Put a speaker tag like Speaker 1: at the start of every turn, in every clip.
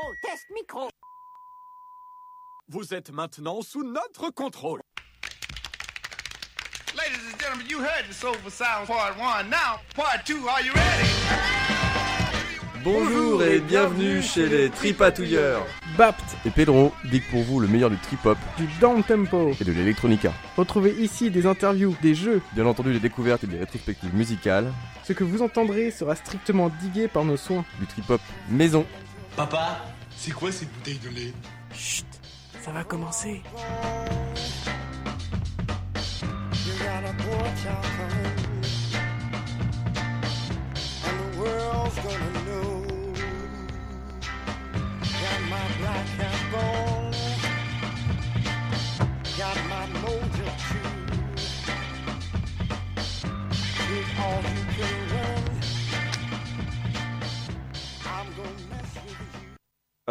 Speaker 1: micro, test micro.
Speaker 2: Vous êtes maintenant sous notre contrôle.
Speaker 3: Ladies and gentlemen, you heard the Soulful Sound Part 1. Now, Part 2, are you ready?
Speaker 4: Bonjour et bienvenue chez les Tripatouilleurs.
Speaker 5: Bapt,
Speaker 4: Et Pedro dit pour vous le meilleur du trip-hop
Speaker 5: du down tempo.
Speaker 4: et de l'électronica.
Speaker 5: Retrouvez ici des interviews, des jeux.
Speaker 4: Bien entendu des découvertes et des rétrospectives musicales,
Speaker 5: Ce que vous entendrez sera strictement digué par nos soins.
Speaker 4: du trip-hop maison.
Speaker 6: Papa, c'est quoi cette bouteille de lait?
Speaker 5: Chut, ça va commencer.
Speaker 7: Gonna know. Got my black hat gone,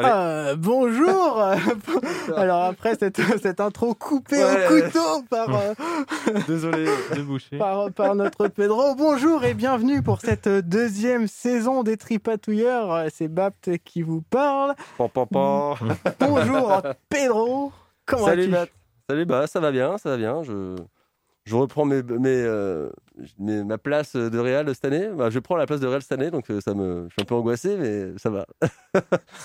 Speaker 5: Ah, bonjour Alors après cette, cette intro coupée
Speaker 4: Ouais,
Speaker 5: au couteau par, euh,
Speaker 4: Désolé de boucher.
Speaker 5: par, par notre Pedro, bonjour et bienvenue pour cette deuxième saison des Tripatouilleurs. C'est Bapt qui vous parle.
Speaker 4: Pan, pan, pan.
Speaker 5: Bonjour Pedro, comment
Speaker 4: Salut
Speaker 5: vas-tu
Speaker 4: Bat. Salut bah ça va bien, ça va bien. Je, je reprends mes, mes, euh, mes- ma place de Real cette année. Bah, je prends la place de Real cette année, donc euh, ça me, je suis un peu angoissé, mais ça va.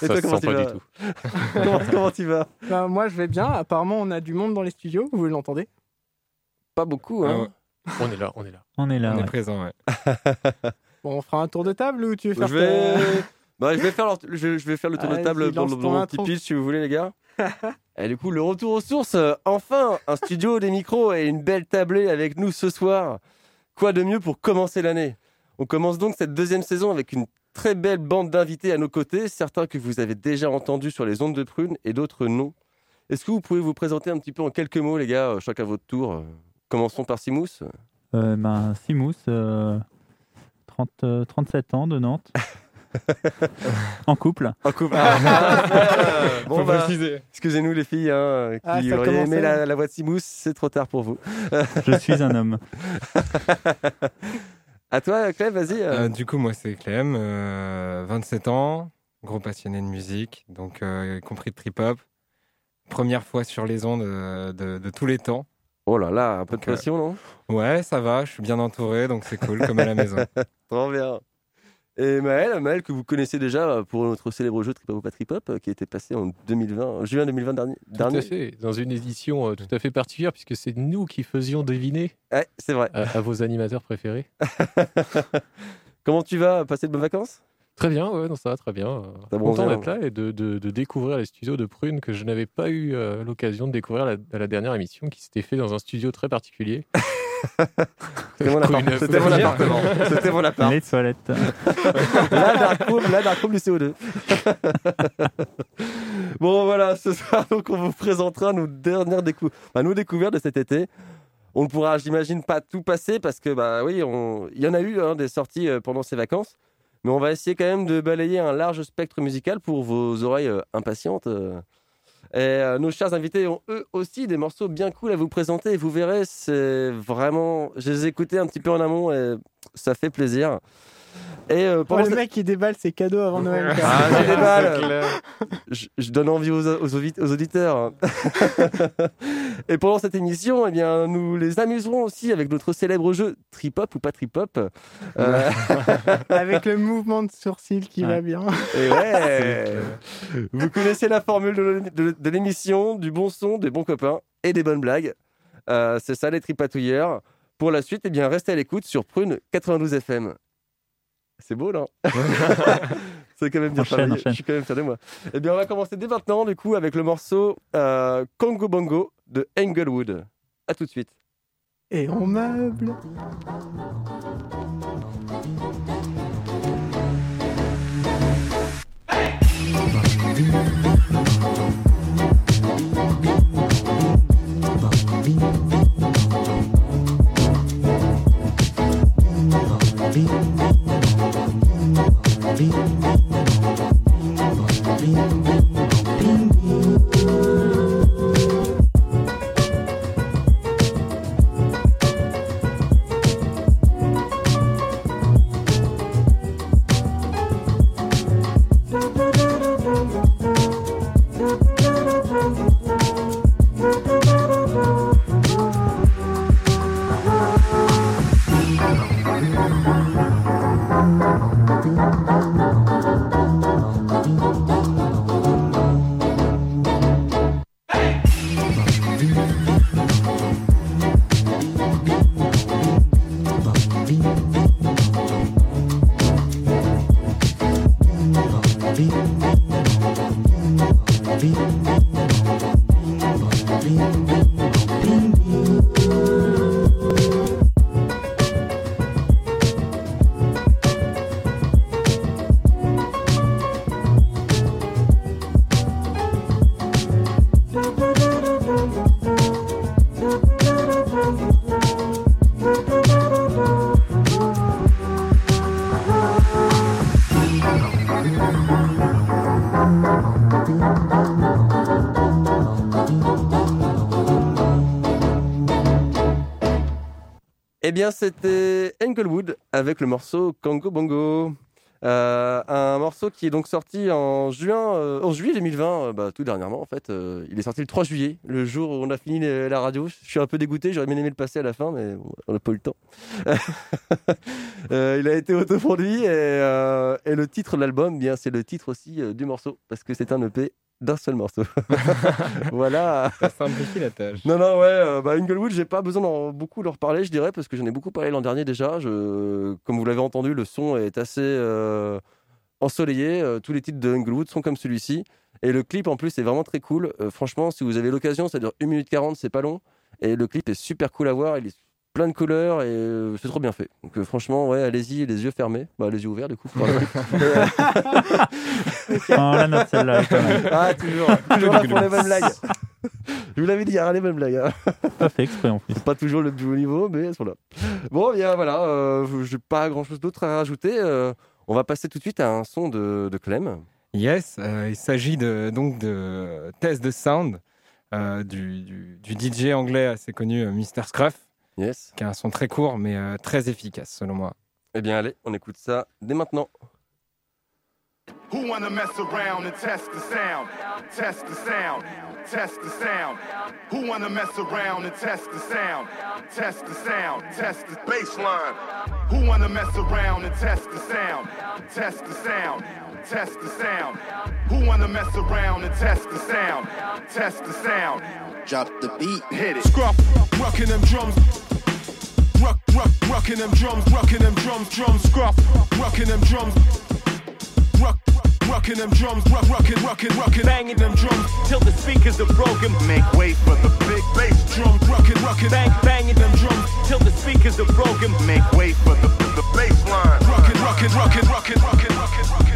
Speaker 4: et toi comment tu vas comment, comment tu vas?
Speaker 5: Ben, Moi je vais bien, apparemment on a du monde dans les studios, vous l'entendez?
Speaker 4: Pas beaucoup, hein.
Speaker 8: On est là, on est là.
Speaker 9: On est là.
Speaker 8: on
Speaker 9: ouais.
Speaker 8: est présent, ouais.
Speaker 5: Bon on fera un tour de table ou tu veux faire
Speaker 4: Je vais...
Speaker 5: ta-
Speaker 4: Bah, je, vais faire le... je, je vais faire le tour de table dans,
Speaker 5: lance
Speaker 4: le- mon petit pitch si vous voulez les gars. Et du coup, le retour aux sources, euh, enfin, un studio, des micros et une belle tablée avec nous ce soir. Quoi de mieux pour commencer l'année? On commence donc cette deuxième saison avec une très belle bande d'invités à nos côtés, certains que vous avez déjà entendus sur les ondes de prune et d'autres non. Est-ce que vous pouvez vous présenter un petit peu en quelques mots les gars, euh, chacun à votre tour euh, Commençons par Simous.
Speaker 9: Euh, ben, Simous, euh, 30, euh, 37 ans de Nantes. en couple.
Speaker 4: En couple. Ah, bon,
Speaker 8: Faut
Speaker 4: bah,
Speaker 8: préciser.
Speaker 4: Excusez-nous les filles hein, qui
Speaker 5: Ah, ça
Speaker 4: auraient aimé la, la voix de Simous, c'est trop tard pour vous.
Speaker 9: Je suis un homme.
Speaker 4: À toi, Clem, vas-y. euh.
Speaker 8: Euh, du coup, moi, c'est Clem, euh, 27 ans, gros passionné de musique, donc euh, y compris de trip-hop. Première fois sur les ondes euh, de, de tous les temps.
Speaker 4: Oh là là, un peu de
Speaker 8: Donc, euh,
Speaker 4: pression, non?
Speaker 8: Ouais, ça va, je suis bien entouré, donc c'est cool, comme à la maison.
Speaker 4: Trop bien. Et Maël, Maël que vous connaissez déjà euh, pour notre célèbre jeu Trip Hop ou pas Trip Hop, euh, qui était passé en 2020, en juin 2020 dernier.
Speaker 10: Tout
Speaker 4: dernier.
Speaker 10: à fait, dans une édition euh, tout à fait particulière, puisque c'est nous qui faisions deviner
Speaker 4: Ouais, c'est vrai.
Speaker 10: à, à vos animateurs préférés.
Speaker 4: Comment tu vas Passer de bonnes vacances?
Speaker 10: Très bien, ouais, non, ça va très bien. euh,
Speaker 4: T'as
Speaker 10: Content d'être là et de, de- de découvrir les studios de Prune que je n'avais pas eu euh, l'occasion de découvrir la- à la dernière émission, qui s'était fait dans un studio très particulier.
Speaker 4: C'était mon
Speaker 10: Pour
Speaker 4: appart-
Speaker 10: une-
Speaker 4: C'était mon appartement. C'était mon appart.
Speaker 9: Les toilettes.
Speaker 4: La dark room, la dark room du CO2. bon voilà, ce soir donc on vous présentera nos dernières décou bah, nos découvertes de cet été. On ne pourra, j'imagine, pas tout passer parce que bah oui, on... il y en a eu hein, des sorties euh, pendant ces vacances, mais on va essayer quand même de balayer un large spectre musical pour vos oreilles euh, impatientes. Et euh, nos chers invités ont eux aussi des morceaux bien cool à vous présenter. Vous verrez, c'est vraiment, je les ai écoutés un petit peu en amont et ça fait plaisir. Et euh,
Speaker 5: Oh,
Speaker 4: pendant
Speaker 5: le
Speaker 4: cette-
Speaker 5: mec qui déballe ses cadeaux avant Noël. quoi.
Speaker 4: ah, j'ai des
Speaker 8: C'est
Speaker 4: balles.
Speaker 8: clair.
Speaker 4: Je, je donne envie aux, aux, audi- aux auditeurs. Et pendant cette émission, eh bien, nous les amuserons aussi avec notre célèbre jeu Trip Hop ou pas Trip Hop. Euh,
Speaker 5: Avec le mouvement de sourcil qui va bien.
Speaker 4: et ouais, vous connaissez la formule de, l'é- de- de l'émission, du bon son, des bons copains et des bonnes blagues. Euh, c'est ça les tripatouilleurs. Pour la suite, eh bien, restez à l'écoute sur Prune 92 FM. C'est beau, non C'est quand même bien
Speaker 9: Enchaîne.
Speaker 4: Je suis quand même fier de moi. Eh bien, on va commencer dès maintenant, du coup, avec le morceau euh, Congo Bongo de Englewood. À tout de suite.
Speaker 5: Et on meuble.
Speaker 4: be vino, vino, bien, c'était Englewood avec le morceau Congo Bongo. Euh, un morceau qui est donc sorti en juin, euh, en juillet 2020, euh, bah, tout dernièrement en fait. Il est sorti le 3 juillet, le jour où on a fini la radio. Je suis un peu dégoûté, j'aurais bien aimé le passer à la fin, mais on n'a pas eu le temps. Il a été autoproduit et, et le titre de l'album, eh c'est le titre aussi du morceau parce que c'est un EP d'un seul morceau. voilà.
Speaker 8: Ça simplifie la tâche.
Speaker 4: Non, non, ouais, euh, bah, Inglewood, j'ai pas besoin d'en beaucoup leur parler, je dirais, parce que j'en ai beaucoup parlé l'an dernier déjà. Je, comme vous l'avez entendu, le son est assez euh, ensoleillé. euh, tous les titres de Inglewood sont comme celui-ci. Et le clip, en plus, est vraiment très cool. Euh, franchement, si vous avez l'occasion, ça dure 1 minute 40, c'est pas long. Et le clip est super cool à voir. Il est plein de couleurs et euh, c'est trop bien fait. Donc, euh, franchement, ouais, allez-y, les yeux fermés. Bah, les yeux ouverts, du coup.
Speaker 9: On la note celle-là. quand même.
Speaker 4: ah, toujours, toujours là pour les mêmes blagues. Je vous l'avais dit, aura les mêmes blagues. hein.
Speaker 9: Pas fait exprès en plus.
Speaker 4: Pas toujours le plus haut niveau, mais elles sont là. Bon, bien voilà, euh, j'ai pas grand chose d'autre à rajouter. euh, on va passer tout de suite à un son de, de Clem.
Speaker 8: Yes, euh, il s'agit de, donc de Test de Sound euh, du, du- du DJ anglais assez connu, euh, Mr. Scruff,
Speaker 4: Yes.
Speaker 8: qui a un son très court mais euh, très efficace selon moi.
Speaker 4: Eh bien, allez, on écoute ça dès maintenant.
Speaker 3: Who wanna mess around and test the sound? Test the sound. Test the sound. Who wanna mess around and test the sound? Test the sound. Test the bass line. Who wanna mess around and test the sound? Test the sound. test the sound. Who wanna mess around and test the sound? Test the sound.
Speaker 7: Drop the beat,
Speaker 3: hit it.
Speaker 6: Scruff, rocking them drums. Rock, rock, rocking them drums, rocking them drums, drums, scruff, rocking them drums. Rock, rocking them drums, rock, rocking, rocking, rocking, banging them drums till the speakers are broken.
Speaker 3: Make way for the big bass drum,
Speaker 6: rocking, rocking, bang, banging them drums till the speakers are broken.
Speaker 3: Make way for the the bass line,
Speaker 6: rocking, rocking, rocking, rocking, rocking, rocking, rocking.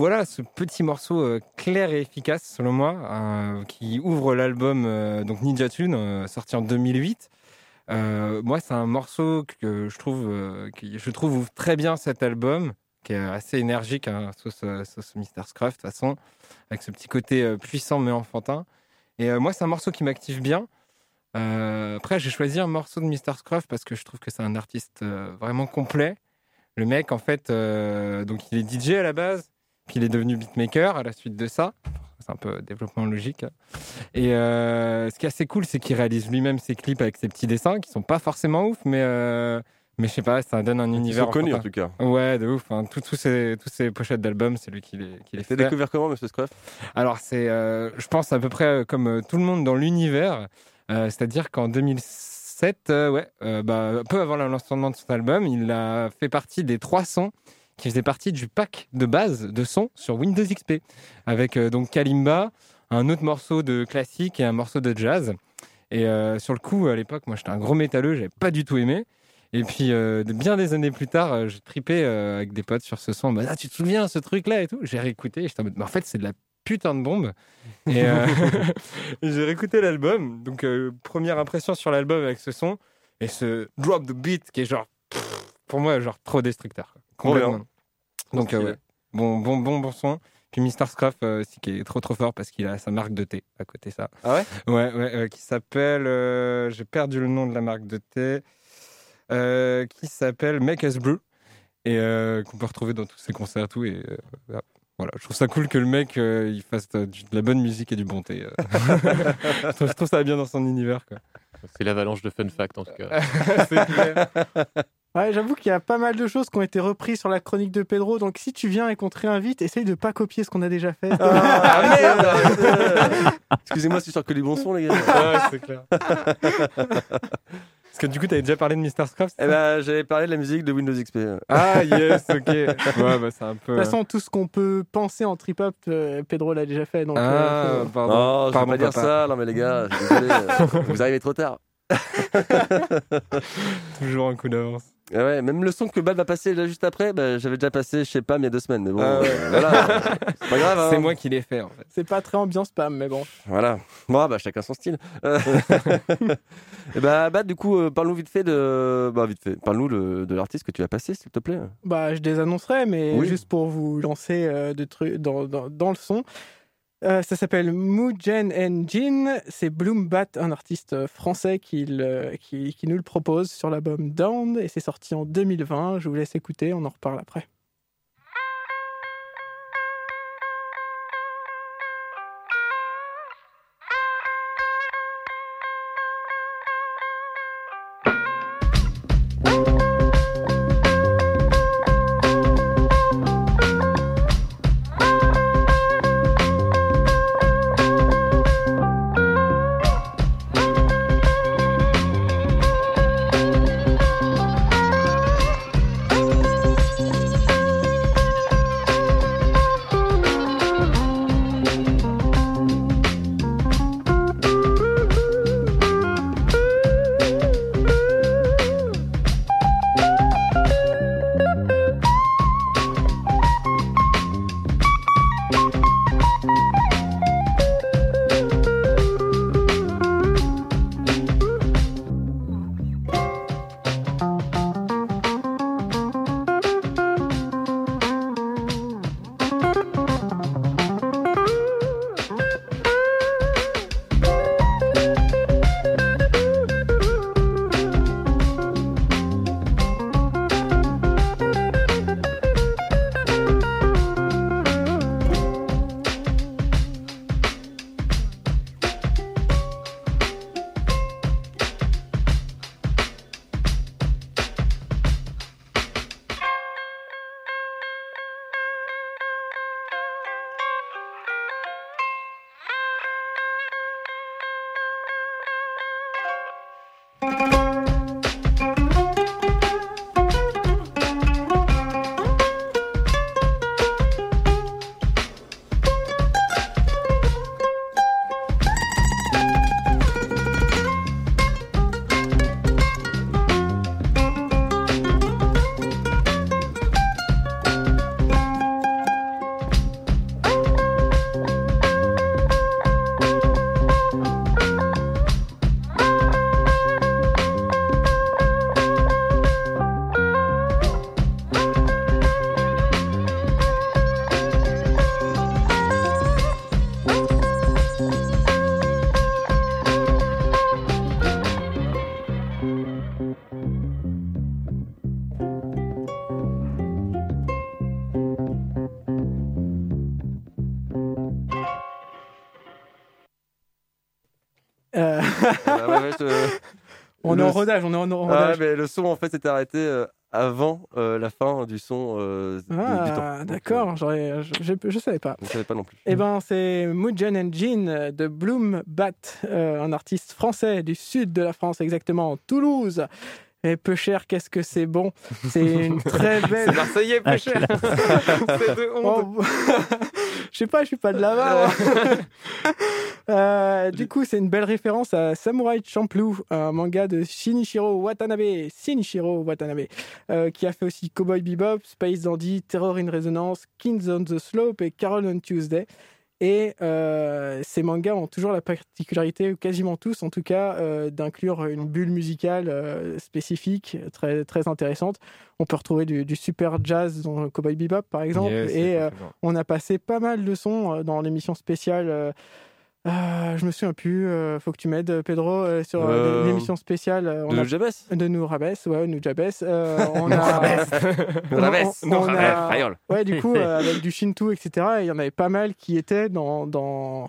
Speaker 8: Voilà ce petit morceau euh, clair et efficace, selon moi, euh, qui ouvre l'album euh, donc Ninja Tune, sorti en 2008. Euh, moi, c'est un morceau que je trouve, très bien cet album, qui est assez énergique, hein, sauce. Scruff, de toute façon, avec ce petit côté puissant mais enfantin. Et moi, c'est un morceau qui m'active bien. Après, j'ai choisi un morceau de Mr. Scruff parce que je trouve que c'est un artiste vraiment complet. Le mec, en fait, donc il est DJ à la base, puis il est devenu beatmaker à la suite de ça. C'est un peu développement logique. Et euh, ce qui est assez cool, c'est qu'il réalise lui-même ses clips avec ses petits dessins qui sont pas forcément ouf, mais, euh, mais je sais pas, ça donne un
Speaker 4: Ils
Speaker 8: univers.
Speaker 4: sont connus en tout cas.
Speaker 8: Ouais, de ouf. hein. Tous ces, tous ces pochettes d'albums, c'est lui qui les, qui les
Speaker 4: T'as
Speaker 8: fait.
Speaker 4: découvert comment, monsieur Scruff?
Speaker 8: Alors, c'est, euh, je pense, à peu près euh, comme tout le monde dans l'univers. C'est-à-dire qu'en 2007, euh, ouais, bah, peu avant le lancement de son album, il a fait partie des trois sons qui faisait partie du pack de base de son sur Windows XP, avec euh, donc Kalimba, un autre morceau de classique et un morceau de jazz. Et euh, sur le coup, à l'époque, moi j'étais un gros métalleux, j'avais pas du tout aimé. Et puis, euh, bien des années plus tard, j'ai tripé avec des potes sur ce son. mode, ah, tu te souviens ce truc-là et tout J'ai réécouté et j'étais en mode, mais en fait, c'est de la putain de bombe. Et, j'ai réécouté l'album. Donc, première impression sur l'album avec ce son et ce drop the beat qui est genre, pff, pour moi, genre trop destructeur. Complètement. Donc, euh, ouais. bon, bon, bon, bon son. Puis Mr. Scruff euh, aussi qui est trop trop fort parce qu'il a sa marque de thé à côté ça.
Speaker 4: Ah ouais?
Speaker 8: Ouais, ouais, euh, qui s'appelle. euh, J'ai perdu le nom de la marque de thé. euh, qui s'appelle Make Us Brew. Et euh, qu'on peut retrouver dans tous ses concerts et tout. Et euh, voilà. Je trouve ça cool que le mec euh, il fasse de la bonne musique et du bon thé. euh. je, trouve, je trouve ça bien dans son univers. Quoi.
Speaker 10: C'est l'avalanche de fun fact en tout cas.
Speaker 8: C'est clair.
Speaker 5: Ouais, j'avoue qu'il y a pas mal de choses qui ont été reprises sur la chronique de Pedro. Donc si tu viens et qu'on te réinvite, essaye de pas copier ce qu'on a déjà fait.
Speaker 4: Ah, merde. Excusez-moi, c'est sûr que les bons sons, les gars.
Speaker 8: Ouais, c'est clair. Parce que du coup, tu avais déjà parlé de Mr. Scruff
Speaker 4: Eh ben, j'avais parlé de la musique de Windows XP.
Speaker 8: Ah, yes, ok. Ouais, bah, c'est un peu.
Speaker 5: De toute façon, tout ce qu'on peut penser en trip-hop, euh, Pedro l'a déjà fait. Donc,
Speaker 8: ah,
Speaker 5: euh,
Speaker 8: pardon.
Speaker 4: Non, je vais
Speaker 8: pardon,
Speaker 4: pas dire
Speaker 8: papa.
Speaker 4: ça. Non, mais les gars, je suis désolé. vous arrivez trop tard.
Speaker 8: Toujours un coup d'avance.
Speaker 4: Ah ouais, même le son que Bad va passer là juste après, bah, j'avais déjà passé, je sais pas, il y a deux semaines. Mais bon,
Speaker 8: Ah ouais.
Speaker 4: euh, voilà. C'est pas grave. hein.
Speaker 8: C'est moi qui l'ai fait, en fait.
Speaker 5: c'est pas très ambiance spam, mais bon.
Speaker 4: Voilà. Bon, bah, chacun son style. Euh, Et bah, Bad, du coup, euh, parle-nous vite fait de. Bah, vite fait. Parle-nous de, de l'artiste que tu as passé, s'il te plaît.
Speaker 5: Bah, je désannoncerai, mais
Speaker 4: Oui.
Speaker 5: juste pour vous lancer euh, de trucs dans, dans, dans le son. Euh, ça s'appelle Mugen Engine. C'est Bloombat, un artiste euh, français le- qui, qui nous le propose sur l'album Down. Et c'est sorti en 2020. Je vous laisse écouter, on en reparle après. Est en rodage, on est en,
Speaker 4: Ah,
Speaker 5: rodage.
Speaker 4: mais le son, en fait, s'était arrêté euh, avant euh, la fin du son euh, de- du temps.
Speaker 5: Ah, d'accord, j'aurais- je, je savais pas.
Speaker 4: euh, Je ne savais pas non plus.
Speaker 5: Eh ben, c'est Mugen Engine de Bloom Bat, euh, un artiste français du sud de la France, exactement, Toulouse. Et peu cher, qu'est-ce que c'est bon? C'est une très belle.
Speaker 10: C'est Marseillais, peu
Speaker 9: Ah,
Speaker 10: cher. C'est de honte.
Speaker 5: Oh, je sais pas, je suis pas de là-bas. moi. Euh, du coup, c'est une belle référence à Samurai Champloo, un manga de Shinichiro Watanabe, Shinichiro Watanabe, euh, qui a fait aussi Cowboy Bebop, Space Dandy, Terror in Resonance, Kings on the Slope et Carol on Tuesday. Et euh, ces mangas ont toujours la particularité, ou quasiment tous en tout cas, euh, d'inclure une bulle musicale euh, spécifique, très, très intéressante. On peut retrouver du, du super jazz dans Cowboy Bebop par exemple.
Speaker 8: Yes,
Speaker 5: et on a passé pas mal de sons dans l'émission spéciale. Euh, euh, je me souviens plus, euh, faut que tu m'aides, Pedro, euh, sur euh, l'émission spéciale. euh, on
Speaker 4: De
Speaker 5: a- de Nourabes, ouais, Nourabes. Euh, on a. Ouais, du coup, euh, avec du Shinto, etc. Et il y en avait pas mal qui étaient dans. dans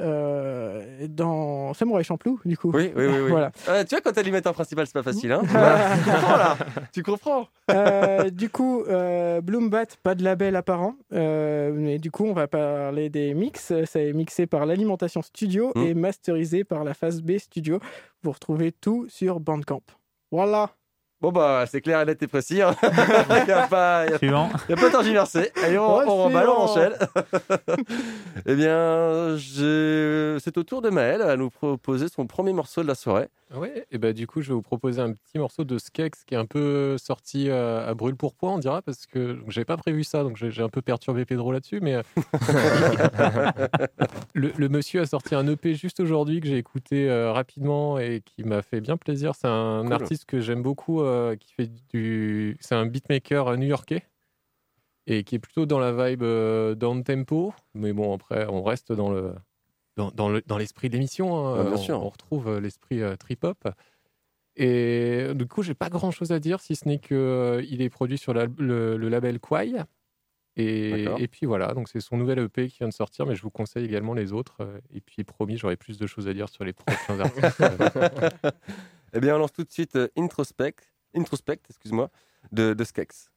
Speaker 5: euh, dans Samurai Champloo, du coup.
Speaker 4: Oui, oui, oui. oui.
Speaker 5: Voilà.
Speaker 4: Ah, tu vois, quand t'es animateur principal, c'est pas facile. Hein tu, vois tu comprends là Tu comprends
Speaker 5: Euh, du coup, euh, Bloombat, pas de label apparent. Mais du coup, on va parler des mix. C'est mixé par l'Alimentation Studio
Speaker 4: Mm.
Speaker 5: et masterisé par la phase B Studio. Vous retrouvez tout sur Bandcamp. Voilà.
Speaker 4: Bon, bah, c'est clair, net et précis. hein. Il n'y a pas, il y a-
Speaker 9: Suivant.
Speaker 4: il y a pas de tergiversé. Allez, on,
Speaker 5: Ouais,
Speaker 4: on remballe, on enchaîne. eh bien, c'est au tour de Maël à nous proposer son premier morceau de la soirée.
Speaker 10: Ouais, et bah du coup, je vais vous proposer un petit morceau de Skex qui est un peu sorti à brûle pour point, on dira, parce que j'avais pas prévu ça, donc j'ai un peu perturbé Pedro là-dessus, mais euh, le, le monsieur a sorti un EP juste aujourd'hui que j'ai écouté euh, rapidement et qui m'a fait bien plaisir. C'est un
Speaker 4: Cool.
Speaker 10: artiste que j'aime beaucoup, euh, qui fait du, c'est un beatmaker euh, new-yorkais et qui est plutôt dans la vibe euh, down tempo, mais bon après on reste dans le dans, dans le- dans l'esprit de l'émission. hein.
Speaker 4: Ah, bien
Speaker 10: on,
Speaker 4: sûr.
Speaker 10: on retrouve euh, l'esprit euh, trip-hop. Et du coup, j'ai pas grand chose à dire si ce n'est qu'il est produit sur la- le, le label Kwai. Et, et puis voilà, donc c'est son nouvel EP qui vient de sortir, mais je vous conseille également les autres. euh, Et puis promis, j'aurai plus de choses à dire sur les prochains artistes. euh.
Speaker 4: Eh bien, on lance tout de suite euh, Introspect, Introspect excuse-moi, de, de Skex.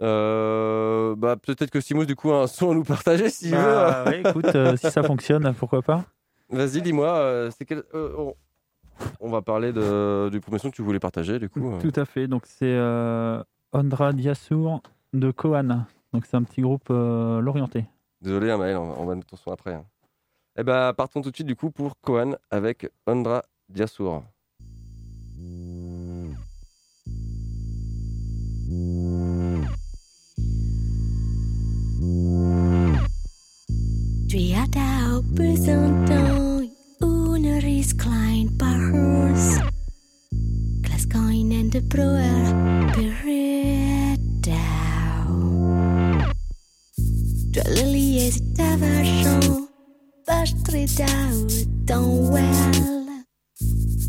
Speaker 4: Euh, bah, peut-être que Simous, du coup, a un son à nous partager, si
Speaker 9: Bah, ouais, écoute, euh, si ça fonctionne, pourquoi pas.
Speaker 4: Vas-y, dis-moi, euh, c'est quel... on... on va parler de, du premier son que tu voulais partager, du coup.
Speaker 9: Tout à fait. Donc c'est Ondra Diassour de Kohan. Donc c'est un petit groupe l'orienté.
Speaker 4: Désolé, hein, Maël, on va, mettre ton son après. hein. Eh ben, partons tout de suite, du coup, pour Kohan avec Ondra Diassour.
Speaker 1: Triata presentant une riscline par hers. Glasgow de Brewer Beredau. Tralili is tavachon, bastredau tan well.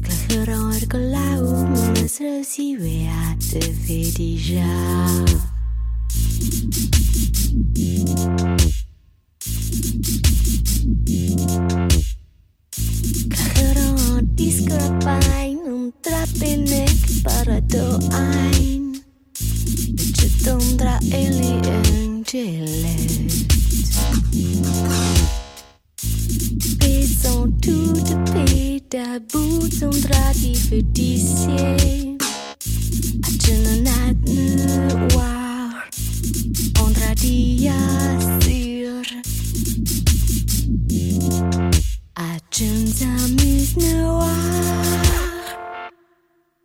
Speaker 1: Glaceron ergolau, mas resiwea te ve déjà. Discrepain un trapinek para doain. Cetondra eli angelet. Beson to the peda boots on dradi verdisie. Ajenanat nu war. Ondra dia À mise noire,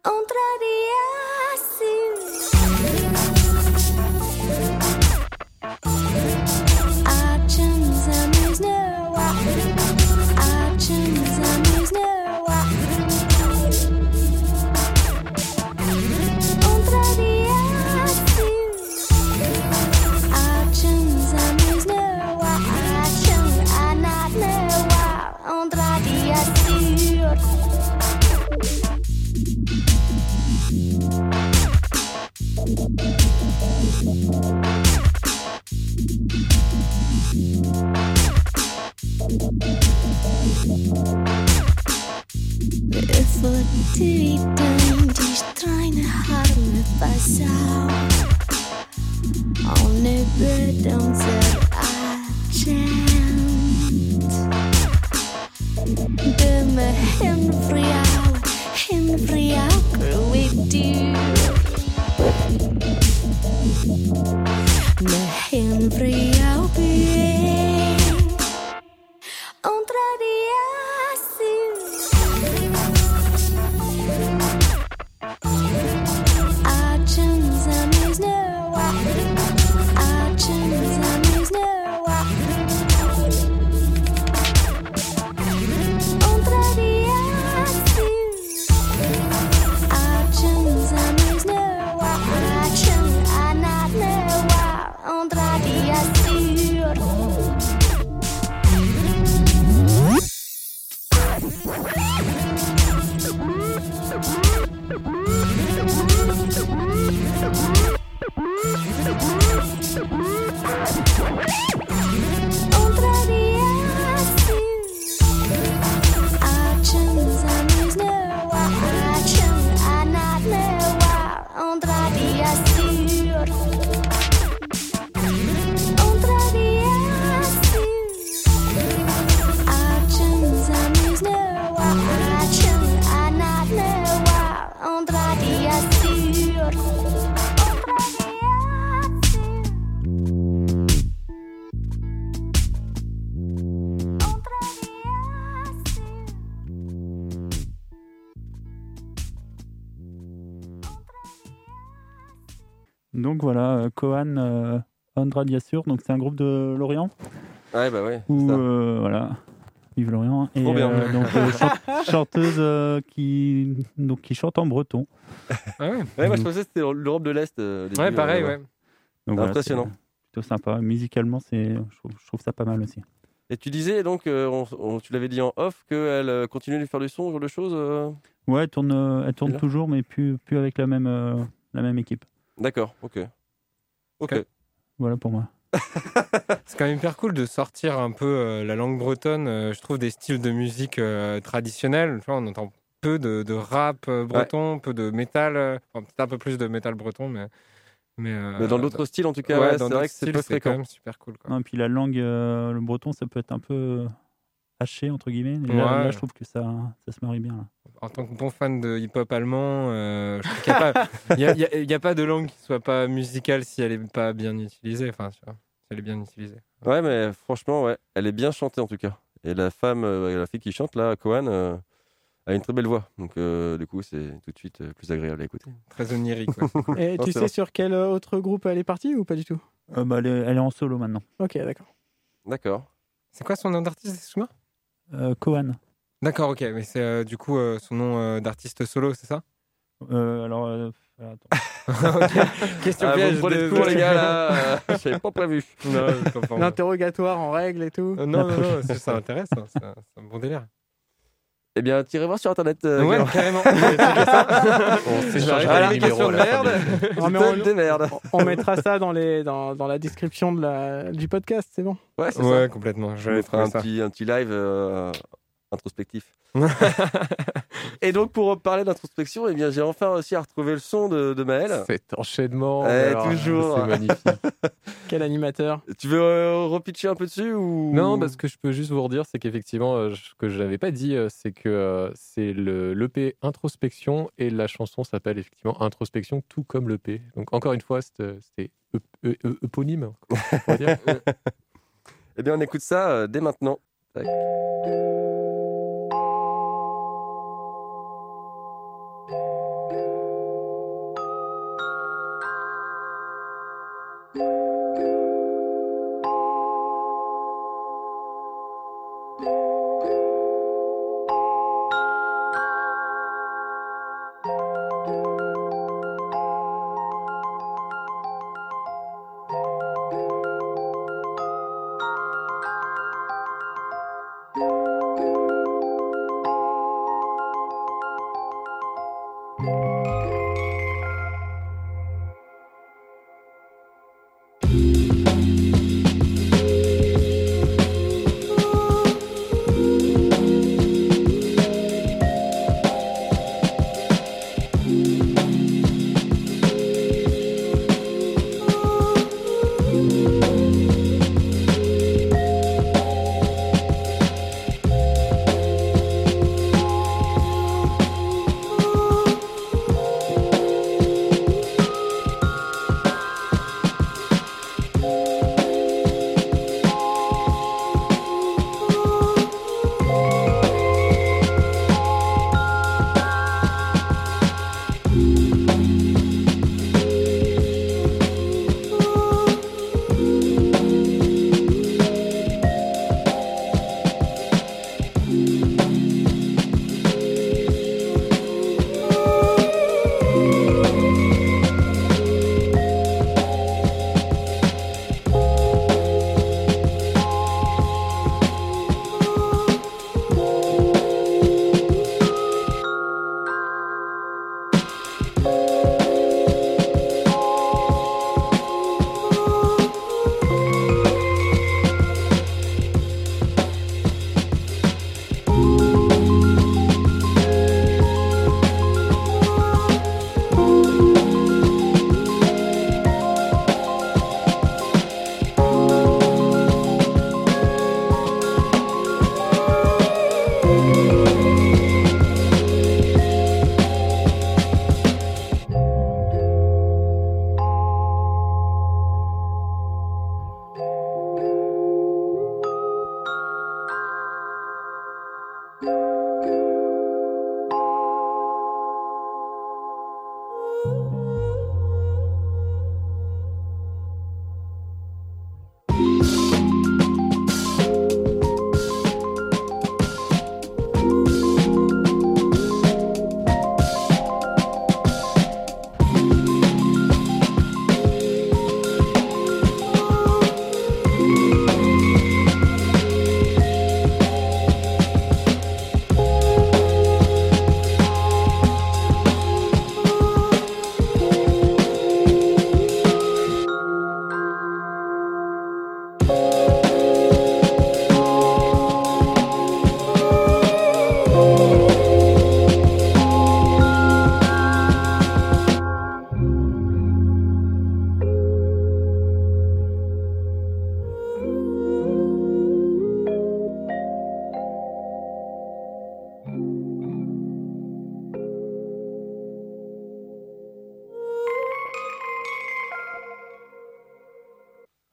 Speaker 1: entrarei. Before die Tränen haben
Speaker 9: versagt. Voilà, euh, Andra Diassur, donc c'est un groupe de Lorient.
Speaker 4: Ouais, bah ouais.
Speaker 9: Où,
Speaker 4: ça.
Speaker 9: euh, voilà, vive Lorient. Et
Speaker 4: Trop bien.
Speaker 9: euh, donc euh, chan- chanteuse euh, qui, donc, qui chante en breton.
Speaker 8: Ah ouais.
Speaker 4: Ouais, moi je pensais que c'était l'Europe de l'Est. euh,
Speaker 8: Ouais, pareil,
Speaker 4: euh,
Speaker 8: ouais.
Speaker 9: Donc voilà,
Speaker 4: Impressionnant.
Speaker 9: c'est Plutôt sympa. Musicalement, c'est, je, trouve, je trouve ça pas mal aussi.
Speaker 4: Et tu disais donc, euh, on- on- tu l'avais dit en off, qu'elle euh, continue de faire du son, ce genre de choses euh
Speaker 9: Ouais, elle tourne, euh, elle tourne
Speaker 4: là
Speaker 9: toujours, mais plus, plus avec la même, euh, la même équipe.
Speaker 4: D'accord, ok. Ok.
Speaker 9: Voilà pour moi.
Speaker 8: C'est quand même hyper cool de sortir un peu euh, la langue bretonne. euh, je trouve des styles de musique euh, traditionnels. Tu vois, on entend peu de, de rap euh, breton, peu de métal. euh, enfin, peut-être un peu plus de métal breton, mais. Mais, euh,
Speaker 4: Mais dans d'autres styles, en tout cas,
Speaker 8: ouais,
Speaker 4: ouais,
Speaker 8: dans
Speaker 4: c'est vrai que c'est
Speaker 8: quand même super cool. Quoi.
Speaker 9: Non, et puis la langue, euh, le breton, ça peut être un peu haché, entre guillemets. Et là,
Speaker 8: Ouais.
Speaker 9: là, je trouve que ça, ça se marie bien. là.
Speaker 8: En tant que bon fan de hip-hop allemand, euh, je qu'il n'y a, pas- il a- il a- il de langue qui soit pas musicale si elle est pas bien utilisée. Enfin, tu vois, si elle est bien utilisée.
Speaker 4: Ouais, mais franchement, ouais, elle est bien chantée en tout cas. Et la femme, euh, la fille qui chante là, Cohen, euh, a une très belle voix. Donc euh, du coup, c'est tout de suite euh, plus agréable à écouter.
Speaker 8: Très onirique. ouais.
Speaker 5: Et
Speaker 4: Non,
Speaker 5: tu sais
Speaker 4: vrai.
Speaker 5: sur quel autre groupe elle est partie ou pas du tout?
Speaker 9: Euh, bah, elle, est, elle est en solo maintenant.
Speaker 5: Ok, d'accord.
Speaker 4: D'accord.
Speaker 8: C'est quoi son nom d'artiste, excuse-moi?
Speaker 9: Euh, Kohan.
Speaker 8: D'accord, ok. Mais c'est euh, du coup euh, son nom euh, d'artiste solo, c'est ça?
Speaker 9: Euh, alors, euh, attends.
Speaker 8: Question
Speaker 4: Ah, vous
Speaker 8: piège
Speaker 4: prenez
Speaker 8: de-
Speaker 4: court, les gars, là. J'avais pas prévu.
Speaker 8: Non, je comprends.
Speaker 5: L'interrogatoire en règle et tout.
Speaker 8: Euh, non, non, non, c'est- ça m'intéresse. hein, C'est un, bon délire.
Speaker 4: Eh bien, tirez voir sur internet. euh,
Speaker 8: ouais, carrément. Ça.
Speaker 10: On s'échangera les numéros
Speaker 8: de merde.
Speaker 5: Non, mais
Speaker 4: Putain
Speaker 5: on,
Speaker 4: de merde.
Speaker 5: on mettra ça dans, les, dans, dans la description de la, du podcast, c'est bon?
Speaker 4: Ouais, c'est
Speaker 8: Ouais,
Speaker 4: ça.
Speaker 8: complètement.
Speaker 4: Je vais faire un
Speaker 8: ça.
Speaker 4: petit, un petit live euh, introspectif. Et donc, pour parler d'introspection, eh bien, j'ai enfin réussi à retrouver le son de, de Maël.
Speaker 10: Cet enchaînement.
Speaker 4: Eh,
Speaker 10: alors,
Speaker 4: toujours.
Speaker 10: C'est magnifique.
Speaker 5: Quel animateur.
Speaker 4: Tu veux euh, repitcher un peu dessus ou?
Speaker 10: Non, parce que je peux juste vous redire, c'est qu'effectivement, euh, ce que je n'avais pas dit, euh, c'est que euh, c'est le l'EP Introspection et la chanson s'appelle effectivement Introspection, tout comme l'EP. Donc encore une fois, c'était ep- e- e- éponyme.
Speaker 4: Eh bien, on écoute ça euh, dès maintenant. Tac.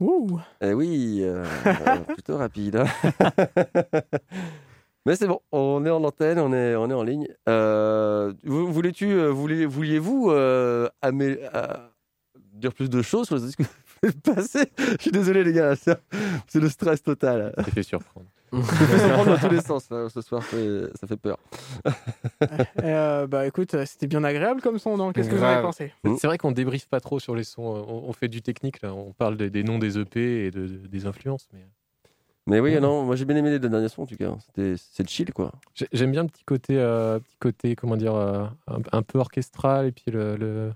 Speaker 5: Ouh.
Speaker 4: Eh oui, euh, plutôt rapide. hein. Mais c'est bon, on est en antenne, on est, on est en ligne. Euh, Voulais-tu, euh, vouliez-vous euh, euh, dire plus de choses sur les que vous faites passer? Je suis désolé les gars, c'est c'est le stress total.
Speaker 10: Ça fait surprendre.
Speaker 4: Je me fais surprendre dans tous les sens là, ce soir, ça fait peur.
Speaker 5: Et, euh, bah écoute, c'était bien agréable comme son, non Qu'est-ce que vous en avez
Speaker 8: Grave.
Speaker 5: pensé?
Speaker 4: Mm.
Speaker 10: C'est vrai qu'on débriefe pas trop sur les sons. On, on fait du technique là. On parle des, des noms des EP et de- de- des influences. Mais
Speaker 4: Mais oui, non, moi j'ai bien aimé les deux derniers sons en tout cas. C'est chill quoi.
Speaker 10: J'ai- j'aime bien le petit côté, euh, petit côté, comment dire, euh, un, un peu orchestral et puis le. le-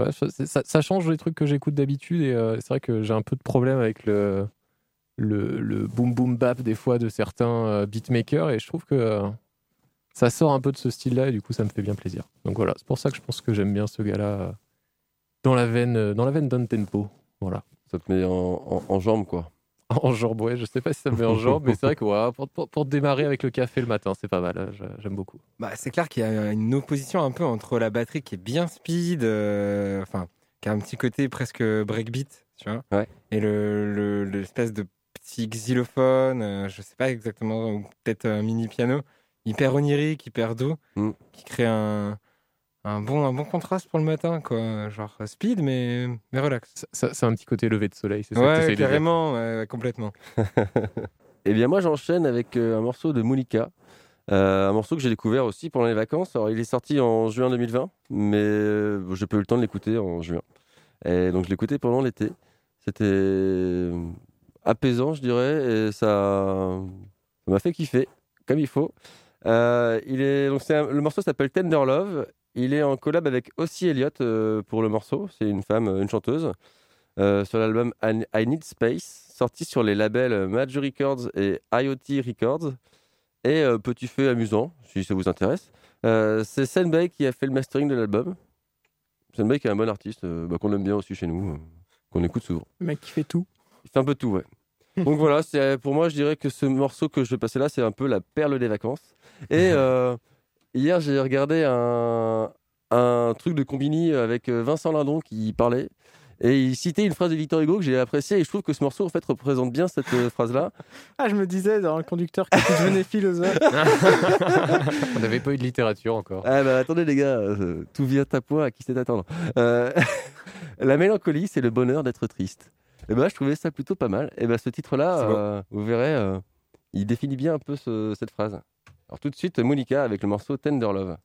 Speaker 10: Ouais, ça, ça- ça change les trucs que j'écoute d'habitude et euh, c'est vrai que j'ai un peu de problème avec le le, le boom boom bap des fois de certains euh, beatmakers et je trouve que euh, ça sort un peu de ce style-là et du coup ça me fait bien plaisir. Donc voilà, c'est pour ça que je pense que j'aime bien ce gars-là euh, dans la veine, dans la veine down tempo. Voilà.
Speaker 4: Ça te met en, en, en jambes quoi.
Speaker 10: En jambe, ouais, je sais pas si ça me met en jambe, mais c'est vrai que ouais, pour, pour- pour démarrer avec le café le matin, c'est pas mal. J'aime beaucoup.
Speaker 8: Bah, c'est clair qu'il y a une opposition un peu entre la batterie qui est bien speed, euh, enfin, qui a un petit côté presque breakbeat, tu vois,
Speaker 4: Ouais.
Speaker 8: et le le- l'espèce de petit xylophone, euh, je sais pas exactement, ou peut-être un mini piano, hyper onirique, hyper doux,
Speaker 4: Mm.
Speaker 8: qui crée un, un bon un bon contraste pour le matin, quoi, genre speed mais mais relax.
Speaker 10: Ça- C'est un petit côté lever de soleil, c'est ça que
Speaker 8: carrément, ouais, complètement.
Speaker 4: Eh bien, moi, j'enchaîne avec euh, un morceau de. Euh, un morceau que j'ai découvert aussi pendant les vacances. Alors, il est sorti en juin 2020, mais euh, j'ai pas eu le temps de l'écouter en juin. Et donc, je l'ai écouté pendant l'été. C'était euh, apaisant, je dirais, et ça m'a fait kiffer, comme il faut. Euh, il est, donc c'est un- le morceau s'appelle Tender Love. Il est en collab avec Ossie Elliott euh, pour le morceau. C'est une femme, euh, une chanteuse. Euh, sur l'album I Need Space, sorti sur les labels Major Records et IoT Records. Et petit fait amusant, si ça vous intéresse, c'est Senbei qui a fait le mastering de l'album. Senbei qui est un bon artiste, bah, qu'on aime bien aussi chez nous, qu'on écoute souvent.
Speaker 5: Le mec qui fait tout.
Speaker 4: Il fait un peu tout, ouais. Donc voilà, c'est pour moi, je dirais que ce morceau que je vais passer là, c'est un peu la perle des vacances. Et euh, hier, j'ai regardé un, un truc de Combini avec euh, Vincent Lindon qui parlait. Et il citait une phrase de Victor Hugo que j'ai appréciée. Et je trouve que ce morceau, en fait, représente bien cette euh, phrase-là.
Speaker 5: Ah, je me disais dans le conducteur que tu devenais philosophe.
Speaker 10: On n'avait pas eu de littérature encore.
Speaker 4: Ah bah attendez les gars, euh, tout vient à point, à qui c'est attendre. Euh, la mélancolie, c'est le bonheur d'être triste. Et ben je trouvais ça plutôt pas mal. Et ben ce titre-là, euh, vous verrez, euh, il définit bien un peu ce- cette phrase. Alors tout de suite, Monica avec le morceau Tender Love.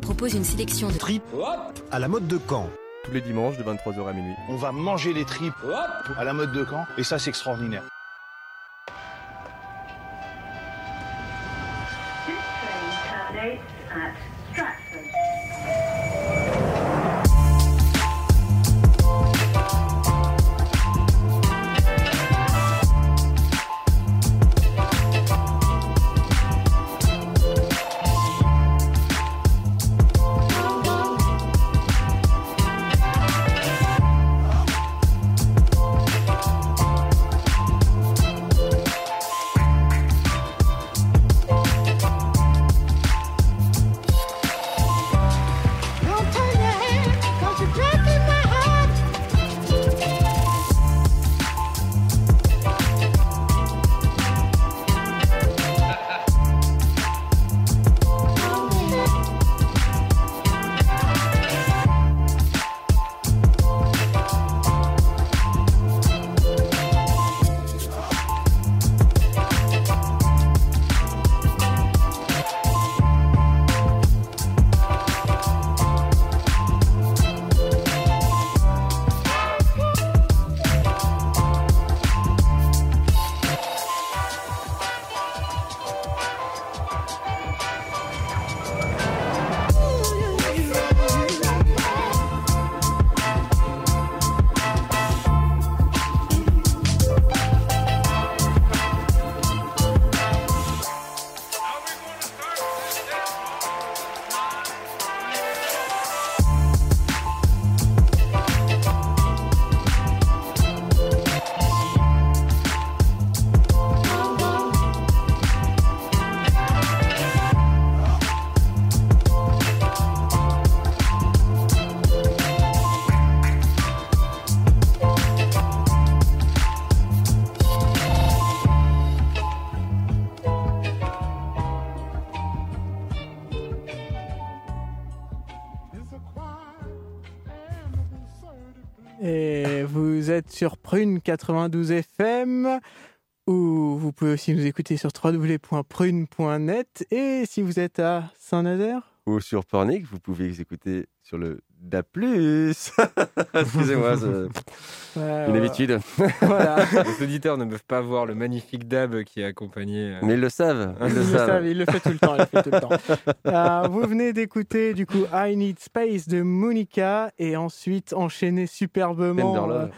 Speaker 11: Propose une sélection de
Speaker 12: tripes à la mode de Caen.
Speaker 4: Tous les dimanches de 23h à minuit.
Speaker 12: On va manger les tripes à la mode de Caen et ça c'est extraordinaire.
Speaker 5: prune92 FM ou vous pouvez aussi nous écouter sur www.prune.net et si vous êtes à Saint-Nazaire
Speaker 4: ou sur Pornic, vous pouvez les écouter sur le DA+. Excusez-moi, une habitude.
Speaker 8: Les auditeurs ne peuvent pas voir le magnifique DAB qui est accompagné. Euh.
Speaker 4: Mais ils le savent. Ils, le, savent.
Speaker 5: ils le font tout le temps. Euh, vous venez d'écouter du coup I Need Space de Monica et ensuite enchaîner superbement.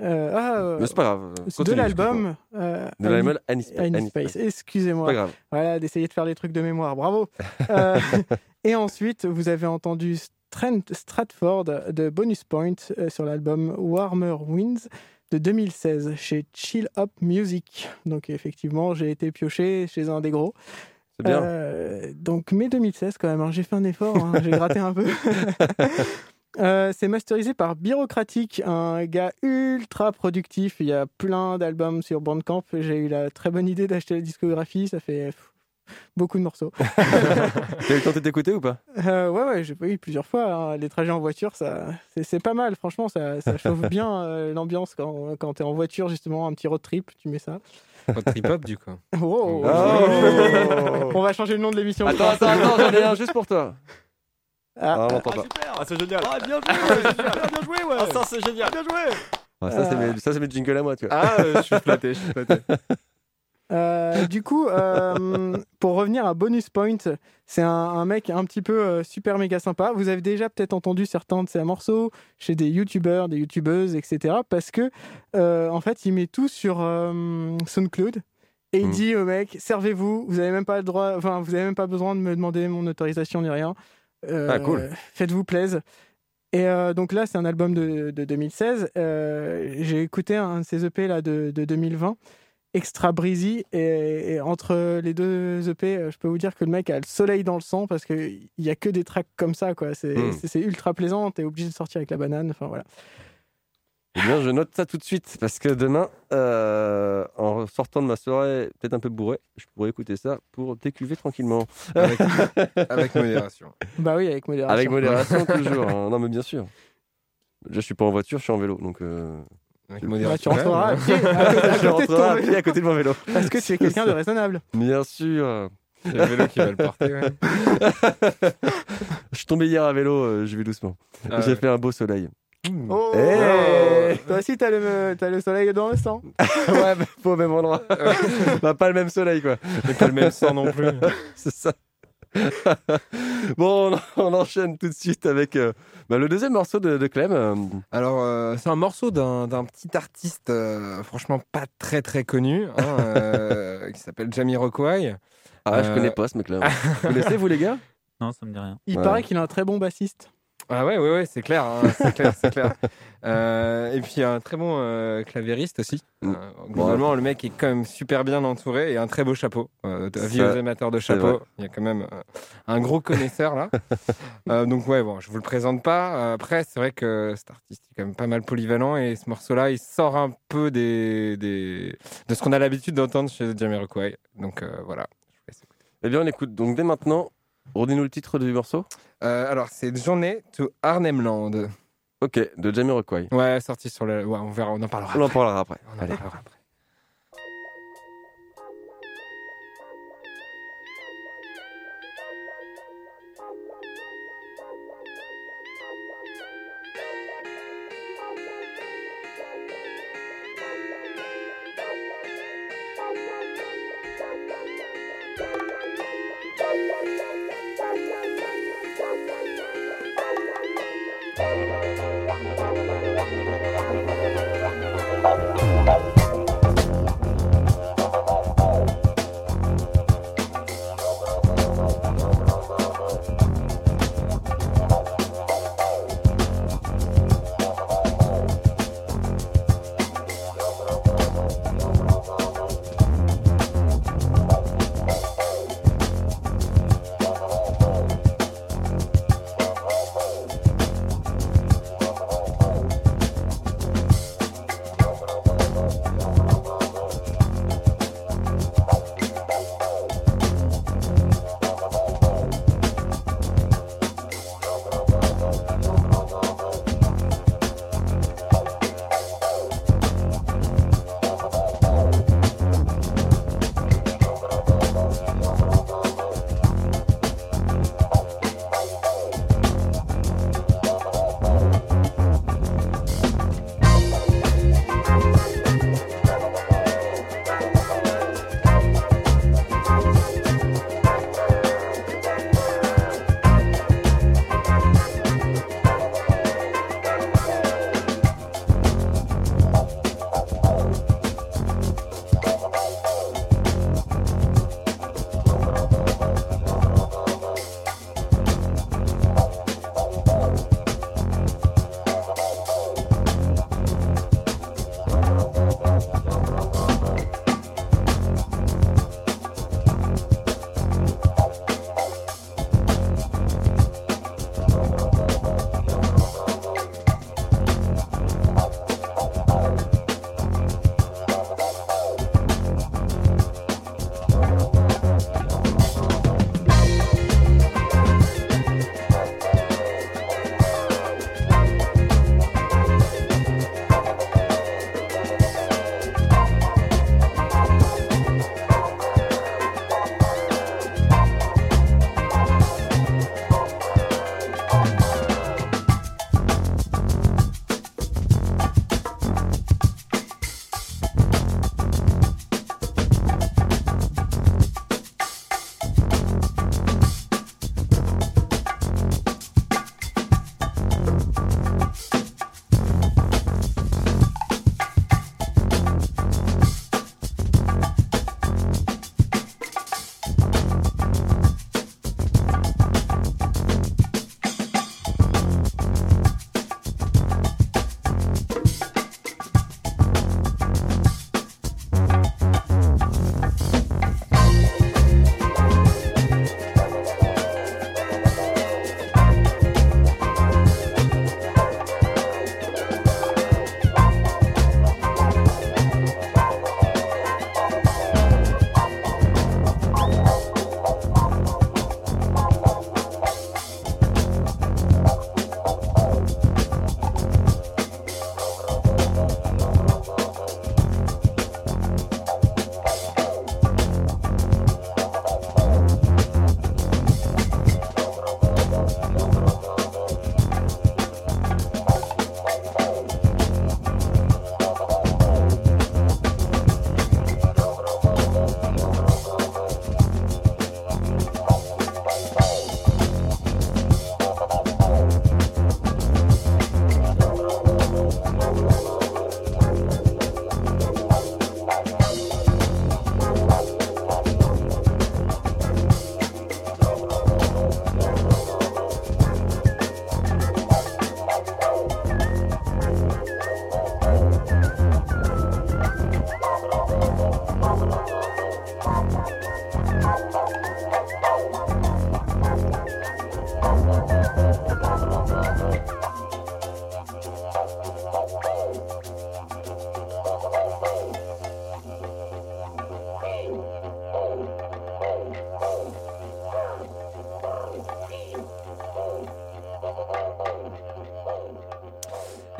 Speaker 5: Euh, ah, euh,
Speaker 4: Mais c'est pas grave.
Speaker 5: de l'album. euh,
Speaker 4: De l'album
Speaker 5: Need-
Speaker 4: Annie Space.
Speaker 5: I Need
Speaker 4: Annie
Speaker 5: Space.
Speaker 4: Space.
Speaker 5: Excusez-moi.
Speaker 4: Pas grave.
Speaker 5: Voilà, d'essayer de faire des trucs de mémoire. Bravo. Euh, et ensuite, vous avez entendu Trent Stratford de Bonus Point sur l'album Warmer Winds de 2016 chez Chill Up Music. Donc effectivement, j'ai été pioché chez un des gros.
Speaker 4: C'est bien.
Speaker 5: Donc mai 2016 quand même, hein. j'ai fait un effort, hein. j'ai gratté un peu. Euh, c'est masterisé par Bureaucratique, un gars ultra productif. Il y a plein d'albums sur Bandcamp. J'ai eu la très bonne idée d'acheter la discographie. Ça fait pff, beaucoup de morceaux.
Speaker 4: T'as eu le temps de t'écouter ou pas?
Speaker 5: Euh, ouais, ouais, j'ai pas eu plusieurs fois. hein. Les trajets en voiture, ça, c'est, pas mal. Franchement, ça, ça chauffe bien euh, l'ambiance quand, quand t'es en voiture, justement, un petit road trip, tu mets ça.
Speaker 8: Road trip hop, du coup.
Speaker 5: Oh,
Speaker 8: Oh.
Speaker 5: On va changer le nom de l'émission.
Speaker 4: Attends, attends, attends, j'en ai un juste pour toi.
Speaker 5: Ah,
Speaker 4: Ah, on l'entend pas.
Speaker 2: Ah, c'est génial.
Speaker 13: Ah, bien joué Bien joué, ouais
Speaker 2: Ah, ça, c'est génial.
Speaker 13: Bien joué
Speaker 4: Ah, ça, c'est mes, ça, c'est mes jingles à moi, tu vois.
Speaker 8: Ah, euh, je suis flatté, je suis flatté.
Speaker 5: Euh, du coup, euh, pour revenir à Bonus Point, c'est un, un mec un petit peu euh, super méga sympa. Vous avez déjà peut-être entendu certains de ses morceaux chez des youtubeurs, des youtubeuses, etc. Parce que, euh, en fait, il met tout sur euh, SoundCloud. Et il
Speaker 4: Mm.
Speaker 5: dit au mec, servez-vous, vous avez même pas le droit, enfin, vous avez même pas besoin de me demander mon autorisation ni rien. Euh,
Speaker 4: Ah, cool.
Speaker 5: Faites-vous plaisir. Et euh, donc là, c'est un album de, de 2016. Euh, J'ai écouté un de ces EP là de, de 2020, Extra Breezy. Et, et entre les deux EP, je peux vous dire que le mec a le soleil dans le sang parce qu'il y a que des tracks comme ça. quoi. C'est
Speaker 4: Mm.
Speaker 5: c'est- c'est ultra plaisant. T'es obligé de sortir avec la banane. Enfin voilà.
Speaker 4: Eh bien, je note ça tout de suite parce que demain, euh, en sortant de ma soirée, peut-être un peu bourré, je pourrais écouter ça pour décuver tranquillement.
Speaker 8: Avec, avec modération.
Speaker 5: Bah oui, avec modération.
Speaker 4: Avec modération, toujours. hein. Non, mais bien sûr. Je suis pas en voiture, je suis en vélo. Donc, euh,
Speaker 8: Avec modération.
Speaker 5: Bah, tu rentreras à pied, à
Speaker 4: pied à côté de mon vélo.
Speaker 5: Parce que tu es quelqu'un de raisonnable.
Speaker 4: Bien sûr.
Speaker 8: C'est le vélo qui va le porter. ouais.
Speaker 4: Je suis tombé hier à vélo, euh, je vais doucement.
Speaker 8: Ah
Speaker 4: J'ai
Speaker 8: ouais.
Speaker 4: fait un beau soleil.
Speaker 5: Oh,
Speaker 4: Eh
Speaker 5: Toi aussi, t'as le, soleil dans le sang.
Speaker 4: ouais, mais pas au même endroit. bah, pas le même soleil, quoi.
Speaker 8: Et pas le même sang non plus.
Speaker 4: C'est ça. bon, on, enchaîne tout de suite avec euh, bah, le deuxième morceau de, de Clem. euh,
Speaker 8: Alors, euh, c'est un morceau d'un petit artiste, euh, franchement pas très très connu, hein, euh, qui s'appelle Jamiroquai.
Speaker 4: Ah, je connais pas ce mec-là. Vous connaissez, vous, les gars?
Speaker 9: Non, ça me dit rien.
Speaker 5: Il
Speaker 4: Ouais.
Speaker 5: paraît qu'il a un très bon bassiste.
Speaker 8: Ah ouais, ouais, ouais, c'est clair, hein, c'est clair, c'est clair. Euh, et puis un très bon euh, clavieriste aussi.
Speaker 4: Mm.
Speaker 8: Euh, globalement, le mec est quand même super bien entouré et un très beau chapeau. Euh, avis aux amateurs de chapeaux, il y a quand même un gros connaisseur là. Donc ouais, bon, je vous le présente pas. Après, c'est vrai que cet artiste est quand même pas mal polyvalent et ce morceau-là, il sort un peu des, des... de ce qu'on a l'habitude d'entendre chez Jamiroquai. Donc voilà. je vous laisse écouter.
Speaker 4: Eh bien, on écoute donc dès maintenant. Redis-nous le titre du morceau.
Speaker 8: Euh, alors, c'est Journée to Arnhemland.
Speaker 4: Ok, de Jamiroquai.
Speaker 8: Ouais, sorti sur le. Ouais, on verra, on en parlera.
Speaker 4: On en parlera après.
Speaker 8: On en
Speaker 4: Allez.
Speaker 8: parlera après.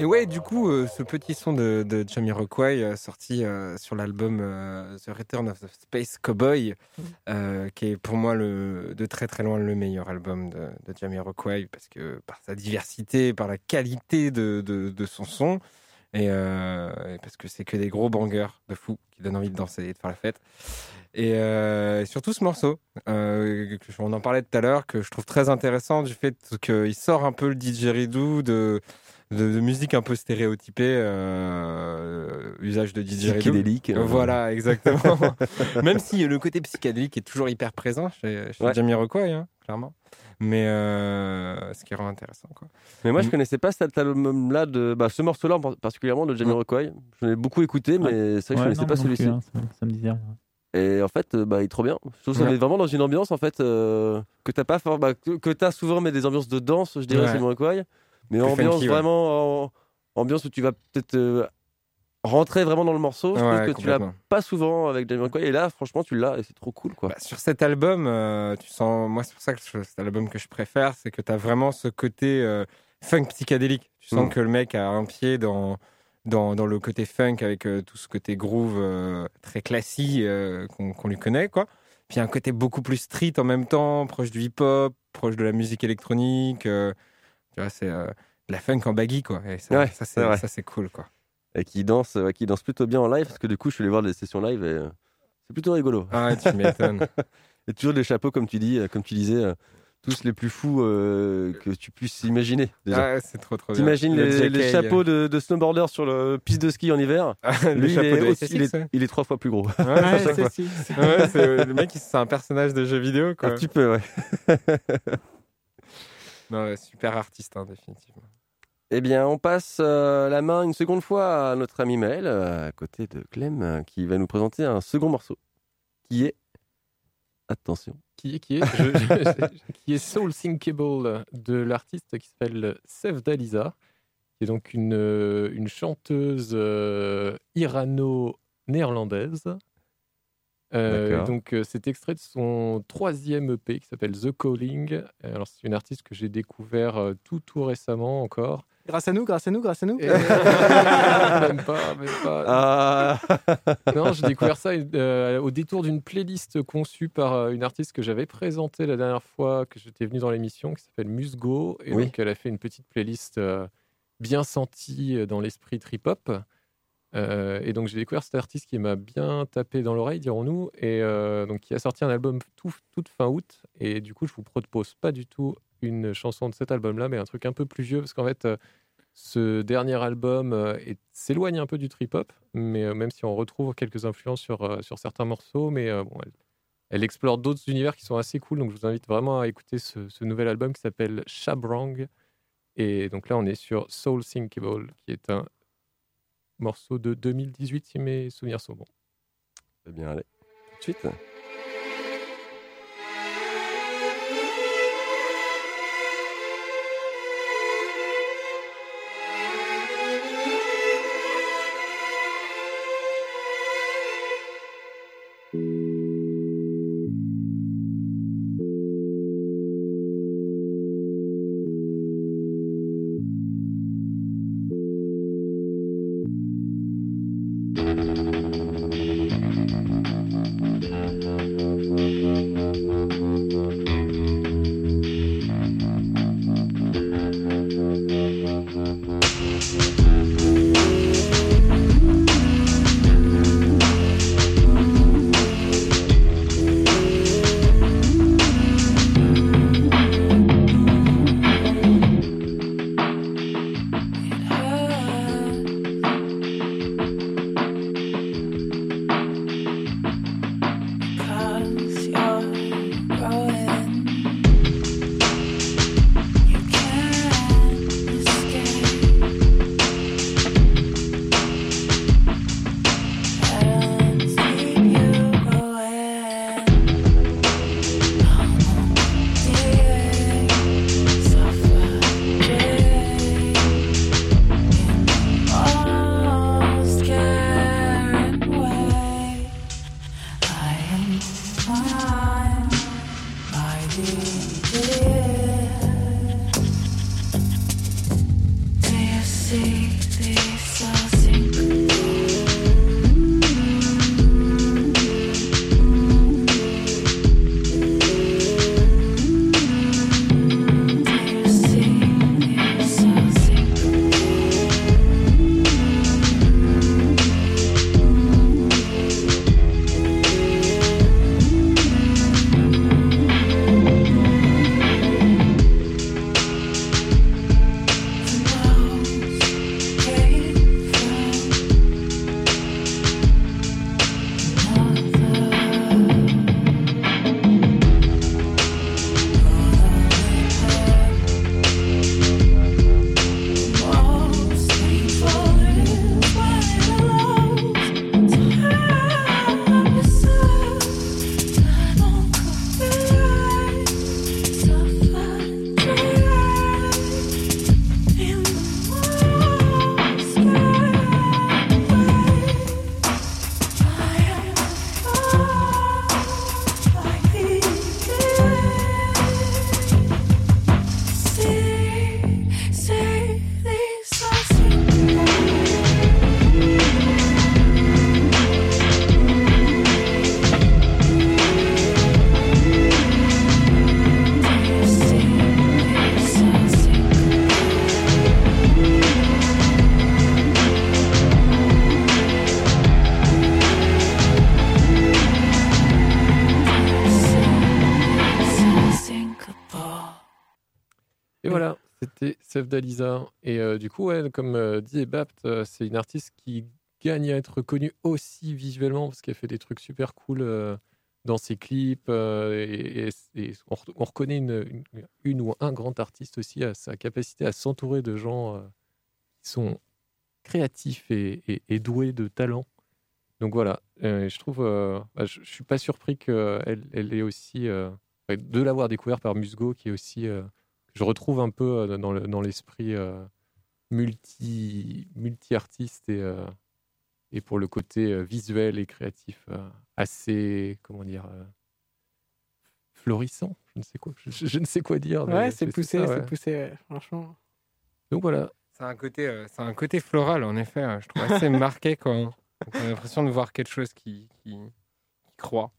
Speaker 8: Et ouais, du coup, euh, ce petit son de, de Jamiroquai euh, sorti euh, sur l'album euh, The Return of the Space Cowboy, euh, qui est pour moi le, de très très loin le meilleur album de, de Jamiroquai parce que par sa diversité, par la qualité de, de, de son son, et, et parce que c'est que des gros bangers de fou qui donnent envie de danser et de faire la fête. Et euh, surtout ce morceau, que- on en parlait tout à l'heure, que je trouve très intéressant du fait qu'il sort un peu le didgeridoo de, de, de musique un peu stéréotypée, euh, usage de didgeridoo.
Speaker 4: Psychédélique, euh.
Speaker 8: Voilà, exactement. Même si le côté psychédélique est toujours hyper présent chez, chez
Speaker 4: Ouais.
Speaker 8: Jamiroquai, hein, clairement. Mais euh, ce qui rend intéressant. Quoi.
Speaker 4: Mais moi, je
Speaker 8: Mm.
Speaker 4: connaissais pas cet album-là, de bah, ce morceau-là en particulièrement de Jamiroquai. J'en ai beaucoup écouté, mais c'est vrai que je
Speaker 9: Ouais,
Speaker 4: connaissais
Speaker 9: non,
Speaker 4: pas celui-ci.
Speaker 9: hein, ça, ça me disait rien.
Speaker 4: Et en fait, euh, bah, il est trop bien. Je trouve que ça
Speaker 8: Ouais.
Speaker 4: met vraiment dans une ambiance en fait euh, que t'as pas, bah, que, que t'as souvent, mais des ambiances de danse, je dirais,
Speaker 8: Ouais.
Speaker 4: Jamiroquai. Mais
Speaker 8: Plus
Speaker 4: ambiance
Speaker 8: funky, ouais.
Speaker 4: vraiment, en- ambiance où tu vas peut-être euh, rentrer vraiment dans le morceau. Je
Speaker 8: Ouais,
Speaker 4: trouve que tu l'as pas souvent avec Jamiroquai. Et là, franchement, tu l'as et c'est trop cool, quoi.
Speaker 8: Bah, sur cet album, euh, tu sens, moi c'est pour ça que c'est l'album que je préfère, c'est que tu as vraiment ce côté euh, funk psychédélique. Tu sens
Speaker 4: Mm.
Speaker 8: que le mec a un pied dans, dans, dans le côté funk avec tout ce côté groove très classique qu'on lui connaît. quoi. Puis un côté beaucoup plus street en même temps, proche du hip-hop, proche de la musique électronique. Euh, tu vois, c'est euh, de la funk en baggy, quoi. Et ça,
Speaker 4: Ouais,
Speaker 8: ça,
Speaker 4: c'est
Speaker 8: cool, quoi.
Speaker 4: Et qui danse, ouais, qui danse plutôt bien en live, parce que du coup, je suis allé voir des sessions live et euh, c'est plutôt rigolo.
Speaker 8: Ah ouais, tu m'étonnes.
Speaker 4: et toujours des chapeaux, comme tu dis, euh, comme tu disais, euh, tous les plus fous euh, que tu puisses imaginer. Déjà.
Speaker 8: Ah c'est trop, trop bien.
Speaker 4: T'imagines
Speaker 8: Le
Speaker 4: les, les chapeaux de, de snowboarder sur le piste de ski en hiver?
Speaker 8: Le
Speaker 4: Lui, il
Speaker 8: chapeau
Speaker 4: est,
Speaker 8: de
Speaker 4: aussi- il, est,
Speaker 8: ouais.
Speaker 4: il est trois fois plus gros.
Speaker 8: Ouais, c'est- le mec, c'est un personnage de jeu vidéo, quoi.
Speaker 4: Un petit peu, ouais.
Speaker 8: Non, super artiste, hein, définitivement.
Speaker 4: Eh bien, on passe euh, la main une seconde fois à notre ami Maël, euh, à côté de Clem, euh, qui va nous présenter un second morceau, qui est... Attention.
Speaker 10: qui est, qui est, je- je- qui est Soul Thinkable de l'artiste qui s'appelle Sef Dalisa, qui est donc une, une chanteuse euh, irano-néerlandaise. Euh, donc, euh, c'est extrait de son troisième EP qui s'appelle The Calling. Euh, Alors, c'est une artiste que j'ai découvert euh, tout, tout récemment encore.
Speaker 5: Grâce à nous, grâce à nous, grâce à nous.
Speaker 10: Et- même pas, même pas.
Speaker 4: Ah
Speaker 10: Non, j'ai découvert ça euh, au détour d'une playlist conçue par euh, une artiste que j'avais présentée la dernière fois que j'étais venu dans l'émission, qui s'appelle Musgo. Et
Speaker 4: Oui.
Speaker 10: donc, elle a fait une petite playlist euh, bien sentie euh, dans l'esprit trip-hop. Euh, et donc, j'ai découvert cet artiste qui m'a bien tapé dans l'oreille, dirons-nous, et euh, donc qui a sorti un album tout, toute fin août. Et du coup, je vous propose pas du tout une chanson de cet album-là, mais un truc un peu plus vieux, parce qu'en fait, euh, ce dernier album s'éloigne un peu du trip-hop, mais même si on retrouve quelques influences sur, sur certains morceaux, mais bon, elle, elle explore d'autres univers qui sont assez cool. Donc, je vous invite vraiment à écouter ce, ce nouvel album qui s'appelle Shabrang. Et donc là, on est sur Soul Thinkable, qui est un morceau de 2018, si mes souvenirs sont bons.
Speaker 4: Eh bien, allez, tout de suite.
Speaker 10: Sef Dalisa. Et euh, du coup, ouais, comme euh, dit Ebapt, euh, c'est une artiste qui gagne à être reconnue aussi visuellement parce qu'elle fait des trucs super cool euh, dans ses clips. et, on, re- on reconnaît une, une- ou un grand artiste aussi à sa capacité à s'entourer de gens qui sont créatifs et, doués de talent. Donc voilà, je trouve, bah, je, suis pas surpris qu'elle elle est aussi, de l'avoir découvert par Musgo, qui est aussi, je retrouve un peu euh, dans le- dans l'esprit euh, multi, multi-artiste et, euh, et pour le côté euh, visuel et créatif euh, assez, comment dire, euh, florissant. Je ne sais quoi, je, je ne sais quoi dire.
Speaker 5: Ouais, c'est poussé,
Speaker 10: ça,
Speaker 5: c'est
Speaker 10: ouais.
Speaker 5: poussé, ouais, franchement.
Speaker 10: Donc voilà.
Speaker 8: C'est un côté, euh, c'est un côté floral en effet. euh, Je trouve assez marqué quand on a l'impression de voir quelque chose qui, qui, qui croit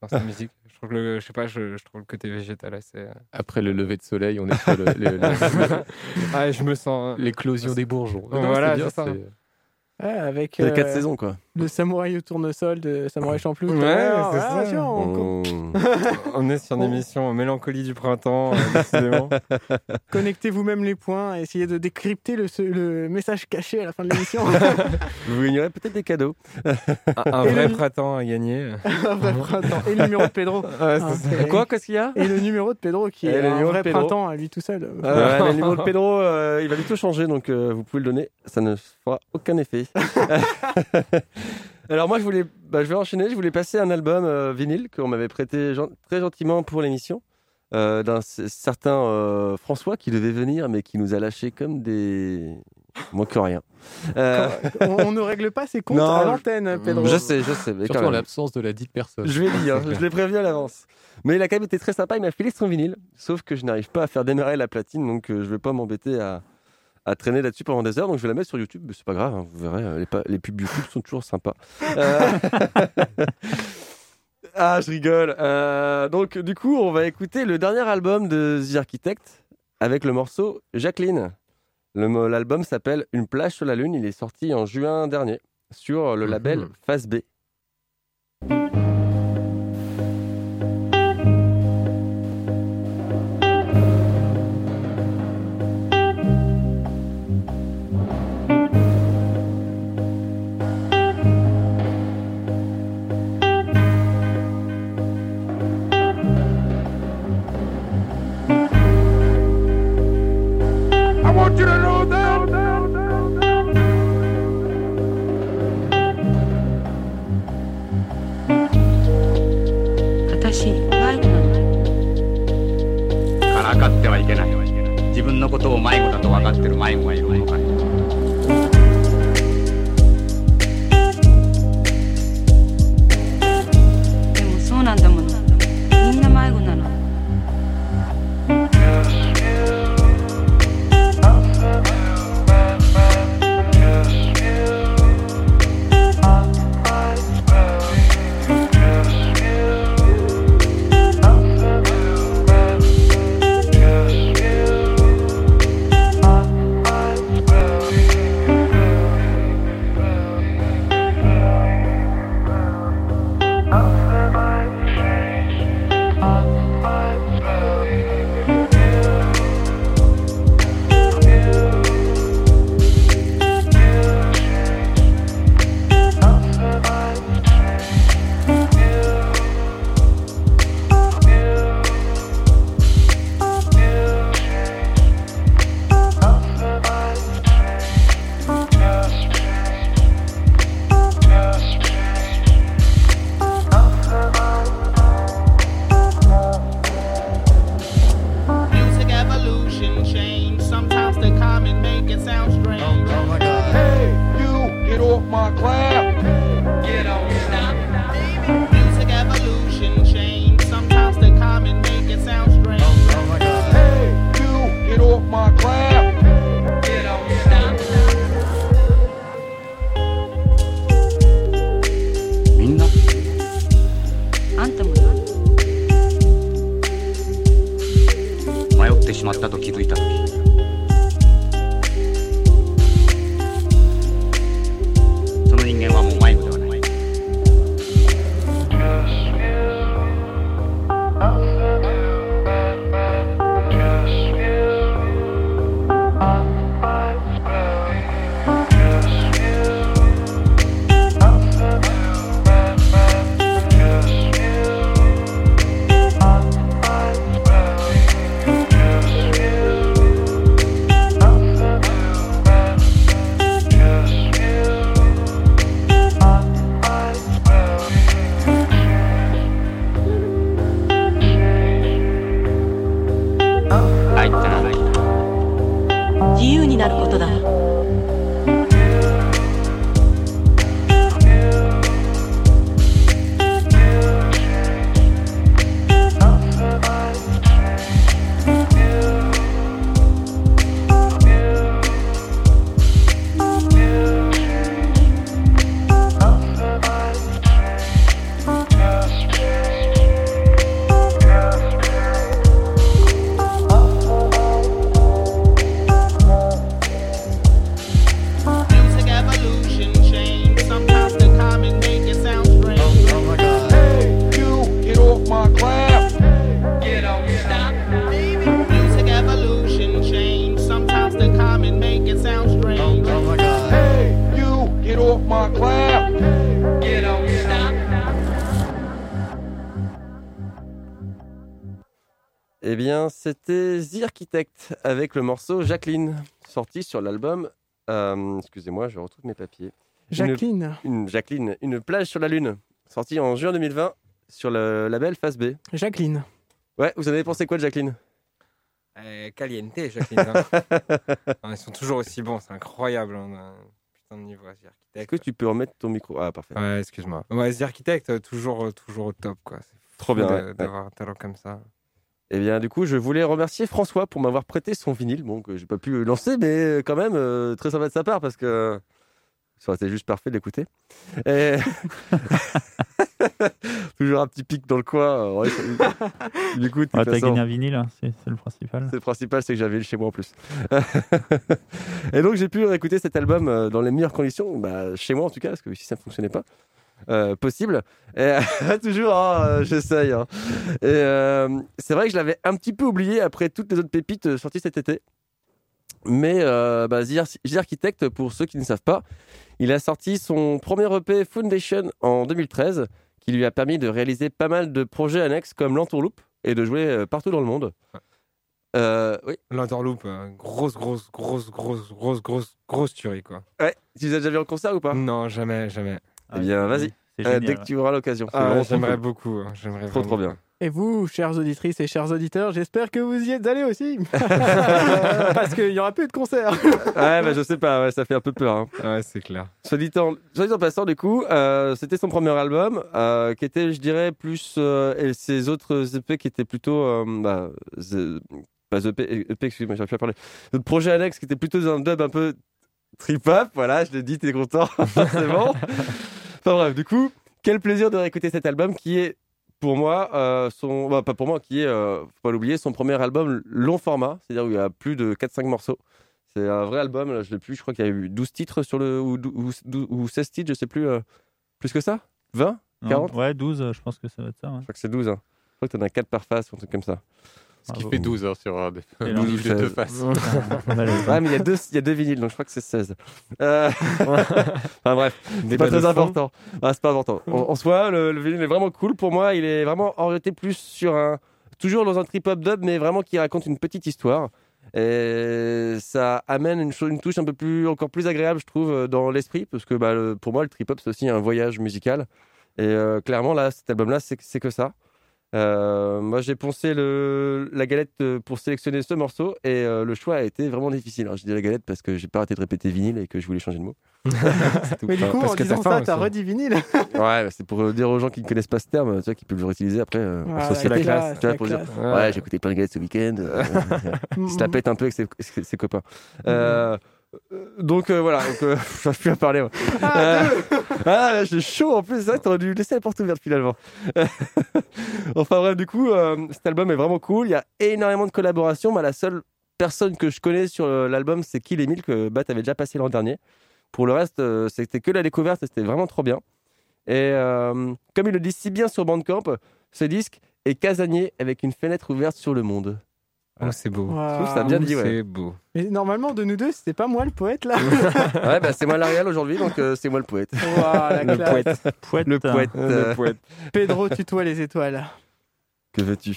Speaker 8: dans sa musique. Je trouve le, je sais pas, je, je trouve le côté végétal assez. euh,
Speaker 10: Après le lever de soleil, on est sur le- le- le-
Speaker 8: Ah, je me sens.
Speaker 10: l'éclosion des bourgeons.
Speaker 8: Donc voilà,
Speaker 10: c'est bien,
Speaker 8: ça.
Speaker 10: c'est-
Speaker 5: Ouais, avec
Speaker 4: a quatre
Speaker 5: euh,
Speaker 4: saisons, quoi.
Speaker 5: le samouraï au tournesol de Samouraï Champloo.
Speaker 8: Ouais,
Speaker 5: Ah,
Speaker 8: c'est
Speaker 5: ah,
Speaker 8: ça.
Speaker 5: tiens, on-
Speaker 4: Oh.
Speaker 8: On est sur une émission mélancolie du printemps, euh, décidément.
Speaker 5: Connectez vous-même les points, essayez de décrypter le, message caché à la fin de l'émission.
Speaker 4: Vous gagnerez peut-être des cadeaux.
Speaker 8: Un, vrai
Speaker 5: le-
Speaker 8: printemps à gagner.
Speaker 5: un vrai printemps. Et le numéro de Pedro.
Speaker 8: C'est ça.
Speaker 5: c'est-
Speaker 4: Quoi Qu'est-ce qu'il y a
Speaker 5: Et le numéro de Pedro qui
Speaker 4: Et
Speaker 5: est
Speaker 4: le
Speaker 5: un vrai printemps à lui tout seul.
Speaker 4: Ouais, le numéro de Pedro, euh, il va bientôt changer, donc euh, vous pouvez le donner. Ça ne fera aucun effet. Alors moi, je voulais, bah, je vais enchaîner. Je voulais passer un album euh, vinyle qu'on m'avait prêté gen- très gentiment pour l'émission euh, d'un certain euh, François qui devait venir, mais qui nous a lâchés comme des moins que rien. Euh,
Speaker 5: on, on ne règle pas ses comptes
Speaker 4: Non,
Speaker 5: à l'antenne, Pedro.
Speaker 4: Je sais, je sais. mais
Speaker 10: Surtout en l'absence de la dite personne.
Speaker 4: Je vais dire, je l'ai prévenu à l'avance. Mais il a quand même été très sympa, il m'a filé son vinyle, sauf que je n'arrive pas à faire démarrer la platine, donc je vais pas m'embêter à, à traîner là-dessus pendant des heures, donc je vais la mettre sur YouTube, mais c'est pas grave, hein, vous verrez, euh, les, pubs YouTube sont toujours sympas. Euh, ah, je rigole. Euh, donc du coup, on va écouter le dernier album de The Architect avec le morceau Jacqueline. L'album s'appelle Une plage sur la lune, il est sorti en juin dernier sur le label Phase B.
Speaker 14: はいけない。自分のことを迷子だと分かってる迷子がいるのか
Speaker 4: c'était The Architect avec le morceau Jacqueline, sorti sur l'album. euh, Excusez-moi, je retrouve mes papiers.
Speaker 5: Jacqueline.
Speaker 4: Une, Jacqueline, une plage sur la lune, sorti en juin 2020 sur le label Face B.
Speaker 5: Jacqueline.
Speaker 4: Ouais, vous en avez pensé quoi de Jacqueline?
Speaker 8: Euh, caliente, Jacqueline. hein. Ils sont toujours aussi bons, c'est incroyable. On a un putain de niveau à The Architect.
Speaker 4: Est-ce que tu peux remettre ton micro? Ah, parfait.
Speaker 8: Ouais, excuse-moi. Ouais, The Architect, euh, toujours, euh, toujours au top, quoi.
Speaker 4: Trop bien, ouais,
Speaker 8: D'avoir un talent comme ça.
Speaker 4: Eh bien, du coup, je voulais remercier François pour m'avoir prêté son vinyle. Bon, que j'ai pas pu lancer, mais quand même, euh, très sympa de sa part parce que ça aurait été juste parfait de l'écouter. Et... Toujours un petit pic dans le coin. euh, ouais, il écoute.
Speaker 9: Ah, T'as gagné un vinyle, hein, c'est le principal.
Speaker 4: C'est le principal, c'est que j'avais le chez moi en plus. et donc j'ai pu réécouter cet album euh, dans les meilleures conditions, bah, chez moi en tout cas, parce que ici ça ne fonctionnait pas. Euh, possible. Et, toujours, hein, euh, j'essaye. hein. Et euh, c'est vrai que je l'avais un petit peu oublié après toutes les autres pépites sorties cet été. Mais euh, bah, The Ar- The Architect, pour ceux qui ne savent pas, il a sorti son premier EP Foundation en 2013, qui lui a permis de réaliser pas mal de projets annexes comme l'entourloupe et de jouer partout dans le monde. Euh, oui.
Speaker 8: L'Enterloop, euh, grosse, grosse, grosse, grosse, grosse, grosse, grosse tuerie, quoi.
Speaker 4: Ouais. Tu les as déjà vu en concert ou pas?
Speaker 8: Non, jamais, jamais.
Speaker 4: Eh bien, vas-y. Euh, dès que tu auras l'occasion.
Speaker 8: Ah, j'aimerais beaucoup. hein, J'aimerais
Speaker 4: Trop, trop bien.
Speaker 5: Et vous, chères auditrices et chers auditeurs, j'espère que vous y êtes allés aussi. Parce qu'il n'y aura plus de concert.
Speaker 4: Ouais, bah, je sais pas, ouais, ça fait un peu peur. hein.
Speaker 8: Ouais, c'est clair.
Speaker 4: Soit dit en, soit dit en passant, du coup, euh, c'était son premier album, euh, qui était, je dirais, plus. euh, et ses autres EP qui étaient plutôt. euh, bah, the- EP, EP excuse-moi, j'arrive plus à parler. Notre projet annexe qui était plutôt un dub un peu trip-hop, voilà, je l'ai dit, t'es content, c'est bon. Enfin bref, du coup, quel plaisir de réécouter cet album qui est. Pour moi, euh, son, bah, pas pour moi, qui est, euh, faut pas l'oublier, son premier album long format, c'est-à-dire où il y a plus de 4-5 morceaux. C'est un vrai album, là, je l'ai plus, je crois qu'il y a eu 12 titres sur le. ou, dou- ou, dou- ou 16 titres, je sais plus. euh, plus que ça? 20
Speaker 9: Non,
Speaker 4: 40
Speaker 9: Ouais, 12, euh, je pense que ça va être ça. ouais.
Speaker 4: Je crois que c'est 12. hein. Je crois que t'en as 4 par face ou un truc comme ça.
Speaker 10: Ce qui fait 12 heures sur un vinyle de
Speaker 4: 16.
Speaker 10: deux faces.
Speaker 4: ouais, mais il y, a deux, il y a deux vinyles, donc je crois que c'est 16. Euh, enfin bref, c'est pas très important. Ah, c'est pas important. En, en soi, le, le vinyle est vraiment cool. Pour moi, il est vraiment orienté plus sur un. Toujours dans un trip-hop dub, mais vraiment qui raconte une petite histoire. Et ça amène une, touche un peu plus, encore plus agréable, je trouve, euh, dans l'esprit, parce que bah, le- pour moi, le trip-hop, c'est aussi un voyage musical. Et euh, clairement, là, cet album-là, c'est c'est que ça. Euh, moi, j'ai poncé le, la galette euh, pour sélectionner ce morceau et euh, le choix a été vraiment difficile. Alors, je dis la galette parce que j'ai pas arrêté de répéter vinyle et que je voulais changer de mot. C'est tout.
Speaker 5: Mais du coup,
Speaker 4: parce
Speaker 5: en
Speaker 4: que
Speaker 5: disant ça, t'as redit vinyle.
Speaker 4: Ouais, mais c'est pour dire aux gens qui ne connaissent pas ce terme, tu vois, qui peuvent le réutiliser après euh,
Speaker 5: Ouais,
Speaker 4: en
Speaker 5: la
Speaker 4: société.
Speaker 5: classe,
Speaker 4: tu vois,
Speaker 5: la
Speaker 4: pour dire, ouais, j'ai écouté plein de galettes ce week-end. euh, il se la pète un peu avec ses, ses- ses copains. Euh, euh, donc euh, voilà, donc, euh, j'arrive plus à parler. moi. Euh, ah, j'ai chaud en plus, c'est vrai, t'aurais dû laisser la porte ouverte finalement. enfin bref, du coup, euh, cet album est vraiment cool. Il y a énormément de collaborations. mais la seule personne que je connais sur euh, l'album, c'est Kill Emile, que Bat avait déjà passé l'an dernier. Pour le reste, euh, c'était que la découverte c'était vraiment trop bien. Et euh, comme il le dit si bien sur Bandcamp, ce disque est casanier avec une fenêtre ouverte sur le monde.
Speaker 8: Oh, c'est beau.
Speaker 4: Je trouve que ça bien dit, ouais.
Speaker 8: C'est beau.
Speaker 5: Mais normalement, de nous deux, c'était pas moi le poète là.
Speaker 4: ouais, bah, c'est moi l'Ariel aujourd'hui, donc euh, c'est moi le poète.
Speaker 5: La
Speaker 4: le poète.
Speaker 9: Poète.
Speaker 4: Le poète.
Speaker 8: Le poète.
Speaker 5: Pedro tutoie les étoiles.
Speaker 4: Que veux-tu?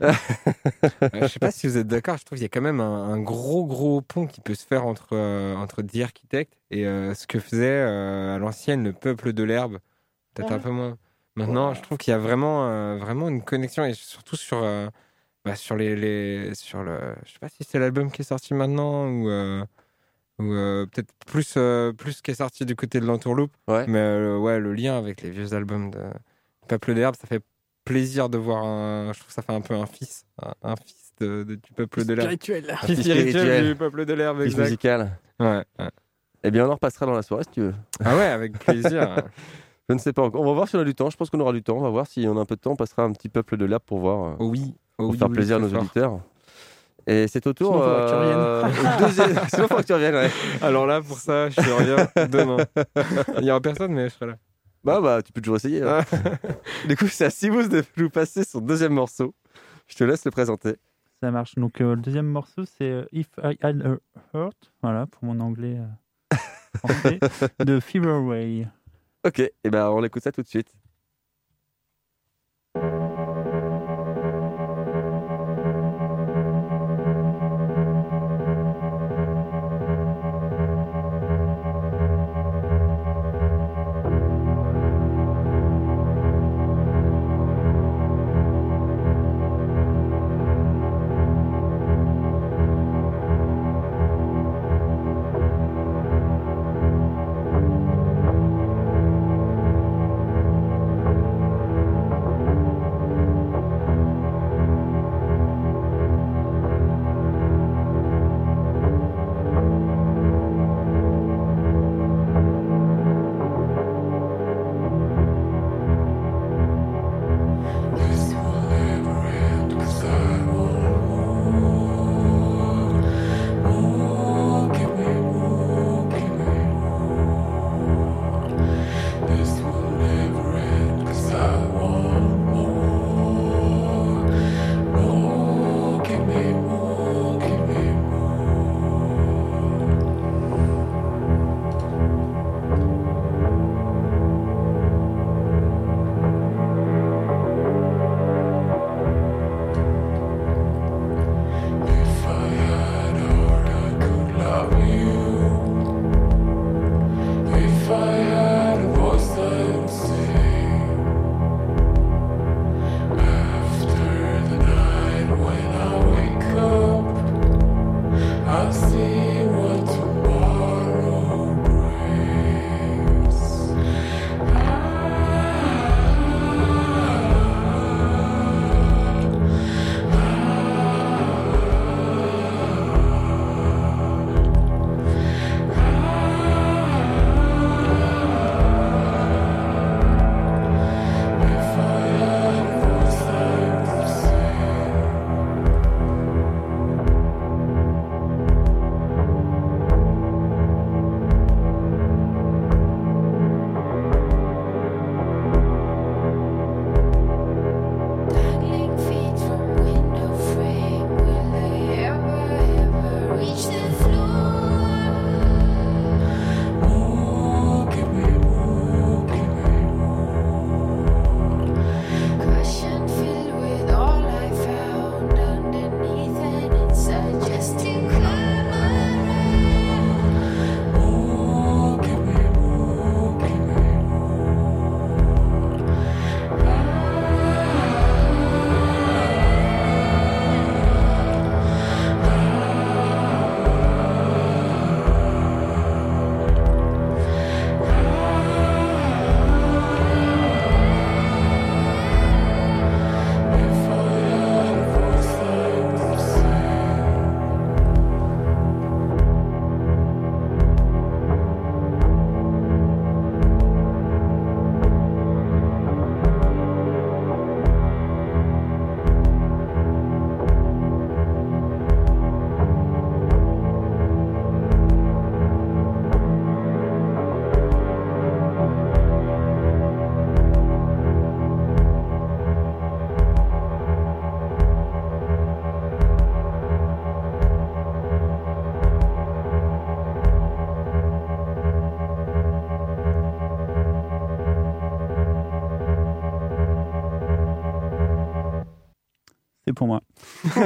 Speaker 8: Je sais pas si vous êtes d'accord, je trouve qu'il y a quand même un, un gros gros pont qui peut se faire entre, euh, entre The Architect et euh, ce que faisait euh, à l'ancienne le peuple de l'herbe. Peut-être un peu moins. Maintenant, je trouve qu'il y a vraiment, euh, vraiment une connexion et surtout sur, euh, bah, sur les, les sur le. Je sais pas si c'est l'album qui est sorti maintenant ou, euh, Ou euh, peut-être plus, euh, plus ce qui est sorti du côté de l'entourloupe.
Speaker 4: Ouais.
Speaker 8: Mais euh, ouais, le lien avec les vieux albums de Peuple d'herbe, ça fait plaisir de voir un. Je trouve que ça fait un peu un fils. Un, un fils de, de- du peuple de l'herbe.
Speaker 5: Spirituel.
Speaker 8: Fils spirituel du peuple de l'herbe, exact.
Speaker 4: musical.
Speaker 8: Ouais, ouais.
Speaker 4: Eh bien, on en repassera dans la soirée si tu veux.
Speaker 8: Ah ouais, avec plaisir.
Speaker 4: Je ne sais pas encore. On va voir si on a du temps. Je pense qu'on aura du temps. On va voir si on a un peu de temps. On passera un petit peuple de l'herbe pour voir.
Speaker 8: oui.
Speaker 4: Pour
Speaker 8: oui,
Speaker 4: faire
Speaker 8: oui,
Speaker 4: plaisir à nos
Speaker 8: fort.
Speaker 4: auditeurs. Et c'est au tour.
Speaker 5: Sinon, faudra que tu
Speaker 4: euh,
Speaker 5: reviennes.
Speaker 4: Sinon, que tu reviennes. ouais.
Speaker 8: Alors là, pour ça, je reviens demain. Il n'y aura personne, mais je serai là.
Speaker 4: Bah, bah, tu peux toujours essayer. hein. du coup, c'est à Simous de nous passer son deuxième morceau. Je te laisse le présenter.
Speaker 9: Ça marche. Donc, euh, le deuxième morceau, c'est euh, If I Had a Heart, voilà, pour mon anglais euh, français, de Fever Way.
Speaker 4: Ok, et ben on écoute ça tout de suite.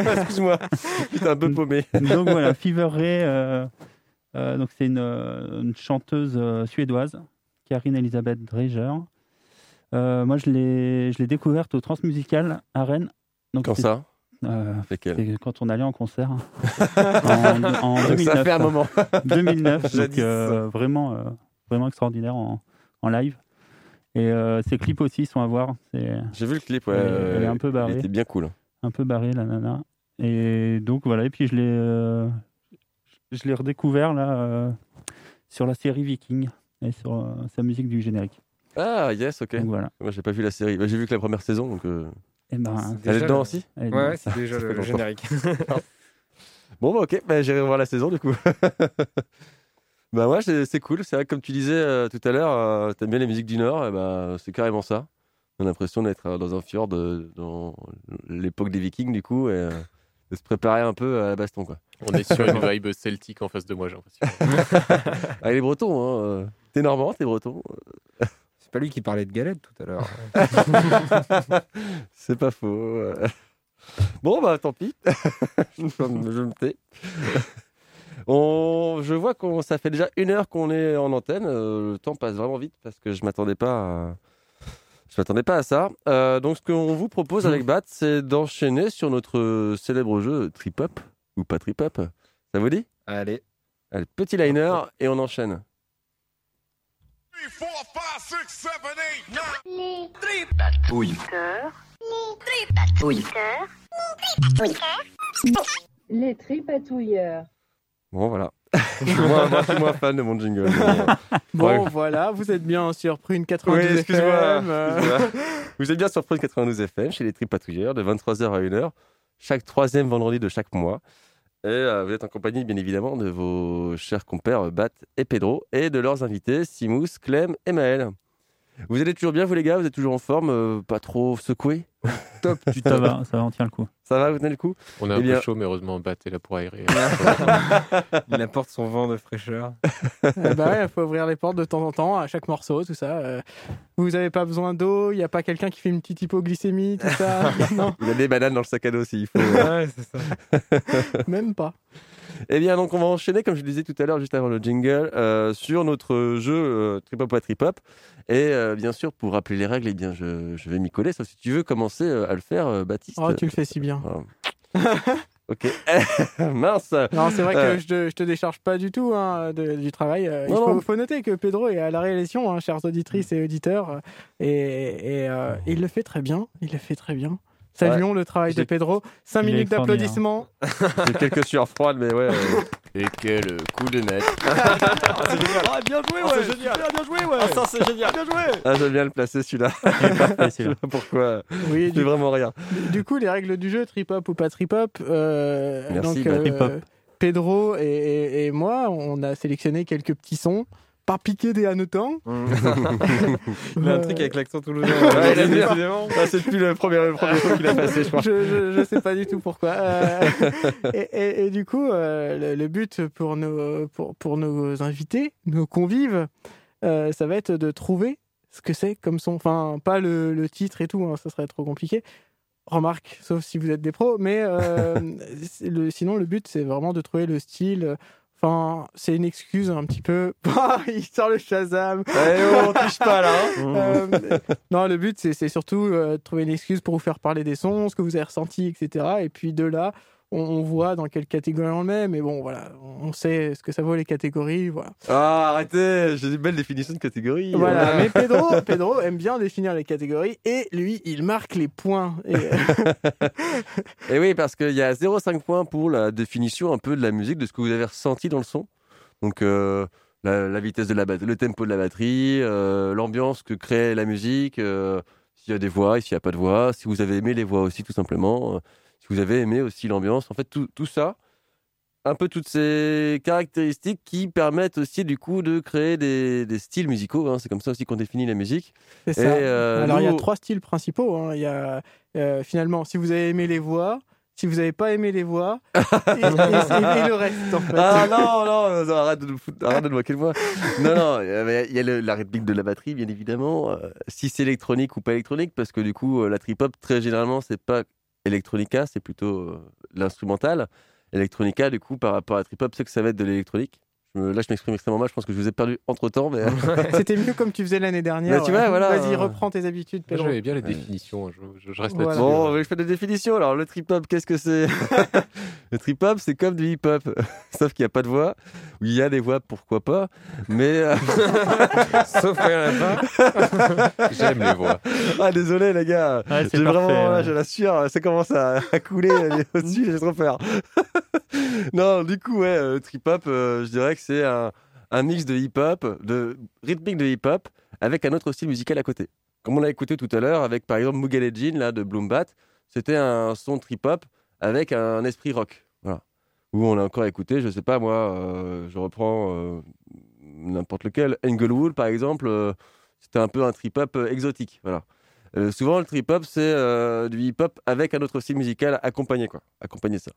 Speaker 4: Excuse-moi, j'étais un peu paumé.
Speaker 9: donc voilà, Fever Ray, euh, euh, donc c'est une, euh, une chanteuse suédoise, Karine Elisabeth Dreger. Moi, je l'ai, je l'ai découverte au Transmusical à Rennes. Donc
Speaker 4: Quand ça?
Speaker 9: Euh, c'est quand on allait en concert en, en
Speaker 4: Ça
Speaker 9: 2009.
Speaker 4: fait un moment.
Speaker 9: 2009, donc
Speaker 4: Jadis.
Speaker 9: euh, vraiment, euh, vraiment extraordinaire en, en live. Et ses clips aussi sont à voir.
Speaker 4: J'ai vu le clip, ouais.
Speaker 9: Elle, elle est un peu barrée.
Speaker 4: Il était bien cool.
Speaker 9: Un peu barrée, la nana. Et donc voilà, et puis je l'ai, euh, je l'ai redécouvert là euh, sur la série Viking et sur euh, sa musique du générique.
Speaker 4: Ah, yes, ok.
Speaker 9: Donc voilà.
Speaker 4: Moi, j'ai pas vu la série. Bah, j'ai vu que la première saison, donc. euh,
Speaker 9: Eh ben,
Speaker 4: Elle est dedans
Speaker 8: le-
Speaker 4: aussi
Speaker 8: Ouais, c'est déjà le, générique.
Speaker 4: Bon, bah, ok, bah, j'irai voir la saison du coup. bah, ouais, c'est cool. C'est vrai que, comme tu disais euh, tout à l'heure, euh, t'aimes bien les musiques du Nord, et bah, c'est carrément ça. On a l'impression d'être euh, dans un fjord euh, dans l'époque des Vikings, du coup, et euh, de se préparer un peu à la baston, quoi.
Speaker 10: On est sur une vibe celtique en face de moi, j'ai l'impression.
Speaker 4: ah, les Bretons, hein. T'es Normand, t'es Breton.
Speaker 8: C'est pas lui qui parlait de galette tout à l'heure.
Speaker 4: c'est pas faux. Bon, bah, tant pis. je me je me tais. On, je vois qu'on ça fait déjà une heure qu'on est en antenne. Euh, le temps passe vraiment vite parce que je m'attendais pas à, je m'attendais pas à ça. Euh, donc ce qu'on vous propose avec Bat, c'est d'enchaîner sur notre célèbre jeu Trip Hop ou pas Trip Hop. Ça vous dit?
Speaker 8: Allez.
Speaker 4: Allez, petit liner et on enchaîne.
Speaker 7: Les.
Speaker 15: Les tripatouilleurs.
Speaker 4: Bon voilà. Je, suis moins, moi, je suis moins fan de mon jingle. mais, euh,
Speaker 5: Bon, voilà, vous êtes bien sur Prune
Speaker 4: Oui,
Speaker 5: 92
Speaker 4: excuse-moi.
Speaker 5: FM. euh,
Speaker 4: excuse-moi. Vous êtes bien sur Prune 92 FM chez les Tripatouilleurs de 23h à 1h, chaque troisième vendredi de chaque mois. Et euh, vous êtes en compagnie, bien évidemment, de vos chers compères Bat et Pedro et de leurs invités Simous, Clem et Maël. Vous allez toujours bien, vous les gars? Vous êtes toujours en forme euh, Pas trop secoué? Top du
Speaker 9: Ça va, ça va, on tient le coup.
Speaker 4: Ça va, vous tenez le coup?
Speaker 10: On est un
Speaker 4: Eh bien-
Speaker 10: peu chaud, mais heureusement, Bat est là pour aérer.
Speaker 8: Il apporte son vent de fraîcheur.
Speaker 5: eh ben, il faut ouvrir les portes de temps en temps à chaque morceau, tout ça. euh. Vous n'avez pas besoin d'eau, il n'y a pas quelqu'un qui fait une petite hypoglycémie, tout ça? non,
Speaker 4: Il y a des bananes dans le sac à dos s'il faut. euh.
Speaker 8: Ouais, c'est ça.
Speaker 5: même pas.
Speaker 4: Eh bien, donc, on va enchaîner, comme je le disais tout à l'heure, juste avant le jingle, euh, sur notre jeu euh, Trip Hop ou Trip Hop. Et euh, bien sûr, pour rappeler les règles, eh bien, je, je vais m'y coller. Sauf si tu veux commencer euh, à le faire, euh, Baptiste.
Speaker 5: Oh, tu le fais si bien.
Speaker 4: Ah. ok. Mince.
Speaker 5: Non, c'est vrai que
Speaker 4: Euh,
Speaker 5: je, te, je te décharge pas du tout hein, de- du travail. Euh, il faut,
Speaker 4: non.
Speaker 5: faut noter que Pedro est à la réalisation, hein, chères auditrices et auditeurs, et, et, euh, il le fait très bien. Il le fait très bien. Saluons le travail de Pedro. 5
Speaker 9: Il est
Speaker 5: minutes d'applaudissements.
Speaker 4: J'ai quelques sueurs froides, mais ouais. euh,
Speaker 10: Et quel coup de net.
Speaker 13: Ah, bien joué,
Speaker 4: Oh,
Speaker 13: ouais.
Speaker 4: c'est génial.
Speaker 13: Super bien joué, ouais.
Speaker 4: Ah, ça, c'est génial.
Speaker 13: Bien joué.
Speaker 4: Ah, j'aime bien le placer celui-là. Pas pourquoi.
Speaker 5: Oui,
Speaker 4: Je fais
Speaker 5: du,
Speaker 4: vraiment rien.
Speaker 5: du coup, les règles du jeu, trip hop ou pas trip hop. euh,
Speaker 4: Merci,
Speaker 5: donc,
Speaker 4: bah,
Speaker 9: trip hop.
Speaker 5: Pedro et, et- et moi, on a sélectionné quelques petits sons. Pas piquer des hannetons.
Speaker 8: Il a un truc avec l'accent toulousain.
Speaker 4: Ouais. Ah, c'est depuis le premier, le premier truc qu'il a passé, je crois.
Speaker 5: je, je, je sais pas du tout pourquoi. Euh, et, et- et du coup, euh, le, le but pour nos, pour, pour nos invités, nos convives, euh, ça va être de trouver ce que c'est comme son. Enfin, pas le, le titre et tout, hein, ça serait trop compliqué. Remarque, sauf si vous êtes des pros, mais euh, le, sinon, le but, c'est vraiment de trouver le style. Enfin, c'est une excuse un petit peu. Ah, Il sort le Shazam.
Speaker 4: Eh oh, on touche pas là. hein.
Speaker 5: Euh, non, le but, c'est c'est surtout euh, de trouver une excuse pour vous faire parler des sons, ce que vous avez ressenti, etc. Et puis de là, on, on voit dans quelle catégorie on le met. Mais bon, voilà, on sait ce que ça vaut les catégories. Voilà.
Speaker 4: Ah, arrêtez. J'ai une belle définition de catégorie.
Speaker 5: Voilà. Mais Pedro, Pedro aime bien définir les catégories et lui, il marque les points. Et, euh,
Speaker 4: Et oui, parce qu'il y a 0,5 points pour la définition un peu de la musique, de ce que vous avez ressenti dans le son. Donc, euh, la, la vitesse de la batterie, le tempo de la batterie, euh, l'ambiance que crée la musique, euh, s'il y a des voix, s'il n'y a pas de voix, si vous avez aimé les voix aussi, tout simplement, si vous avez aimé aussi l'ambiance. En fait, tout, tout ça, un peu toutes ces caractéristiques qui permettent aussi, du coup, de créer des, des styles musicaux. hein. C'est comme ça aussi qu'on définit la musique.
Speaker 5: c'est ça.
Speaker 4: Euh,
Speaker 5: Alors, il y a trois styles principaux. hein. Il y a euh, finalement, si vous avez aimé les voix, si vous n'avez pas aimé les voix, et, et- et- et le reste, en fait.
Speaker 4: Ah non, non, non, arrête de, arrête de moquer de moi. Non, non, il y a- le- la réplique de la batterie, bien évidemment. euh, si c'est électronique ou pas électronique, parce que du coup, la trip-hop, très généralement, c'est pas electronica, c'est plutôt euh, l'instrumental. Electronica, du coup, par rapport à la trip-hop, c'est que ça va être de l'électronique. Là, je m'exprime extrêmement mal. Je pense que je vous ai perdu entre temps, mais
Speaker 5: C'était mieux comme tu faisais l'année dernière.
Speaker 4: Bah, tu
Speaker 5: ouais.
Speaker 4: vois, voilà.
Speaker 5: Vas-y, reprends tes habitudes,
Speaker 10: Moi,
Speaker 5: Pedro.
Speaker 10: J'avais bien les définitions, je, je- je reste
Speaker 5: Voilà.
Speaker 4: Bon, je fais des définitions. Alors, le trip hop, qu'est-ce que c'est Le trip hop, c'est comme du hip hop, sauf qu'il n'y a pas de voix. Ou il y a des voix, pourquoi pas. Mais. euh,
Speaker 8: Sauf qu'il a pas.
Speaker 10: J'aime les voix.
Speaker 4: Ah, désolé, les gars.
Speaker 9: Ouais, c'est
Speaker 4: J'ai
Speaker 9: parfait,
Speaker 4: vraiment, là,
Speaker 9: ouais.
Speaker 4: je l'assure, ça commence à, à couler au-dessus, j'ai trop peur. non, du coup, ouais, euh, trip hop, euh, je dirais que c'est un, mix de hip hop, de rythmique de hip hop, avec un autre style musical à côté. Comme on l'a écouté tout à l'heure, avec par exemple Mugal Jean, là, de Bloombat, c'était un son trip hop avec un esprit rock. Voilà. Où on l'a encore écouté, je sais pas, moi, euh, je reprends euh, n'importe lequel. Englewood, par exemple, euh, c'était un peu un trip hop euh, exotique. Voilà. Souvent, le trip hop, c'est du hip hop avec un autre style musical accompagné, quoi. Accompagner ça.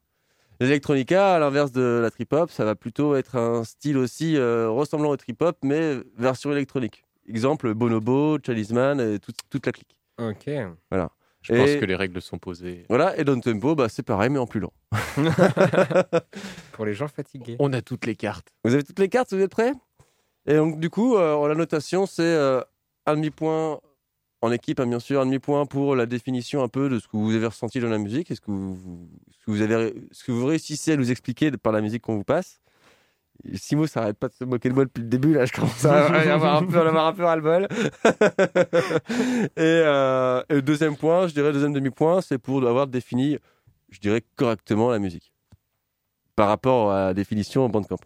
Speaker 4: L'electronica, à l'inverse de la trip hop, ça va plutôt être un style aussi euh, ressemblant au trip hop, mais version électronique. Exemple, Bonobo, Chalisman et tout- toute la clique.
Speaker 8: Ok.
Speaker 4: Voilà.
Speaker 10: Je pense que les règles sont posées.
Speaker 4: Voilà, et Down Tempo, bah, c'est pareil, mais en plus lent.
Speaker 8: Pour les gens fatigués.
Speaker 10: On a toutes les cartes.
Speaker 4: Vous avez toutes les cartes, vous êtes prêts? Et donc, du coup, euh, la notation, c'est euh, un demi-point en équipe, hein, bien sûr, un demi-point pour la définition un peu de ce que vous avez ressenti dans la musique, et ce que vous, vous- ce que vous, avez, ce que vous réussissez à nous expliquer par la musique qu'on vous passe. Simo, ça arrête pas de se moquer de moi depuis le début, là, je commence à avoir un peu, avoir un peu ras-le-bol. et, euh, et le deuxième point, je dirais, le deuxième demi-point, c'est pour avoir défini, je dirais, correctement la musique. Par rapport à la définition en Bandcamp.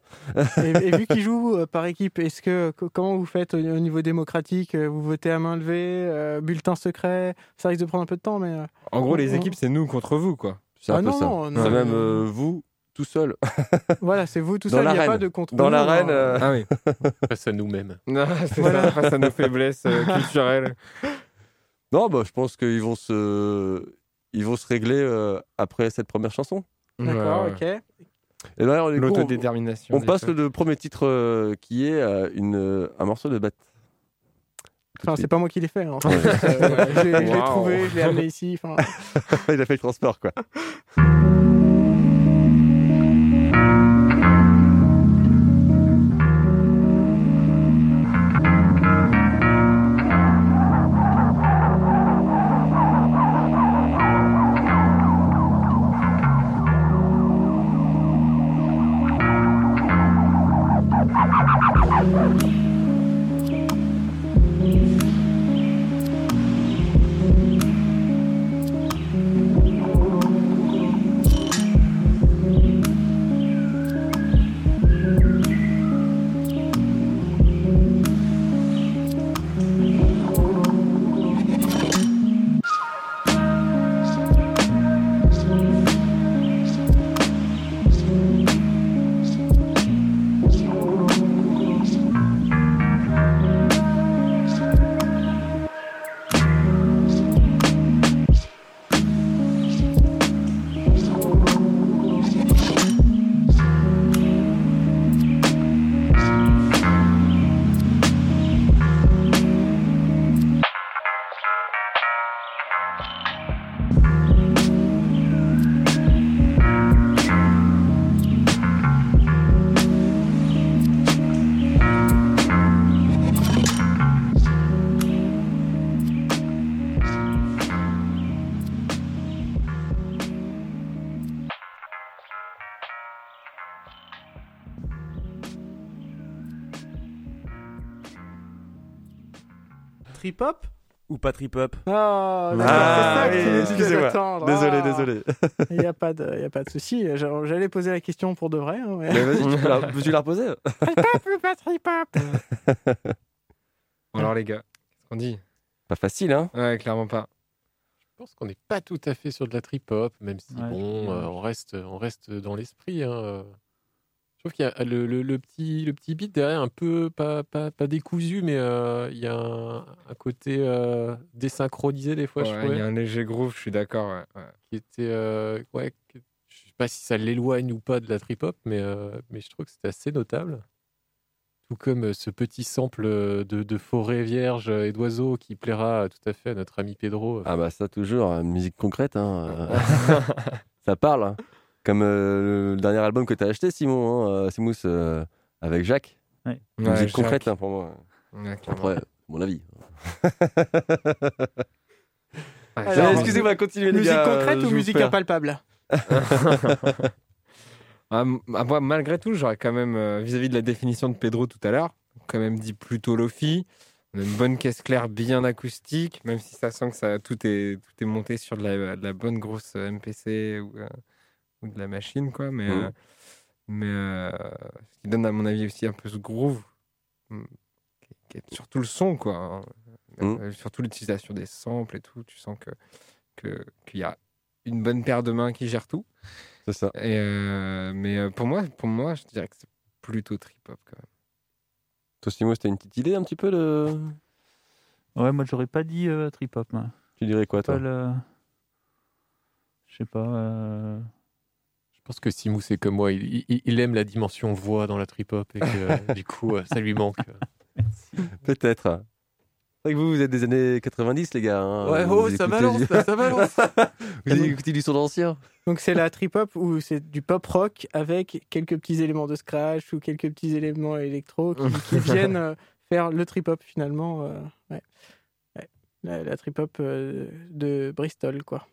Speaker 5: et, et vu qu'ils jouent euh, par équipe, est-ce que co- comment vous faites au, au niveau démocratique euh, Vous votez à main levée, euh, bulletin secret Ça risque de prendre un peu de temps, mais.
Speaker 8: En gros, les
Speaker 5: on-
Speaker 8: équipes, c'est nous contre vous, quoi.
Speaker 4: C'est un
Speaker 5: Ah
Speaker 4: peu
Speaker 5: non,
Speaker 4: ça.
Speaker 5: non, non.
Speaker 4: c'est même euh, vous tout seul.
Speaker 5: Voilà, c'est vous tout
Speaker 4: Dans
Speaker 5: seul, il n'y a pas de contrôle.
Speaker 4: Dans l'arène. euh,
Speaker 8: Ah oui.
Speaker 10: Face à nous-mêmes.
Speaker 8: Non, c'est
Speaker 5: Voilà.
Speaker 8: ça, face à nos faiblesses euh, culturelles.
Speaker 4: Non, bah, je pense qu'ils vont se, ils vont se régler euh, après cette première chanson.
Speaker 5: D'accord,
Speaker 8: ouais.
Speaker 5: ok.
Speaker 4: Et là, du coup, on,
Speaker 8: L'autodétermination.
Speaker 4: on passe le premier titre euh, qui est euh, une, euh, un morceau de bête.
Speaker 5: Enfin, c'est pas moi qui l'ai fait. hein. Ouais, je l'ai je l'ai
Speaker 8: Wow.
Speaker 5: trouvé, je l'ai amené ici.
Speaker 4: Il a fait le transport, quoi.
Speaker 5: Trip hop
Speaker 4: Ou pas trip hop
Speaker 5: Ah, d'accord,
Speaker 4: Ah,
Speaker 5: c'est ça
Speaker 4: oui, excusez-moi. Désolé,
Speaker 5: Ah.
Speaker 4: désolé.
Speaker 5: Il n'y a, pas de- il y a pas de souci. J'a- J'allais poser la question pour de vrai. hein, mais-
Speaker 4: Mais vas-y, tu la, tu la reposer
Speaker 5: Trip hop ou pas trip hop
Speaker 8: alors, les gars, qu'est-ce qu'on dit?
Speaker 4: Pas facile, hein
Speaker 8: Ouais, clairement pas.
Speaker 10: Je pense qu'on n'est pas tout à fait sur de la trip hop, même si
Speaker 9: Ouais,
Speaker 10: bon, euh, on reste, on reste dans l'esprit. Hein. Euh. Je trouve qu'il y a le, le- le petit, le petit beat derrière, un peu pas, pas, pas décousu, mais euh, il y a un, un côté euh, désynchronisé des fois, je
Speaker 8: Ouais,
Speaker 10: trouvais,
Speaker 8: il y a un léger groove, je suis d'accord. ouais, ouais.
Speaker 10: qui était, euh, ouais, que- je sais pas si ça l'éloigne ou pas de la trip hop, mais, euh, mais je trouve que c'était assez notable. Tout comme euh, ce petit sample euh, de, de forêt vierge et d'oiseaux qui plaira tout à fait à notre ami Pedro.
Speaker 4: Ah bah ça toujours, musique concrète. Hein, euh, ça parle. hein. Comme euh, le dernier album que tu as acheté, Simon, hein, euh, Simous, euh, avec Jacques.
Speaker 9: Ouais.
Speaker 4: Musique concrète hein, pour moi.
Speaker 8: Ouais.
Speaker 4: Après, mon avis. Excusez-moi, continuez les
Speaker 5: Musique
Speaker 4: gars.
Speaker 5: concrète ou musique impalpable?
Speaker 8: Ah, ah, moi, malgré tout, j'aurais quand même, vis-à-vis de la définition de Pedro tout à l'heure, quand même dit plutôt Lofi. On a une bonne caisse claire bien acoustique, même si ça sent que ça, tout, est, tout est monté sur de la, de la bonne grosse MPC ou, euh, ou de la machine, quoi. Mais,
Speaker 4: Mhm.
Speaker 8: euh, mais euh, ce qui donne, à mon avis, aussi un peu ce groove, hum, qui, est surtout le son, quoi. hein.
Speaker 4: Mhm.
Speaker 8: Euh, Surtout l'utilisation des samples et tout. Tu sens que que- qu'il y a une bonne paire de mains qui gère tout.
Speaker 4: C'est ça.
Speaker 8: Et euh, mais pour moi, pour moi, je dirais que c'est plutôt trip-hop quand même.
Speaker 4: Toi, une petite idée un petit peu de.
Speaker 9: Ouais, moi j'aurais pas dit euh, trip hop. moi.
Speaker 4: Tu dirais quoi, toi?
Speaker 9: le- Je sais pas. euh,
Speaker 10: pense que Simou, c'est comme moi. Il, il- il aime la dimension voix dans la trip-hop et que du coup, euh, ça lui manque.
Speaker 4: Peut-être. C'est vrai que vous, vous êtes des années 90, les gars. hein.
Speaker 10: Ouais, oh, ça balance,
Speaker 4: du-
Speaker 10: ça, ça balance.
Speaker 4: vous écoutez du son ancien
Speaker 5: Donc c'est la trip hop ou c'est du pop rock avec quelques petits éléments de scratch ou quelques petits éléments électro qui, qui viennent euh, faire le trip hop finalement. euh, ouais. Ouais. La, la trip hop euh, de Bristol quoi.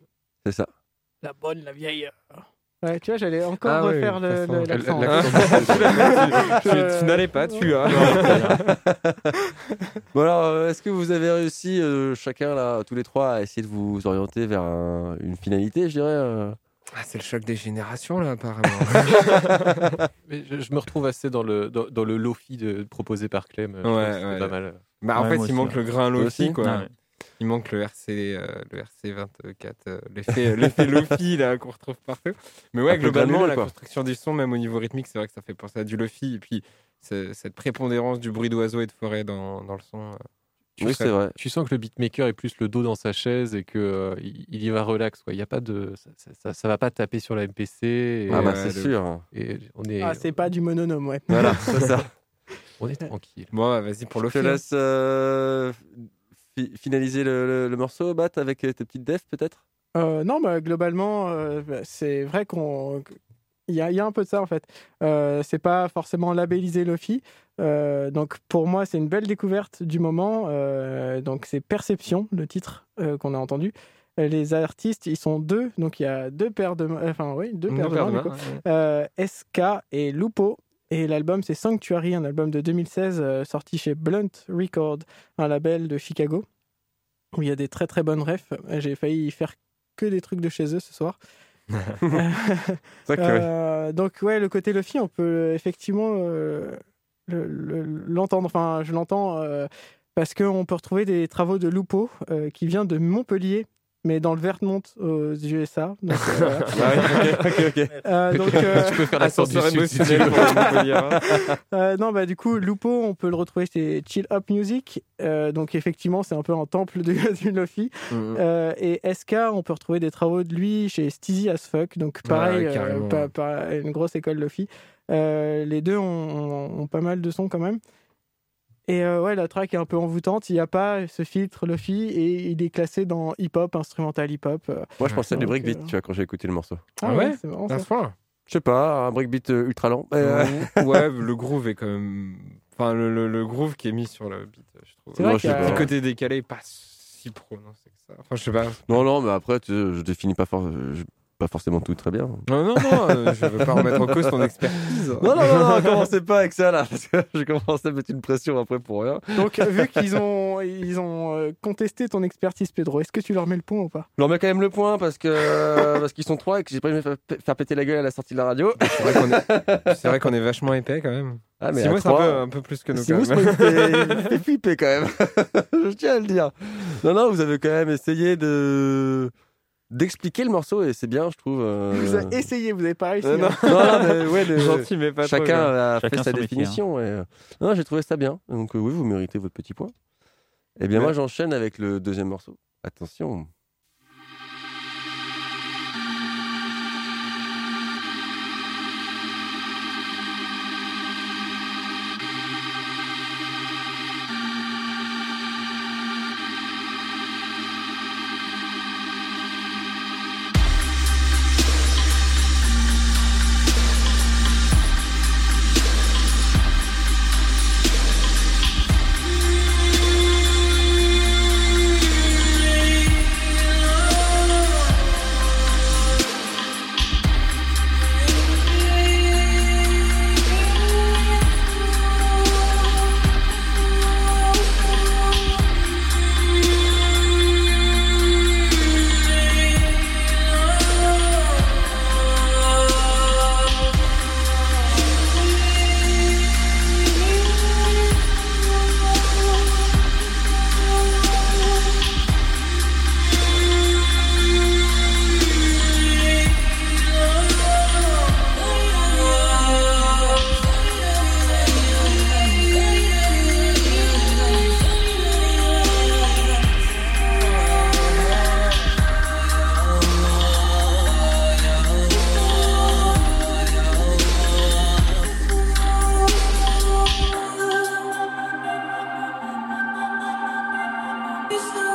Speaker 4: C'est ça.
Speaker 5: La bonne, la vieille. Ouais, tu vois, j'allais encore
Speaker 8: Ah oui,
Speaker 5: refaire
Speaker 8: de
Speaker 5: le- l'accent.
Speaker 8: L'accent. Tu- tu- tu n'allais pas, tu as.
Speaker 4: Bon alors, euh, est-ce que vous avez réussi, euh, chacun là, tous les trois, à essayer de vous orienter vers un- une finalité, je dirais euh
Speaker 8: Ah, c'est le choc des générations là, apparemment.
Speaker 10: Mais je, je me retrouve assez dans le, dans, dans le lofi de, proposé par Clem.
Speaker 8: Ouais,
Speaker 10: pas mal.
Speaker 8: Bah, en
Speaker 9: Ouais,
Speaker 8: fait, il
Speaker 9: aussi,
Speaker 8: manque
Speaker 9: ouais.
Speaker 8: le grain
Speaker 4: Toi
Speaker 8: Lofi,
Speaker 4: aussi
Speaker 8: quoi. Il manque le RC, euh, le RC 24, euh, l'effet, l'effet Lofi là qu'on retrouve partout. Mais ouais, globalement, la construction du son, même au niveau rythmique, c'est vrai que ça fait penser à du Lofi. Et puis cette prépondérance du bruit d'oiseaux et de forêt dans, dans le son. euh,
Speaker 10: Tu
Speaker 4: Oui,
Speaker 10: sens-
Speaker 4: c'est vrai.
Speaker 10: Tu sens que le beatmaker est plus le dos dans sa chaise et que euh, il, y va relax. Quoi. Il y a pas de, ça, ça, ça- ça va pas taper sur la MPC. Et,
Speaker 4: Ah bah c'est
Speaker 8: le-
Speaker 4: sûr.
Speaker 10: et on est,
Speaker 5: Ah, c'est pas du mononome, ouais.
Speaker 4: Voilà, c'est ça.
Speaker 10: on est tranquille.
Speaker 8: Bon, vas-y pour
Speaker 4: Je
Speaker 8: Lofi.
Speaker 4: te
Speaker 8: hein.
Speaker 4: laisse euh, fi- finaliser le, le- le morceau, Bat, avec tes petites defs peut-être?
Speaker 5: Euh, non, bah, globalement, euh, bah, c'est vrai qu'on. Il y, a, il y a un peu de ça en fait. Euh, c'est pas forcément labellisé Lofi. Euh, donc pour moi, c'est une belle découverte du moment. Euh, donc c'est Perception, le titre euh, qu'on a entendu. Les artistes, ils sont deux. Donc il y a deux paires de mains. Enfin, oui, deux
Speaker 8: Deux
Speaker 5: paires de
Speaker 8: paires
Speaker 5: mains.
Speaker 8: de
Speaker 5: du
Speaker 8: mains,
Speaker 5: coup.
Speaker 8: ouais.
Speaker 5: Euh, SK et Lupo. Et l'album, c'est Sanctuary, un album de 2016 euh, sorti chez Blunt Record, un label de Chicago, où il y a des très très bonnes refs. J'ai failli faire que des trucs de chez eux ce soir.
Speaker 4: Ouais.
Speaker 5: Euh, donc ouais, le côté Lofi, on peut euh, effectivement euh, le- le- l'entendre. Enfin, je l'entends parce qu'on peut retrouver des travaux de Lupo qui vient de Montpellier, mais dans le Vermont aux USA. Donc, euh.
Speaker 4: Ah oui, ok, ok, ok.
Speaker 5: Euh, donc, euh,
Speaker 10: tu peux faire du sud si
Speaker 8: émotionnel
Speaker 10: veux.
Speaker 8: pour Montpellier, hein.
Speaker 5: Euh, non, bah du coup, Lupo, on peut le retrouver chez Chill Up Music. Euh, donc effectivement, c'est un peu un temple du, du Lofi.
Speaker 8: Mhm.
Speaker 5: Euh, et SK, on peut retrouver des travaux de lui chez Steezy as Fuck. Donc pareil, euh,
Speaker 8: carrément.
Speaker 5: pas- pas- une grosse école Lofi. Euh, les deux ont, ont- ont pas mal de sons quand même. Et euh, ouais, la track est un peu envoûtante. Il n'y a pas ce filtre Lofi et il est classé dans hip-hop, instrumental hip-hop.
Speaker 4: Moi, je pensais à du breakbeat,
Speaker 5: euh,
Speaker 4: tu vois, quand j'ai écouté le morceau.
Speaker 5: Ah ouais, c'est marrant,
Speaker 8: à
Speaker 5: ça.
Speaker 8: ce point.
Speaker 4: Je sais pas, un breakbeat euh, ultra lent. Euh,
Speaker 8: ouais, le groove est quand même. Enfin, le, le- le groove qui est mis sur le beat, je trouve.
Speaker 5: C'est vrai qu'il a-
Speaker 8: côté décalé pas si prononcé que ça. Enfin, je sais pas.
Speaker 4: Non, non, mais après, tu sais, je définis pas, for- je- pas forcément tout très bien.
Speaker 8: Non, non, non, euh, je veux pas remettre en cause ton expertise.
Speaker 4: Non, non, non, non, commencez pas avec ça là, parce que je commence à mettre une pression après pour rien.
Speaker 5: Donc, euh, vu qu'ils ont, ils ont euh, contesté ton expertise, Pedro, est-ce que tu leur mets le point ou pas?
Speaker 4: Je leur mets quand même le point parce que parce qu'ils sont trois et que j'ai pas aimé fa- faire péter la gueule à la sortie de la radio.
Speaker 8: C'est vrai qu'on est, c'est vrai qu'on est vachement épais quand même.
Speaker 4: Ah, mais
Speaker 8: Si
Speaker 4: à
Speaker 8: moi, c'est un peu, un peu plus que nous.
Speaker 4: Si
Speaker 8: quand
Speaker 4: vous, fait flipper quand même. je tiens à le dire. Non, non, vous avez quand même essayé de d'expliquer le morceau et c'est bien, je trouve. euh,
Speaker 5: Vous avez essayé, vous n'avez pas réussi.
Speaker 8: Euh, non.
Speaker 5: hein.
Speaker 4: Non, non, mais ouais, le-
Speaker 8: Gentil, mais pas
Speaker 4: chacun a
Speaker 9: Chacun
Speaker 4: fait sa
Speaker 9: métier,
Speaker 4: définition. et, euh, non, j'ai trouvé ça bien. Donc euh, oui, vous méritez votre petit point. Eh bien,
Speaker 8: Ouais.
Speaker 4: moi, j'enchaîne avec le deuxième morceau. Attention. this love.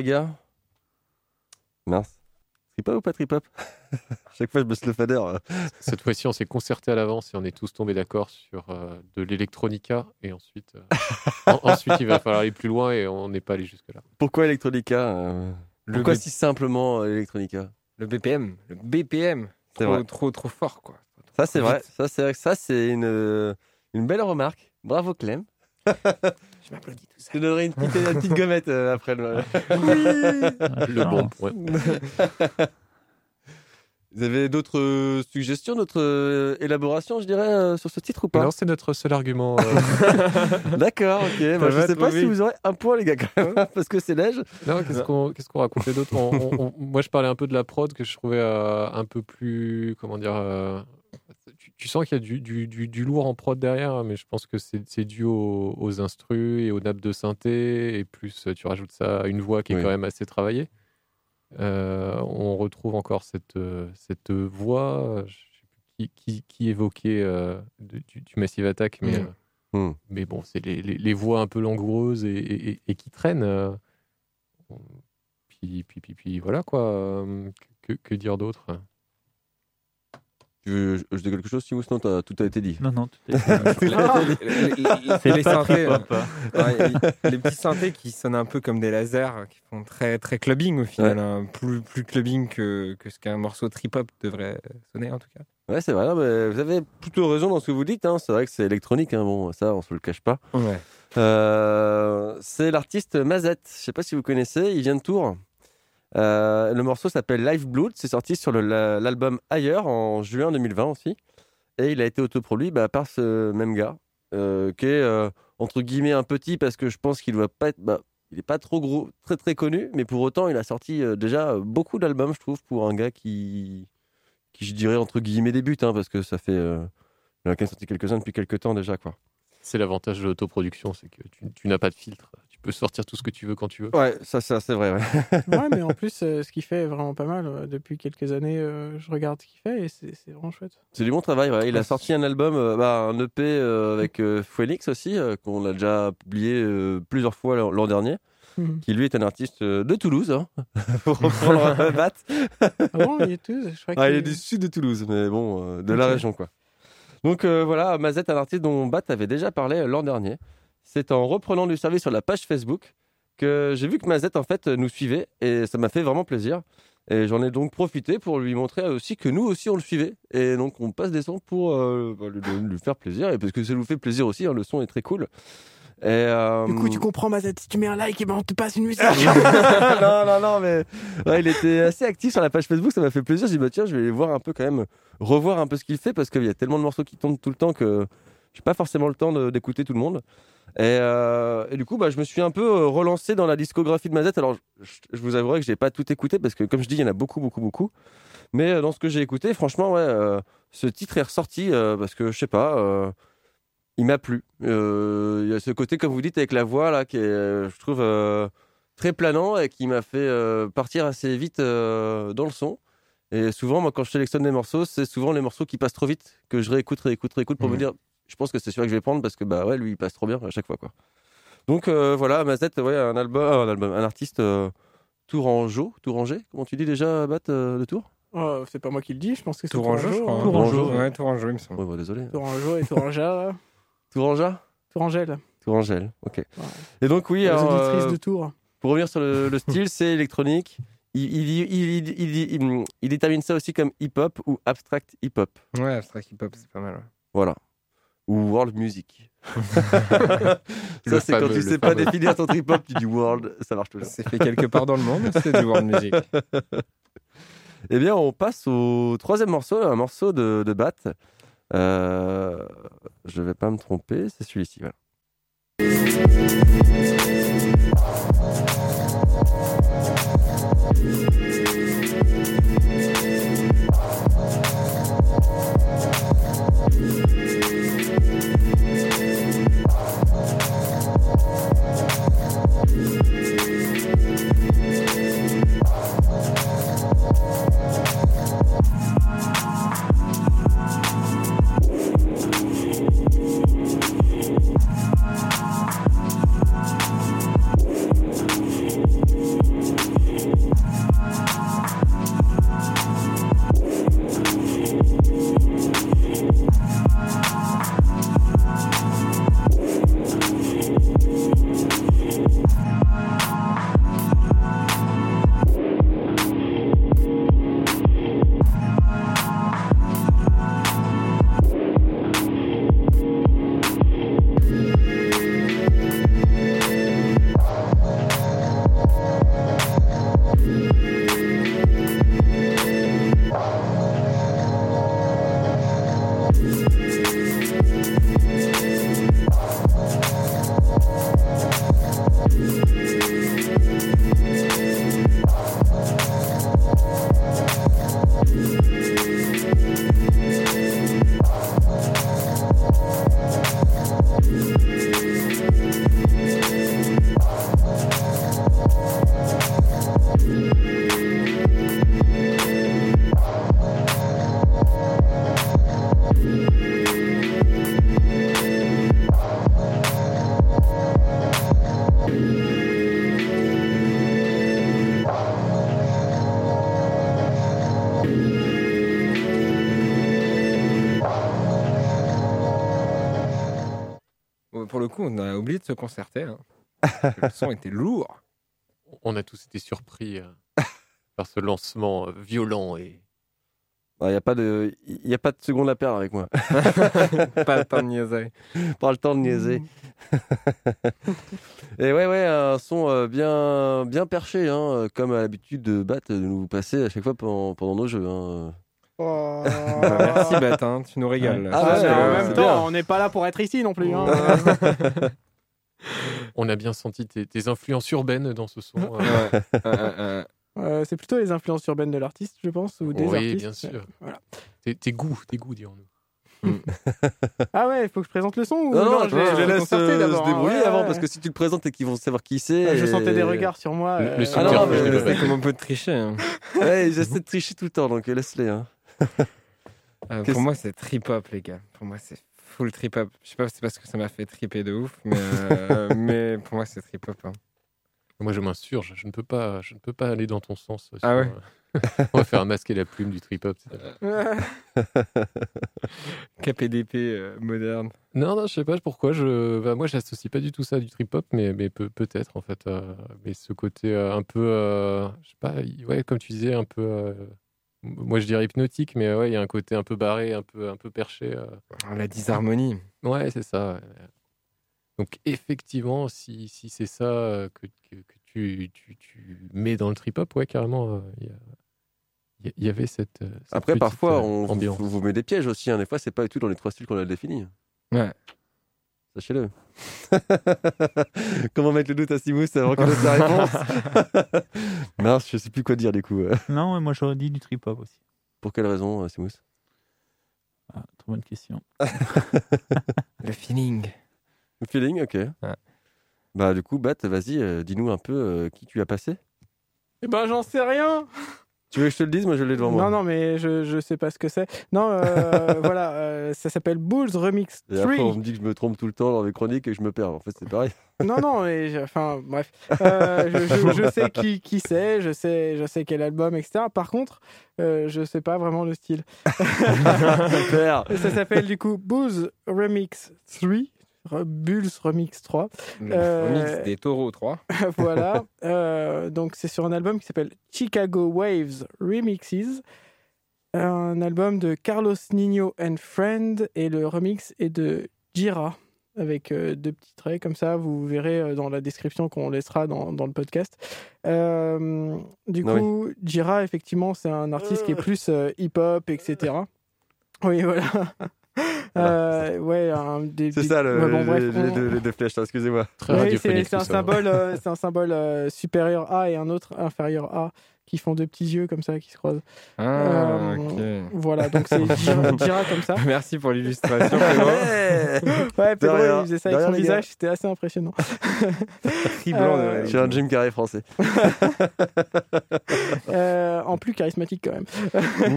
Speaker 4: Les gars Mince. Trip-hop ou pas trip-hop Chaque fois je baisse le fader.
Speaker 10: Cette fois-ci, on s'est concerté à l'avance et on est tous tombés d'accord sur euh, de l'électronica. Et ensuite, euh, en- ensuite, il va falloir aller plus loin et on n'est pas allé jusque-là.
Speaker 4: Pourquoi Electronica euh,
Speaker 8: Le
Speaker 4: Pourquoi
Speaker 8: B-
Speaker 4: si simplement euh, Electronica
Speaker 8: Le BPM, le BPM,
Speaker 4: C'est
Speaker 8: trop,
Speaker 4: vrai.
Speaker 8: trop, trop fort quoi.
Speaker 4: Ça c'est
Speaker 8: Trop.
Speaker 4: Ça c'est vrai que ça c'est une, une belle remarque. Bravo Clem.
Speaker 8: Je m'applaudis tout
Speaker 4: Je te donnerai une petite, une petite gommette euh, après le.
Speaker 10: Le bon point.
Speaker 4: Vous avez d'autres euh, suggestions, d'autres euh, élaborations, je dirais, euh, sur ce titre ou pas?
Speaker 10: Non, c'est notre seul argument. euh.
Speaker 4: D'accord, ok. Bah, je
Speaker 10: va
Speaker 4: sais pas si vous aurez un point, les gars, quand même, parce que c'est neige.
Speaker 10: Non, qu'est-ce qu'on qu'on racontait d'autre? Moi, je parlais un peu de la prod que je trouvais euh, un peu plus. Comment dire euh, tu, sens qu'il y a du, du, du- du lourd en prod derrière, mais je pense que c'est dû aux, aux instrus et aux nappes de synthé, et plus euh, tu rajoutes ça à une voix qui est
Speaker 4: Oui.
Speaker 10: quand même assez travaillée. Euh, on retrouve encore cette, euh, cette voix je sais plus qui, qui, qui évoquait euh, du, Massive Attack, mais,
Speaker 4: Mm.
Speaker 10: euh,
Speaker 4: Mm.
Speaker 10: mais bon, c'est les, les- les voix un peu langoureuses et, et- et- et qui traînent. puis, puis, puis, puis voilà quoi. Que, que dire d'autre?
Speaker 4: Tu veux je dis quelque chose, Simous Non, t'as- tout a été dit.
Speaker 9: Non, non, tout
Speaker 4: a été dit.
Speaker 8: Les- synthés,
Speaker 9: trip-hop, hein.
Speaker 8: ouais, les- les petits synthés qui sonnent un peu comme des lasers, qui font très très clubbing au final, hein, plus plus clubbing que, que ce qu'un morceau trip hop devrait sonner en tout cas.
Speaker 4: Ouais, c'est vrai. non, mais vous avez plutôt raison dans ce que vous dites. hein. C'est vrai que c'est électronique. hein. Bon, ça, on se le cache pas.
Speaker 8: Ouais.
Speaker 4: Euh, c'est l'artiste Mazette. Je sais pas si vous connaissez. Il vient de Tours. Euh, le morceau s'appelle Live Blood. C'est sorti sur l'album Ailleurs en juin 2020 aussi. Et il a été autoproduit bah, par ce même gars, euh, qui est euh, entre guillemets un petit parce que je pense qu'il doit pas être. bah, il est pas trop gros, très très connu, mais pour autant, il a sorti déjà beaucoup d'albums, je trouve, pour un gars qui, qui je dirais entre guillemets débute, hein, parce que ça fait. Il en a sorti quelques-uns depuis quelques temps déjà, quoi.
Speaker 10: C'est l'avantage de l'autoproduction, c'est que tu n'as pas de filtre. Tu peux sortir tout ce que tu veux quand tu veux.
Speaker 4: Ouais, ça, ça c'est vrai. Ouais.
Speaker 5: Ouais, mais en plus, euh, ce qu'il fait est vraiment pas mal. ouais. Depuis quelques années, euh, je regarde ce qu'il fait et c'est vraiment chouette.
Speaker 4: C'est du bon travail. ouais. Il a sorti un album, euh, bah, un EP euh, avec euh, Phoenix aussi, euh, qu'on a déjà publié euh, plusieurs fois l'an dernier.
Speaker 5: Mhm.
Speaker 4: Qui lui est un artiste euh, de Toulouse, hein, pour reprendre un bat.
Speaker 5: Ah bon, il est Toulouse Je crois
Speaker 4: Ah, il est du sud de Toulouse, mais bon, euh, de la région quoi. Donc euh, voilà, Mazette, un artiste dont Bat avait déjà parlé euh, l'an dernier. C'est en reprenant du service sur la page Facebook que j'ai vu que Mazette en fait nous suivait et ça m'a fait vraiment plaisir. Et j'en ai donc profité pour lui montrer aussi que nous aussi on le suivait. Et donc on passe des sons pour euh, bah, lui, lui faire plaisir et parce que ça nous fait plaisir aussi. hein, le son est très cool. Et, euh,
Speaker 5: Du coup, tu comprends, Mazette, si tu mets un like, et ben on te passe une musique.
Speaker 4: non, non, non, mais ouais, il était assez actif sur la page Facebook, ça m'a fait plaisir. J'ai dit, bah tiens, je vais aller voir un peu quand même, revoir un peu ce qu'il fait parce qu'il y a tellement de morceaux qui tombent tout le temps que j'ai pas forcément le temps d'écouter tout le monde. Et, euh, et du coup, bah, je me suis un peu euh, relancé dans la discographie de Mazette. Alors, je, je vous avouerai que j'ai pas tout écouté parce que, comme je dis, il y en a beaucoup, beaucoup, beaucoup. Mais euh, dans ce que j'ai écouté, franchement, ouais, euh, ce titre est ressorti euh, parce que je sais pas. il m'a plu. Il y a ce côté, comme vous dites, avec la voix là, qui est, je trouve, très planant et qui m'a fait partir assez vite dans le son. Et souvent, moi, quand je sélectionne des morceaux, c'est souvent les morceaux qui passent trop vite que je réécoute, réécoute, réécoute pour me dire, je pense que c'est celui que je vais prendre parce que bah ouais, lui, il passe trop bien à chaque fois, quoi. Donc euh, voilà, Mazette, ouais, un album, un album, un artiste euh, tourangeau, touranger. Comment tu dis déjà, Bat euh, de Tours
Speaker 5: Oh, c'est pas moi qui le dis, je pense que c'est
Speaker 8: Tourangeau, je crois. hein.
Speaker 5: Tourangeau.
Speaker 8: Ouais, Tourangeau, il me semble.
Speaker 4: Ouais, bah, désolé.
Speaker 5: Tourangeau et Tourangea.
Speaker 4: Tourangea?
Speaker 5: Tourangelle.
Speaker 4: Tourangelle, ok. Et donc oui,
Speaker 5: Les
Speaker 4: alors,
Speaker 5: auditrices
Speaker 4: euh,
Speaker 5: de Tours.
Speaker 4: Pour revenir sur le, le style, c'est électronique. Il, il, il, il, il- il- il détermine ça aussi comme hip-hop ou abstract hip-hop.
Speaker 8: Ouais, abstract hip-hop, c'est pas mal. ouais.
Speaker 4: Voilà. Ou world music. Ça, c'est quand tu sais pas définir ton hip-hop, tu dis world, ça marche toujours.
Speaker 8: C'est fait quelque part dans le monde, c'est du world music?
Speaker 4: Eh bien, on passe au troisième morceau, un morceau de, de Bat. Euh, je vais pas me tromper, c'est celui-ci. Voilà.
Speaker 8: Pour le coup, on a oublié de se concerter. hein. le son était lourd.
Speaker 10: On a tous été surpris euh, par ce lancement euh, violent et
Speaker 4: Il n'y a, pas de- y a pas de seconde à perdre avec moi.
Speaker 8: Pas le temps de niaiser.
Speaker 4: Pas le temps de niaiser. Et ouais, ouais, un son euh, bien, bien perché, hein, comme à l'habitude de Bat de nous passer à chaque fois pendant, pendant nos jeux. hein.
Speaker 5: Oh.
Speaker 8: Bah, merci, Bat, hein, tu nous régales.
Speaker 4: Ah,
Speaker 5: Ah,
Speaker 4: ouais,
Speaker 5: mais en
Speaker 4: ouais,
Speaker 5: même temps,
Speaker 4: bien.
Speaker 5: on n'est pas là pour être ici non plus. hein.
Speaker 10: on a bien senti tes, tes influences urbaines dans ce son. euh.
Speaker 8: Euh, euh,
Speaker 5: Euh, c'est plutôt les influences urbaines de l'artiste, je pense, ou des
Speaker 10: oui,
Speaker 5: artistes.
Speaker 10: bien sûr.
Speaker 5: Voilà.
Speaker 10: Tes, tes goûts, tes goûts, dirons-nous.
Speaker 5: Ah ouais, il faut que je présente le son ou
Speaker 4: Non, non,
Speaker 5: je
Speaker 4: je,
Speaker 5: vais-
Speaker 4: je laisse euh, se
Speaker 5: hein.
Speaker 4: débrouiller
Speaker 5: Ouais,
Speaker 4: avant,
Speaker 5: ouais.
Speaker 4: parce que si tu le présentes et qu'ils vont savoir qui c'est.
Speaker 5: Ouais, Je
Speaker 4: et-
Speaker 5: sentais des regards sur moi.
Speaker 10: Le-
Speaker 5: euh,
Speaker 10: le
Speaker 4: Ah non, mais-
Speaker 10: de
Speaker 8: c'est comme on peut tricher. hein.
Speaker 4: Ouais, ils essaient de tricher tout le temps, donc euh, laisse-les. hein.
Speaker 8: Euh, pour moi, c'est trip-hop, les gars. Pour moi, c'est full trip-hop. Je sais pas si c'est parce que ça m'a fait triper de ouf, mais, euh, mais pour moi, c'est trip-hop. hein.
Speaker 10: Moi, je m'insurge. Je ne peux pas, je ne peux pas aller dans ton sens.
Speaker 8: Ah ouais?
Speaker 10: euh, On va faire masquer la plume du trip hop.
Speaker 8: KPDP euh, moderne.
Speaker 10: Non, non, je sais pas pourquoi. Je, bah, moi, j'associe pas du tout ça du trip hop, mais, mais peut, peut-être en fait. euh, mais ce côté euh, un peu, euh, je sais pas, ouais, comme tu disais, un peu. Moi, je dirais hypnotique, mais ouais, il y a un côté un peu barré, un peu, un peu perché. euh.
Speaker 8: La disharmonie.
Speaker 10: Ouais, c'est ça. ouais. Donc, effectivement, si, si c'est ça euh, que, que, que tu, tu, tu mets dans le trip hop, ouais, carrément, euh, il y, avait cette. cette
Speaker 4: Après, parfois, on vous met des pièges aussi. hein. Des fois, c'est pas du tout dans les trois styles qu'on a définis.
Speaker 8: Ouais.
Speaker 4: Sachez-le. Comment mettre le doute à Simous avant qu'il donne sa réponse Mince, je sais plus quoi dire du coup.
Speaker 9: Non, moi j'aurais dit du trip hop aussi.
Speaker 4: Pour quelle raison, euh, Simous
Speaker 9: Ah, trop bonne question.
Speaker 8: Le feeling.
Speaker 4: Le feeling, ok. Bah du coup, Bat, vas-y, euh, dis-nous un peu euh, qui tu as passé?
Speaker 5: Eh ben, j'en sais rien.
Speaker 4: Tu veux que je te le dise? Moi, je l'ai devant moi.
Speaker 5: Non, non, mais je, je sais pas ce que c'est. Non, euh, voilà, euh, ça s'appelle Bulls Remix
Speaker 4: Et après,
Speaker 5: 3.
Speaker 4: on me dit que je me trompe tout le temps dans mes chroniques et que je me perds. En fait, c'est pareil.
Speaker 5: Non, non, mais enfin, bref. Euh, je, je- je sais qui, qui c'est, je sais, je sais quel album, etc. Par contre, je sais pas vraiment le style. Ça s'appelle du coup Bulls Remix 3. Bulls Remix 3.
Speaker 8: Le
Speaker 5: Euh,
Speaker 8: remix des taureaux 3.
Speaker 5: voilà. Euh, donc, c'est sur un album qui s'appelle Chicago Waves Remixes. Un album de Carlos Nino and Friend. Et le remix est de Jira. Avec euh, deux petits traits comme ça. Vous verrez dans la description qu'on laissera dans, dans le podcast. Du
Speaker 4: Ah oui.
Speaker 5: coup, Jira, effectivement, c'est un artiste qui est plus hip-hop, etc. Oui, voilà. Euh, ouais, un des,
Speaker 4: C'est
Speaker 5: des-
Speaker 4: ça, le,
Speaker 5: ouais, bon, bref,
Speaker 4: les, les
Speaker 5: on-
Speaker 4: deux, les deux flèches, excusez-moi.
Speaker 5: oui, c'est c'est un symbole, euh, c'est un symbole euh, supérieur A et un autre inférieur A qui font deux petits yeux comme ça qui se croisent.
Speaker 8: Ah,
Speaker 5: Euh. Voilà, donc c'est Jira, Jira comme ça.
Speaker 8: Merci pour l'illustration.
Speaker 5: Ouais, Pedro, il faisait ça avec son visage, c'était assez impressionnant.
Speaker 8: Triblanc de
Speaker 5: Euh,
Speaker 8: réalité.
Speaker 4: Je suis un Jim Carrey français.
Speaker 5: Euh, en plus charismatique quand même.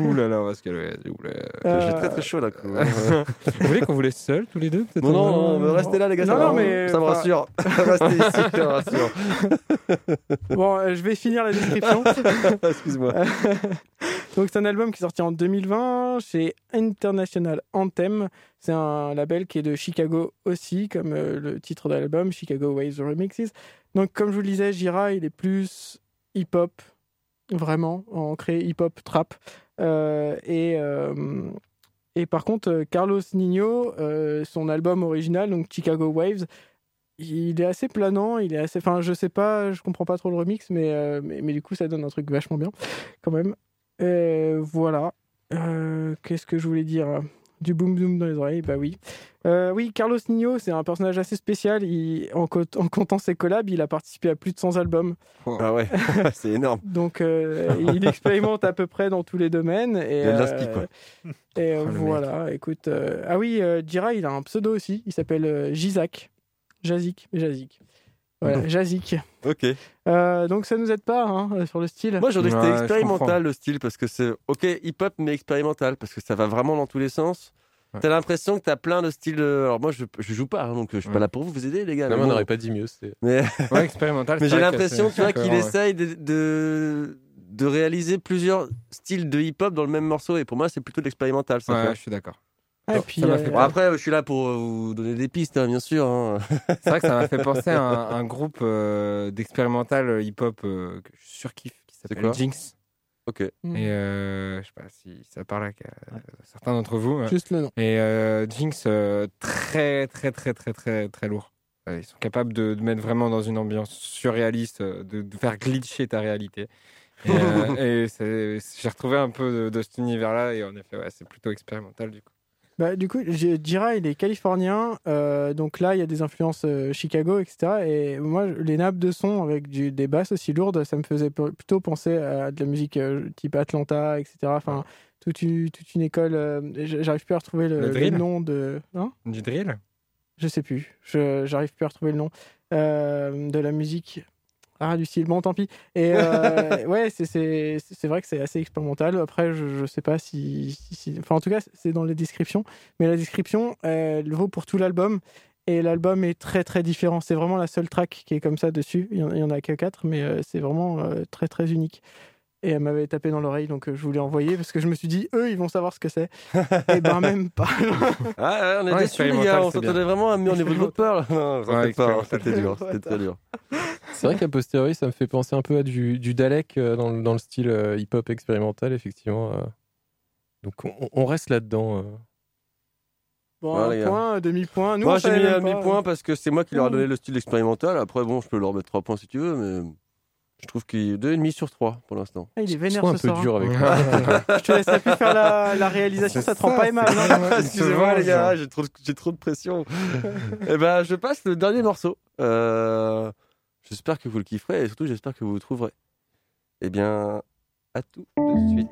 Speaker 8: Ouh là là, on va se calmer. Là.
Speaker 5: Euh,
Speaker 4: J'ai très très chaud là.
Speaker 8: Vous voulez qu'on vous laisse seuls tous les deux peut-être?
Speaker 4: Non, non, non, restez là, les gars.
Speaker 5: Non,
Speaker 4: ça
Speaker 5: non,
Speaker 4: me-
Speaker 5: mais,
Speaker 4: ça me rassure. restez ici, ça me rassure.
Speaker 5: Bon, euh, je vais finir la description.
Speaker 4: Excuse-moi.
Speaker 5: Donc c'est un album qui est sorti en 2020 chez International Anthem. C'est un label qui est de Chicago aussi, comme euh, le titre de l'album, Chicago Waves Remixes. Donc comme je vous le disais, Jira, il est plus hip-hop, vraiment, ancré hip-hop trap. Euh, et, euh, et par contre, Carlos Nino, son album original, donc Chicago Waves, il est assez planant, il est assez. Enfin, je sais pas, je comprends pas trop le remix, mais, euh, mais, mais du coup, ça donne un truc vachement bien, quand même. Euh, voilà. Euh, Qu'est-ce que je voulais dire? Du boom boom dans les oreilles, bah oui. Euh, oui, Carlos Nino, c'est un personnage assez spécial. Il, en, co- en comptant ses collabs, il a participé à plus de 100 albums.
Speaker 4: Ah ouais, c'est énorme.
Speaker 5: Donc, euh, il expérimente à peu près dans tous les domaines. Et,
Speaker 4: Il a de l'inspi, quoi.
Speaker 5: Et euh,
Speaker 8: Oh, le
Speaker 5: voilà, écoute. euh, Ah oui, euh, Jira, il a un pseudo aussi. Il s'appelle euh, Jizak. Jazik, Jazik. Voilà, Jazik.
Speaker 4: Ok.
Speaker 5: Euh, donc ça nous aide pas hein, sur le style.
Speaker 4: Moi, j'aurais dit que
Speaker 8: Ouais,
Speaker 4: c'était expérimental le style parce que c'est ok hip-hop mais expérimental parce que ça va vraiment dans tous les sens.
Speaker 8: Ouais.
Speaker 4: T'as l'impression que t'as plein de styles. euh, Alors moi, je, je joue pas, hein, donc je suis pas là pour vous, vous aider les gars.
Speaker 10: Non,
Speaker 4: mais
Speaker 10: on
Speaker 4: bon.
Speaker 10: n'aurait pas dit mieux. c'est-
Speaker 4: Mais,
Speaker 8: Ouais, expérimental.
Speaker 4: mais j'ai l'impression, tu vois, qu'il essaye de, de de réaliser plusieurs styles de hip-hop dans le même morceau et pour moi, c'est plutôt de l'expérimental.
Speaker 8: Ouais, je suis d'accord.
Speaker 5: Ah, et puis,
Speaker 8: ça m'a
Speaker 5: euh,
Speaker 8: fait
Speaker 4: Bon, après, je suis là pour euh, vous donner des pistes, hein, bien sûr. hein.
Speaker 8: C'est vrai que ça m'a fait penser à un, un groupe euh, d'expérimental hip-hop euh, que je surkiffe qui s'appelle
Speaker 4: quoi?
Speaker 8: Jinx.
Speaker 4: Ok.
Speaker 5: Mm.
Speaker 8: Et euh, je sais pas si ça parle à à certains d'entre vous. ouais.
Speaker 5: Juste le nom.
Speaker 8: Et euh, Jinx, euh, très, très, très, très, très, très lourd. Euh, Ils sont capables de, de mettre vraiment dans une ambiance surréaliste, de, de faire glitcher ta réalité. Et, euh, j'ai retrouvé un peu de, de cet univers-là, et en effet, ouais, c'est plutôt expérimental du coup.
Speaker 5: Bah, du coup, Jira, il est californien. euh, donc là, il y a des influences euh, Chicago, etc. Et moi, les nappes de son avec du- des basses aussi lourdes, ça me faisait plutôt penser à de la musique euh, type Atlanta, etc. Enfin, toute une, toute une école. J'arrive plus à retrouver le,
Speaker 8: Le
Speaker 5: le
Speaker 8: drill
Speaker 5: nom de. Hein?
Speaker 8: Du drill?
Speaker 5: Je sais plus. J'arrive plus à retrouver le nom de la musique. Ah, du style. Bon, tant pis. Et euh, ouais, c'est- vrai que c'est assez expérimental. Après, je, je sais pas si, Enfin, en tout cas, c'est dans les descriptions. Mais la description, elle vaut pour tout l'album. Et l'album est très très différent. C'est vraiment la seule track qui est comme ça dessus. Il y en, il y en a que quatre, mais euh, c'est vraiment euh, très très unique. Et elle m'avait tapé dans l'oreille, donc euh, je voulais envoyer parce que je me suis dit, eux, ils vont savoir ce que c'est. Et ben même pas.
Speaker 4: Ah, on est
Speaker 8: Ouais,
Speaker 4: déçus, les gars. On
Speaker 8: bien.
Speaker 4: vraiment à mieux au niveau de votre peur. Non,
Speaker 8: Ouais,
Speaker 4: pas. C'était dur. C'était très dur.
Speaker 10: C'est vrai qu'à posteriori, ça me fait penser un peu à du, du Dalek euh, dans, le- dans le style euh, hip-hop expérimental, effectivement. euh. Donc on, on reste là-dedans. euh.
Speaker 5: Bon, un point, demi-point. Nous,
Speaker 4: Moi, j'ai mis un demi-point parce que c'est moi qui leur ai
Speaker 5: Mmh.
Speaker 4: donné le style expérimental. Après, bon, je peux leur mettre 3 points si tu veux, mais je trouve qu'il a 2,5 sur 3 pour l'instant.
Speaker 5: Ah, il est vénère
Speaker 10: Sois un
Speaker 5: ce
Speaker 10: peu
Speaker 5: soir.
Speaker 10: dur avec
Speaker 5: Je te laisserai plus faire la, la réalisation, ça te rend pas aimable. hein.
Speaker 4: Excusez-moi les gars, j'ai trop, de pression. Eh ben, je passe le dernier morceau. Euh, j'espère que vous le kifferez et surtout j'espère que vous le trouverez. Eh bien, à tout de suite.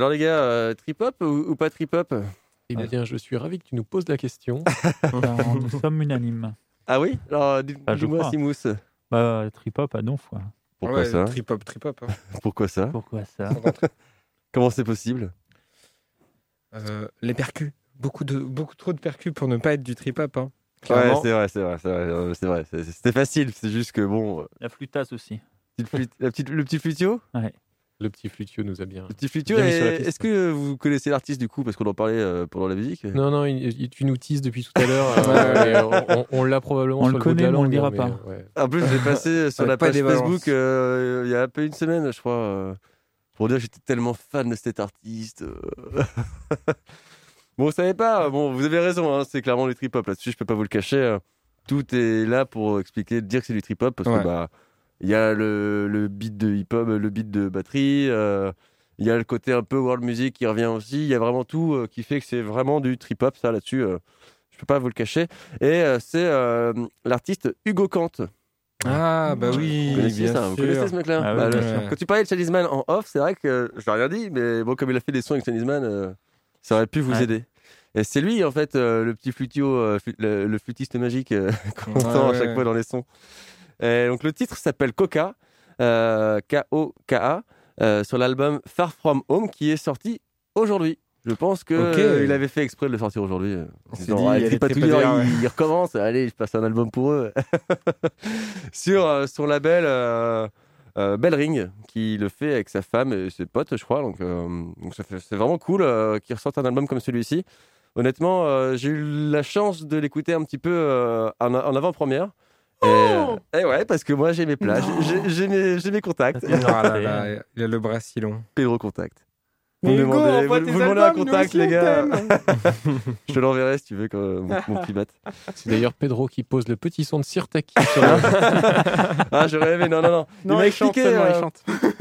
Speaker 4: Alors les gars, euh, trip hop ou, ou pas trip hop
Speaker 10: Eh bien, je suis ravi que tu nous poses la question.
Speaker 9: Ben, nous sommes unanimes.
Speaker 4: Ah oui Alors dis-
Speaker 9: Bah, je
Speaker 4: dis-moi. Simous.
Speaker 9: Bah, trip hop à donf, quoi.
Speaker 4: Pourquoi
Speaker 8: Ouais,
Speaker 4: ça
Speaker 8: Trip hop, trip hop. hein.
Speaker 4: Pourquoi ça
Speaker 9: Pourquoi ça
Speaker 4: Comment c'est possible
Speaker 8: Euh, les percus. Beaucoup, de, beaucoup trop de percus pour ne pas être du trip hop. Hein.
Speaker 4: Ouais, c'est vrai, c'est vrai, c'est vrai, euh, c'est vrai. c'est- C'était facile, c'est juste que bon.
Speaker 9: La flûtasse aussi.
Speaker 4: petite flûte- la petite, le petit flutio
Speaker 9: Ouais.
Speaker 10: Le petit flutio nous a bien.
Speaker 4: Le petit flutio, est-ce que vous connaissez l'artiste du coup Parce qu'on en parlait euh, pendant la musique?
Speaker 10: Non, non, il- il- tu nous teases depuis tout à l'heure. euh, on l'a probablement
Speaker 9: On
Speaker 10: sur
Speaker 9: le connaît, mais on le dira
Speaker 10: hein,
Speaker 9: pas.
Speaker 10: ouais.
Speaker 4: En plus, j'ai passé sur la page. Facebook euh, il y a un peu une semaine, je crois, euh, pour dire que j'étais tellement fan de cet artiste. bon, vous savez pas, bon, vous avez raison, hein, c'est clairement du trip hop là-dessus, je peux pas vous le cacher. euh, Tout est là pour expliquer, dire que c'est du trip hop parce
Speaker 8: Ouais.
Speaker 4: que bah il y a le, le beat de hip hop, le beat de batterie, euh, il y a le côté un peu world music qui revient aussi, il y a vraiment tout euh, qui fait que c'est vraiment du trip hop ça là-dessus. euh, je peux pas vous le cacher. Et euh, c'est l'artiste Hugo Kant.
Speaker 8: Ah, bah oui,
Speaker 4: Vous connaissez
Speaker 8: bien
Speaker 4: ça, vous
Speaker 8: sûr.
Speaker 4: connaissez ce mec-là
Speaker 9: Ah
Speaker 4: Bah. Quand tu parlais de Chalisman en off, c'est vrai que je n'ai rien dit, mais bon, comme il a fait des sons avec Chalisman, ça aurait pu vous
Speaker 9: Ouais.
Speaker 4: aider. Et c'est lui, en fait, euh, le petit flutio, euh, flu- le, le flûtiste magique euh, qu'on
Speaker 8: Ouais,
Speaker 4: entend à
Speaker 8: ouais.
Speaker 4: chaque fois dans les sons. Et donc le titre s'appelle Coca, euh, K-O-K-A, euh, sur l'album Far From Home qui est sorti aujourd'hui. Je pense qu'il
Speaker 8: Ok.
Speaker 4: avait fait exprès de le sortir aujourd'hui. euh, en
Speaker 8: On s'est
Speaker 4: disant,
Speaker 8: dit,
Speaker 4: Ah,
Speaker 8: il
Speaker 4: ils, ils recommencent, allez, je passe un album pour eux. sur euh, son label euh, euh, Bellring, qui le fait avec sa femme et ses potes, je crois. Donc, euh, donc c'est vraiment cool euh, qu'il ressorte un album comme celui-ci. Honnêtement, euh, j'ai eu la chance de l'écouter un petit peu euh, en, en avant-première. Et, euh, et ouais, parce que moi j'ai mes plages, j'ai- mes, j'ai mes contacts.
Speaker 8: Ah là là, il a le bras si long.
Speaker 4: Pedro Contact. Me
Speaker 5: Hugo,
Speaker 4: demandez, vous, vous demandez un contact, les
Speaker 5: on
Speaker 4: gars. je te l'enverrai si tu veux, quand, mon, mon petit bat.
Speaker 10: C'est d'ailleurs Pedro qui pose le petit son de Sirtaki sur le...
Speaker 4: ah, je rêvais, non, non, non.
Speaker 5: Non,
Speaker 4: m'a
Speaker 5: il chante
Speaker 4: expliqué, euh.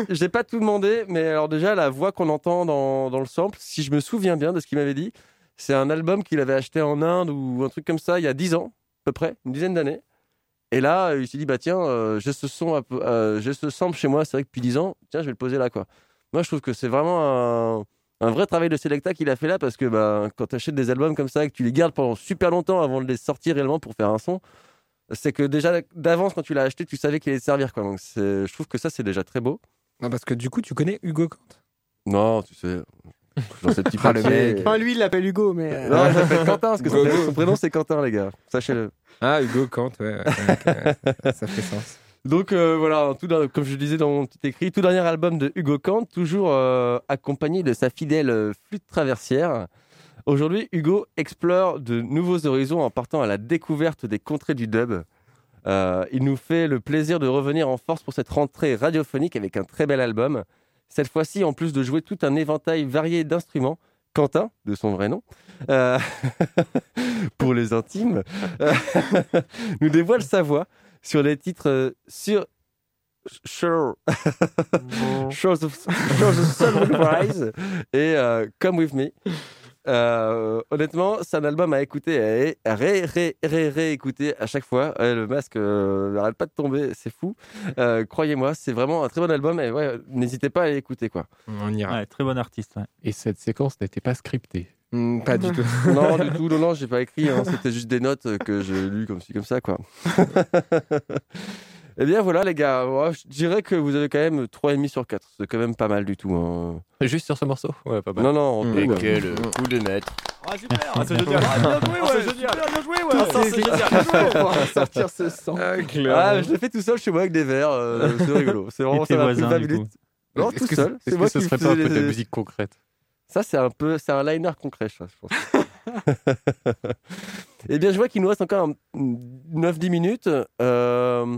Speaker 4: J'ai pas tout demandé, mais alors déjà, la voix qu'on entend dans, dans le sample, si je me souviens bien de ce qu'il m'avait dit, c'est un album qu'il avait acheté en Inde ou un truc comme ça il y a 10 ans, à peu près, une dizaine d'années. Et là, il s'est dit, bah tiens, euh, j'ai ce son, euh, j'ai ce sample chez moi, c'est vrai que depuis 10 ans, tiens, je vais le poser là, quoi. Moi, je trouve que c'est vraiment un, un vrai travail de Selecta qu'il a fait là, parce que bah, quand tu achètes des albums comme ça et que tu les gardes pendant super longtemps avant de les sortir réellement pour faire un son, c'est que déjà d'avance, quand tu l'as acheté, tu savais qu'il allait te servir, quoi. Donc, je trouve que ça, c'est déjà très beau.
Speaker 8: Non, parce que du coup, tu connais Hugo Kant?
Speaker 4: Non, tu sais,
Speaker 8: Ah, le
Speaker 4: papiers.
Speaker 8: mec.
Speaker 5: Enfin, lui, il l'appelle Hugo, mais. euh,
Speaker 4: Non, il s'appelle Quentin, parce que son, prénom c'est Quentin, les gars. Sachez-le.
Speaker 8: Ah, Hugo Kant, ouais. ça fait sens.
Speaker 4: Donc euh, voilà, tout, d'un- comme je le disais dans mon petit écrit, tout dernier album de Hugo Kant, toujours euh, accompagné de sa fidèle flûte traversière. Aujourd'hui, Hugo explore de nouveaux horizons en partant à la découverte des contrées du dub. Euh, il nous fait le plaisir de revenir en force pour cette rentrée radiophonique avec un très bel album. Cette fois-ci, en plus de jouer tout un éventail varié d'instruments, Quentin, de son vrai nom, euh, pour les intimes, euh, nous dévoile sa voix sur les titres euh, sur Sure, Shows of, Shows of Sun Will Rise et Come With Me. Euh, honnêtement, c'est un album à écouter et à ré, ré, ré, réécouter à chaque fois. Ouais, le masque euh, n'arrête pas de tomber, c'est fou. Euh, Croyez-moi, c'est vraiment un très bon album et ouais, n'hésitez pas à l'écouter quoi.
Speaker 8: On ira.
Speaker 9: Ouais, très bon artiste. ouais.
Speaker 10: Et cette séquence n'était pas scriptée.
Speaker 8: Hmm, pas du tout.
Speaker 4: Non, du tout, non, non, j'ai pas écrit. hein. C'était juste des notes que j'ai lues comme ci, comme ça, quoi. eh bien, voilà, les gars. Ouais, je dirais que vous avez quand même 3,5 sur 4. C'est quand même pas mal du tout. hein.
Speaker 10: Juste sur ce morceau? Ouais, pas mal.
Speaker 4: Non, non,
Speaker 8: Et
Speaker 4: ouais.
Speaker 8: quel
Speaker 4: coup de maître.
Speaker 13: Ah super, ah, c'est génial. Ah, bien joué, ouais. C'est génial. Bien joué, ouais. Ah, ça, c'est génial. Bien joué.
Speaker 5: On va sortir ce sang.
Speaker 8: Ah,
Speaker 4: Ah, je l'ai fait tout seul chez moi avec des verres. euh, c'est rigolo. C'est vraiment
Speaker 9: Et tes
Speaker 4: ça m'a pris
Speaker 9: voisins,
Speaker 4: 20
Speaker 9: du
Speaker 4: minutes.
Speaker 9: coup
Speaker 4: Non,
Speaker 10: Est-ce
Speaker 4: tout
Speaker 10: que
Speaker 4: seul.
Speaker 10: est-ce
Speaker 4: C'est
Speaker 10: que
Speaker 4: moi
Speaker 10: ce
Speaker 4: qui
Speaker 10: serait pas un peu de musique concrète?
Speaker 4: Ça, c'est un peu, c'est un liner concret, ça, je pense. eh bien, je vois qu'il nous reste encore un- 9-10 minutes. Euh,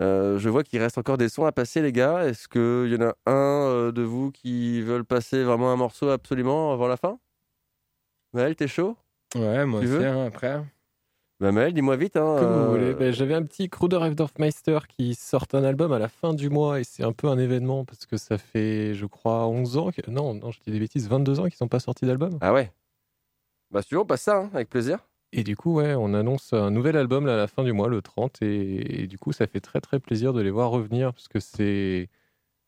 Speaker 4: euh, je vois qu'il reste encore des sons à passer, les gars. Est-ce qu'il y en a un euh, de vous qui veulent passer vraiment un morceau absolument avant la fin? Maël, t'es chaud?
Speaker 8: Ouais, moi
Speaker 4: Tu
Speaker 8: aussi, hein, après.
Speaker 4: Bah, Maël, dis-moi vite. Hein,
Speaker 10: Comme
Speaker 4: euh,
Speaker 10: vous voulez. Ben, J'avais un petit Kruder Dorfmeister qui sort un album à la fin du mois et c'est un peu un événement parce que ça fait, je crois, 11 ans. Que... Non, non, je dis des bêtises, 22 ans qu'ils sont pas sortis d'album.
Speaker 4: Ah ouais Bah, si tu veux, on passe ça, hein, avec plaisir.
Speaker 10: Et du coup, ouais, on annonce un nouvel album là, à la fin du mois, le 30, et, et du coup, ça fait très très plaisir de les voir revenir parce que c'est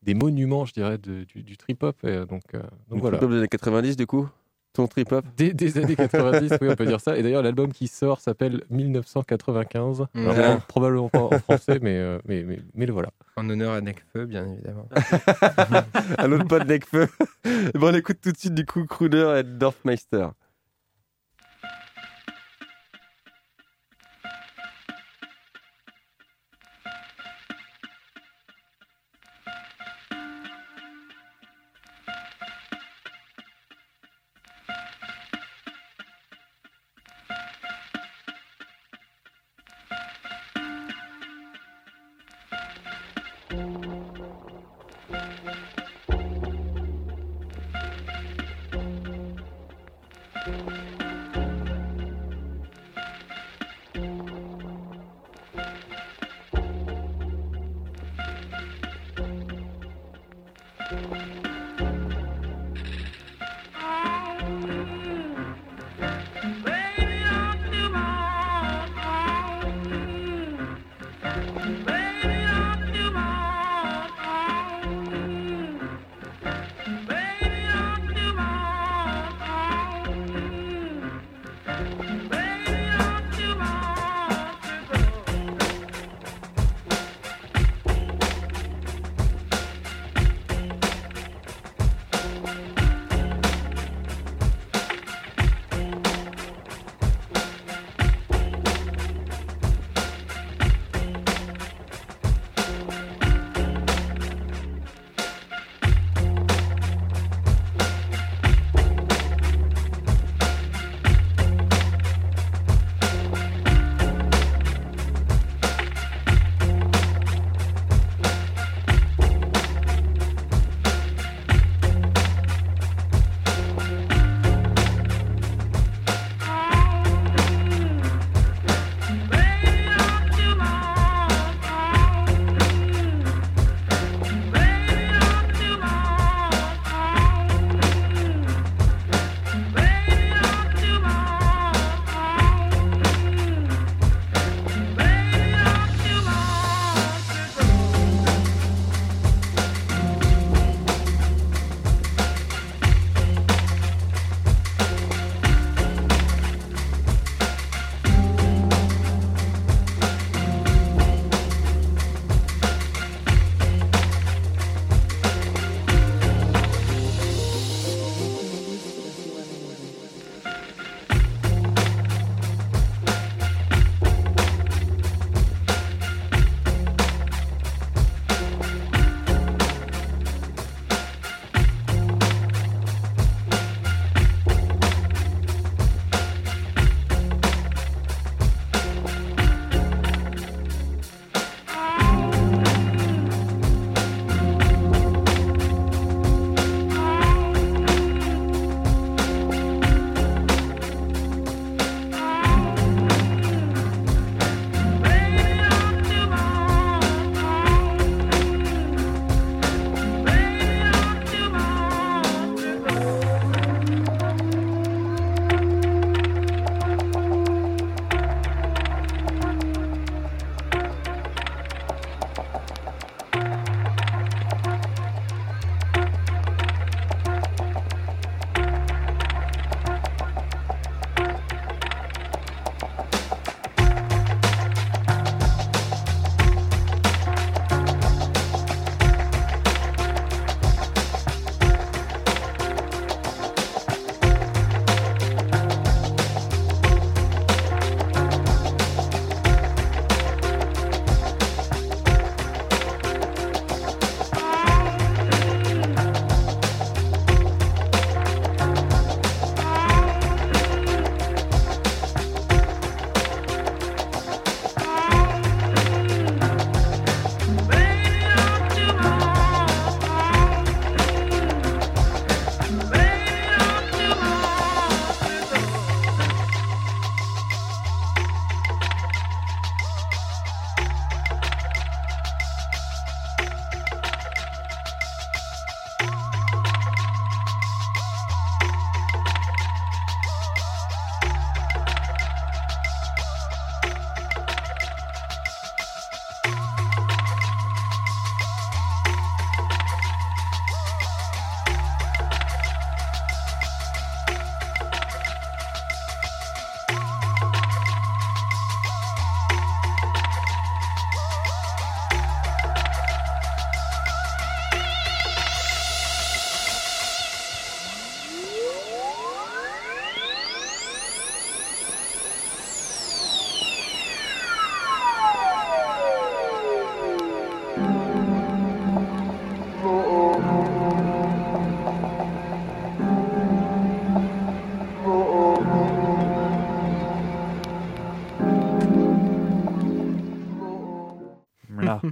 Speaker 10: des monuments, je dirais, de- du, du trip-hop. Euh, donc, euh, donc voilà.
Speaker 4: trip-hop des années 90, du coup Ton trip-hop?
Speaker 10: Des, des années 90, oui, on peut dire ça. Et d'ailleurs, l'album qui sort s'appelle 1995. Alors,
Speaker 8: Ouais.
Speaker 10: bon, probablement pas en français, mais, euh, mais, mais, mais le voilà.
Speaker 8: En honneur à Necfeu, bien évidemment.
Speaker 4: Un autre pote Necfeu. bon, on écoute tout de suite du coup Kruder et Dorfmeister.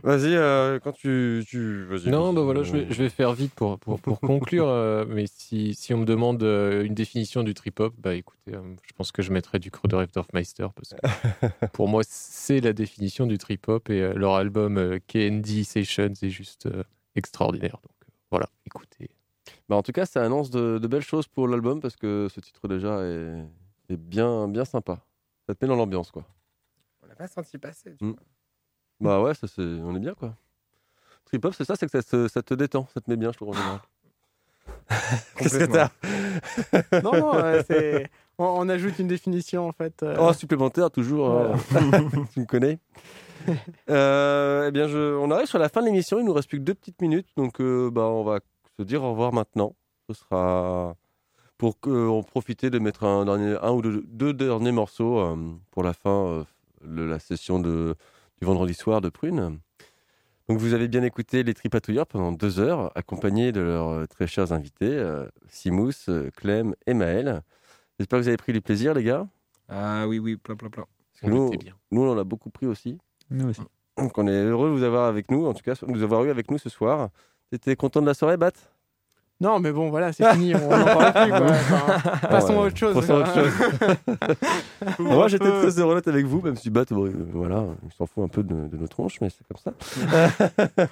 Speaker 4: Vas-y, euh, quand tu.
Speaker 10: Non, bah voilà, je vais, je vais faire vite pour, pour, pour conclure. euh, mais si, si on me demande euh, une définition du trip-hop, bah écoutez, euh, je pense que je mettrais du Creux de Dorfmeister parce que pour moi, c'est la définition du trip-hop et euh, leur album euh, KND Sessions est juste euh, extraordinaire. Donc euh, voilà, écoutez.
Speaker 4: Bah, en tout cas, ça annonce de, de belles choses pour l'album parce que ce titre déjà est, est bien, bien sympa. Ça te met dans l'ambiance, quoi.
Speaker 8: On l'a pas senti passer. tu
Speaker 4: Mm.
Speaker 8: vois.
Speaker 4: Bah ouais, ça, c'est... on est bien, quoi. Trip hop, c'est ça, c'est que ça te, ça te détend, ça te met bien, je trouve, en général. Qu'est-ce que t'as
Speaker 5: Non, non, euh, c'est- on, on ajoute une définition en fait. euh,
Speaker 4: Oh, supplémentaire, toujours. hein. tu me connais. Euh, eh bien, je... on arrive sur la fin de l'émission. Il nous reste plus que deux petites minutes. Donc, euh, bah, on va se dire au revoir maintenant. Ce sera pour en profiter de mettre un, dernier, un ou deux, deux derniers morceaux euh, pour la fin euh, de la session de, du vendredi soir de Prune. Donc, vous avez bien écouté les Tripatouilleurs pendant deux heures, accompagnés de leurs euh, très chers invités, euh, Simous, euh, Clem et Maël. J'espère que vous avez pris du plaisir, les gars.
Speaker 8: Ah oui, oui, plein, plein, plein.
Speaker 4: Parce que nous, nous, on en a beaucoup pris aussi.
Speaker 9: Nous aussi.
Speaker 4: Donc, on est heureux de vous avoir avec nous, en tout cas, de nous avoir eu avec nous ce soir. T'étais content de la soirée, Bat?
Speaker 5: Non, mais bon, voilà, c'est fini, on n'en parle plus. Quoi. Enfin, passons à autre chose.
Speaker 4: Passons à autre chose. Moi, j'étais très heureux d'être avec vous, même si Bat, bon, euh, voilà, il s'en fout un peu de, de nos tronches, mais c'est comme ça.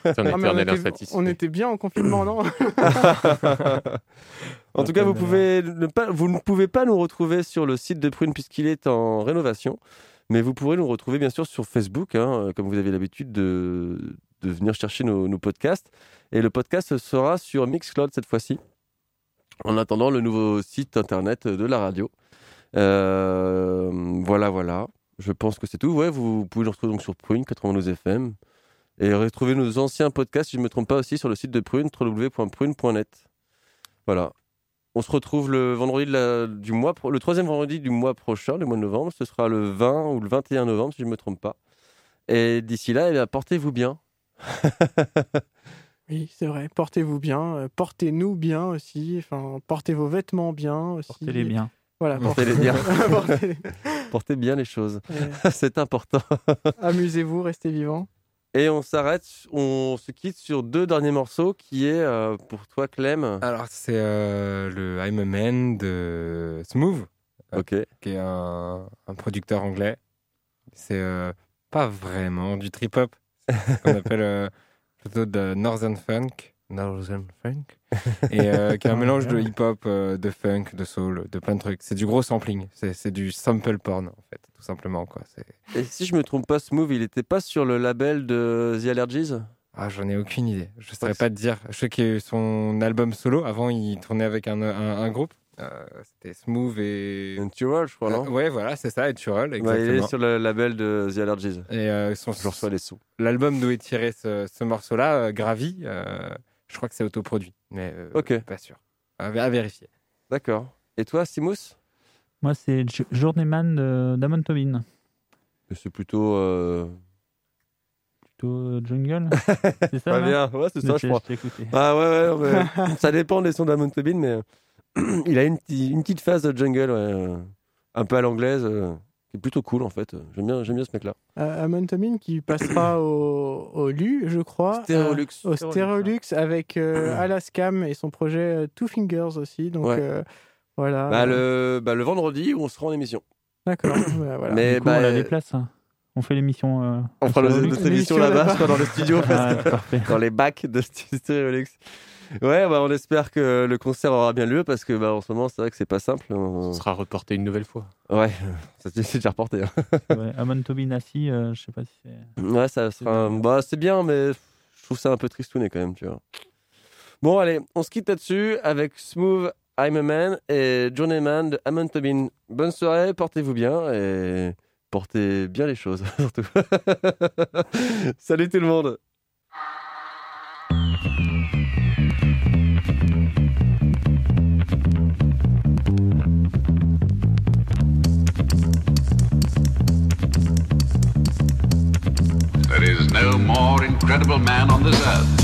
Speaker 5: Ah, on, était, on était bien en confinement, non
Speaker 4: En tout cas, vous, pouvez ne pas, vous ne pouvez pas nous retrouver sur le site de Prune puisqu'il est en rénovation. Mais vous pourrez nous retrouver bien sûr sur Facebook, hein, comme vous avez l'habitude de, de venir chercher nos, podcasts. Et le podcast sera sur Mixcloud cette fois-ci, en attendant le nouveau site internet de la radio. Euh, voilà, voilà. Je pense que c'est tout. Ouais, vous pouvez nous retrouver donc sur Prune 92 FM. Et retrouver nos anciens podcasts, si je ne me trompe pas, aussi sur le site de Prune, www.prune.net. Voilà. On se retrouve le vendredi du mois, le troisième vendredi du mois prochain, le mois de novembre. Ce sera le 20 ou le 21 novembre, si je ne me trompe pas. Et d'ici là, eh portez-vous bien.
Speaker 5: Oui, c'est vrai. Portez-vous bien. euh, Portez-nous bien aussi. Enfin, portez vos vêtements bien aussi.
Speaker 9: Portez-les bien.
Speaker 5: Voilà.
Speaker 4: Portez-les bien.
Speaker 5: Portez-
Speaker 4: bien les choses.
Speaker 5: Ouais.
Speaker 4: C'est important.
Speaker 5: Amusez-vous, restez vivants.
Speaker 4: Et on s'arrête, on se quitte sur deux derniers morceaux qui est euh, pour toi, Clem.
Speaker 8: Alors, c'est euh, le I'm a Man de Smooth, euh,
Speaker 4: Ok.
Speaker 8: qui est un, un producteur anglais. C'est euh, pas vraiment du trip-hop, qu'on appelle euh, plutôt de Northern Funk. Northern Funk. Et euh, qui est un mélange de hip-hop, euh, de funk, de soul, de plein de trucs. C'est du gros sampling. C'est du sample porn, en fait, tout simplement. Quoi.
Speaker 4: Et si je me trompe pas, Smooth, il n'était pas sur le label de The Allergies?
Speaker 8: Ah, j'en ai aucune idée. Je saurais pas te dire. Je sais que son album solo, avant, il tournait avec un, un, un groupe. Euh, C'était Smooth et.
Speaker 4: Turel, je crois, non?
Speaker 8: Euh, Ouais, voilà, c'est ça,
Speaker 4: Ouais,
Speaker 8: exactement.
Speaker 4: il est sur le label de The Allergies.
Speaker 8: Et euh, son,
Speaker 4: Je reçois les sous.
Speaker 8: L'album d'où est tiré ce, ce morceau-là, euh, Gravy, euh, je crois que c'est autoproduit, mais euh,
Speaker 4: Ok.
Speaker 8: pas sûr. À, à vérifier.
Speaker 4: D'accord. Et toi, Simous
Speaker 9: Moi, c'est J- Journeyman Damon Tobin.
Speaker 4: C'est plutôt.
Speaker 9: Plutôt Jungle C'est ça
Speaker 4: Pas
Speaker 9: non?
Speaker 4: bien, ouais, c'est ça, je crois. Ah ouais, ouais, ouais. ça dépend des sons d'Amon Tobin, mais euh, il a une, ti- une petite phase de jungle, ouais, euh, un peu à l'anglaise, euh, qui est plutôt cool en fait. J'aime bien, j'aime bien ce mec-là.
Speaker 5: Euh, Amon Tomin qui passera au, au LU, je crois.
Speaker 4: Stéréolux.
Speaker 5: Euh, au Stéréolux avec euh, Alaskam et son projet Two Fingers aussi. Donc
Speaker 4: Ouais.
Speaker 5: euh, voilà.
Speaker 4: Bah, le, bah, le vendredi où on sera en émission.
Speaker 5: D'accord. bah, voilà.
Speaker 4: Mais
Speaker 9: Du coup,
Speaker 4: bah,
Speaker 9: on a des places. hein. On fait l'émission. euh,
Speaker 4: On fera notre émission là-bas, je crois, dans le studio,
Speaker 9: Ah,
Speaker 4: parce que-
Speaker 9: parfait.
Speaker 4: dans les bacs de St- Stéréolux. Ouais, bah, on espère que le concert aura bien lieu parce que bah, en ce moment, c'est vrai que c'est pas simple. On
Speaker 10: Ce sera reporté une nouvelle fois.
Speaker 4: Ouais, ça c'est déjà reporté. hein.
Speaker 9: Ouais, Amon Tobin assis, euh, je sais pas si c'est.
Speaker 4: Ouais, ça sera. un- Bah, c'est bien, mais je trouve ça un peu tristouné quand même, tu vois. Bon, allez, on se quitte là-dessus avec Smooth, I'm a Man et Journeyman de Amon Tobin. Bonne soirée, portez-vous bien et portez bien les choses, surtout. Salut tout le monde!
Speaker 16: Incredible man on this earth.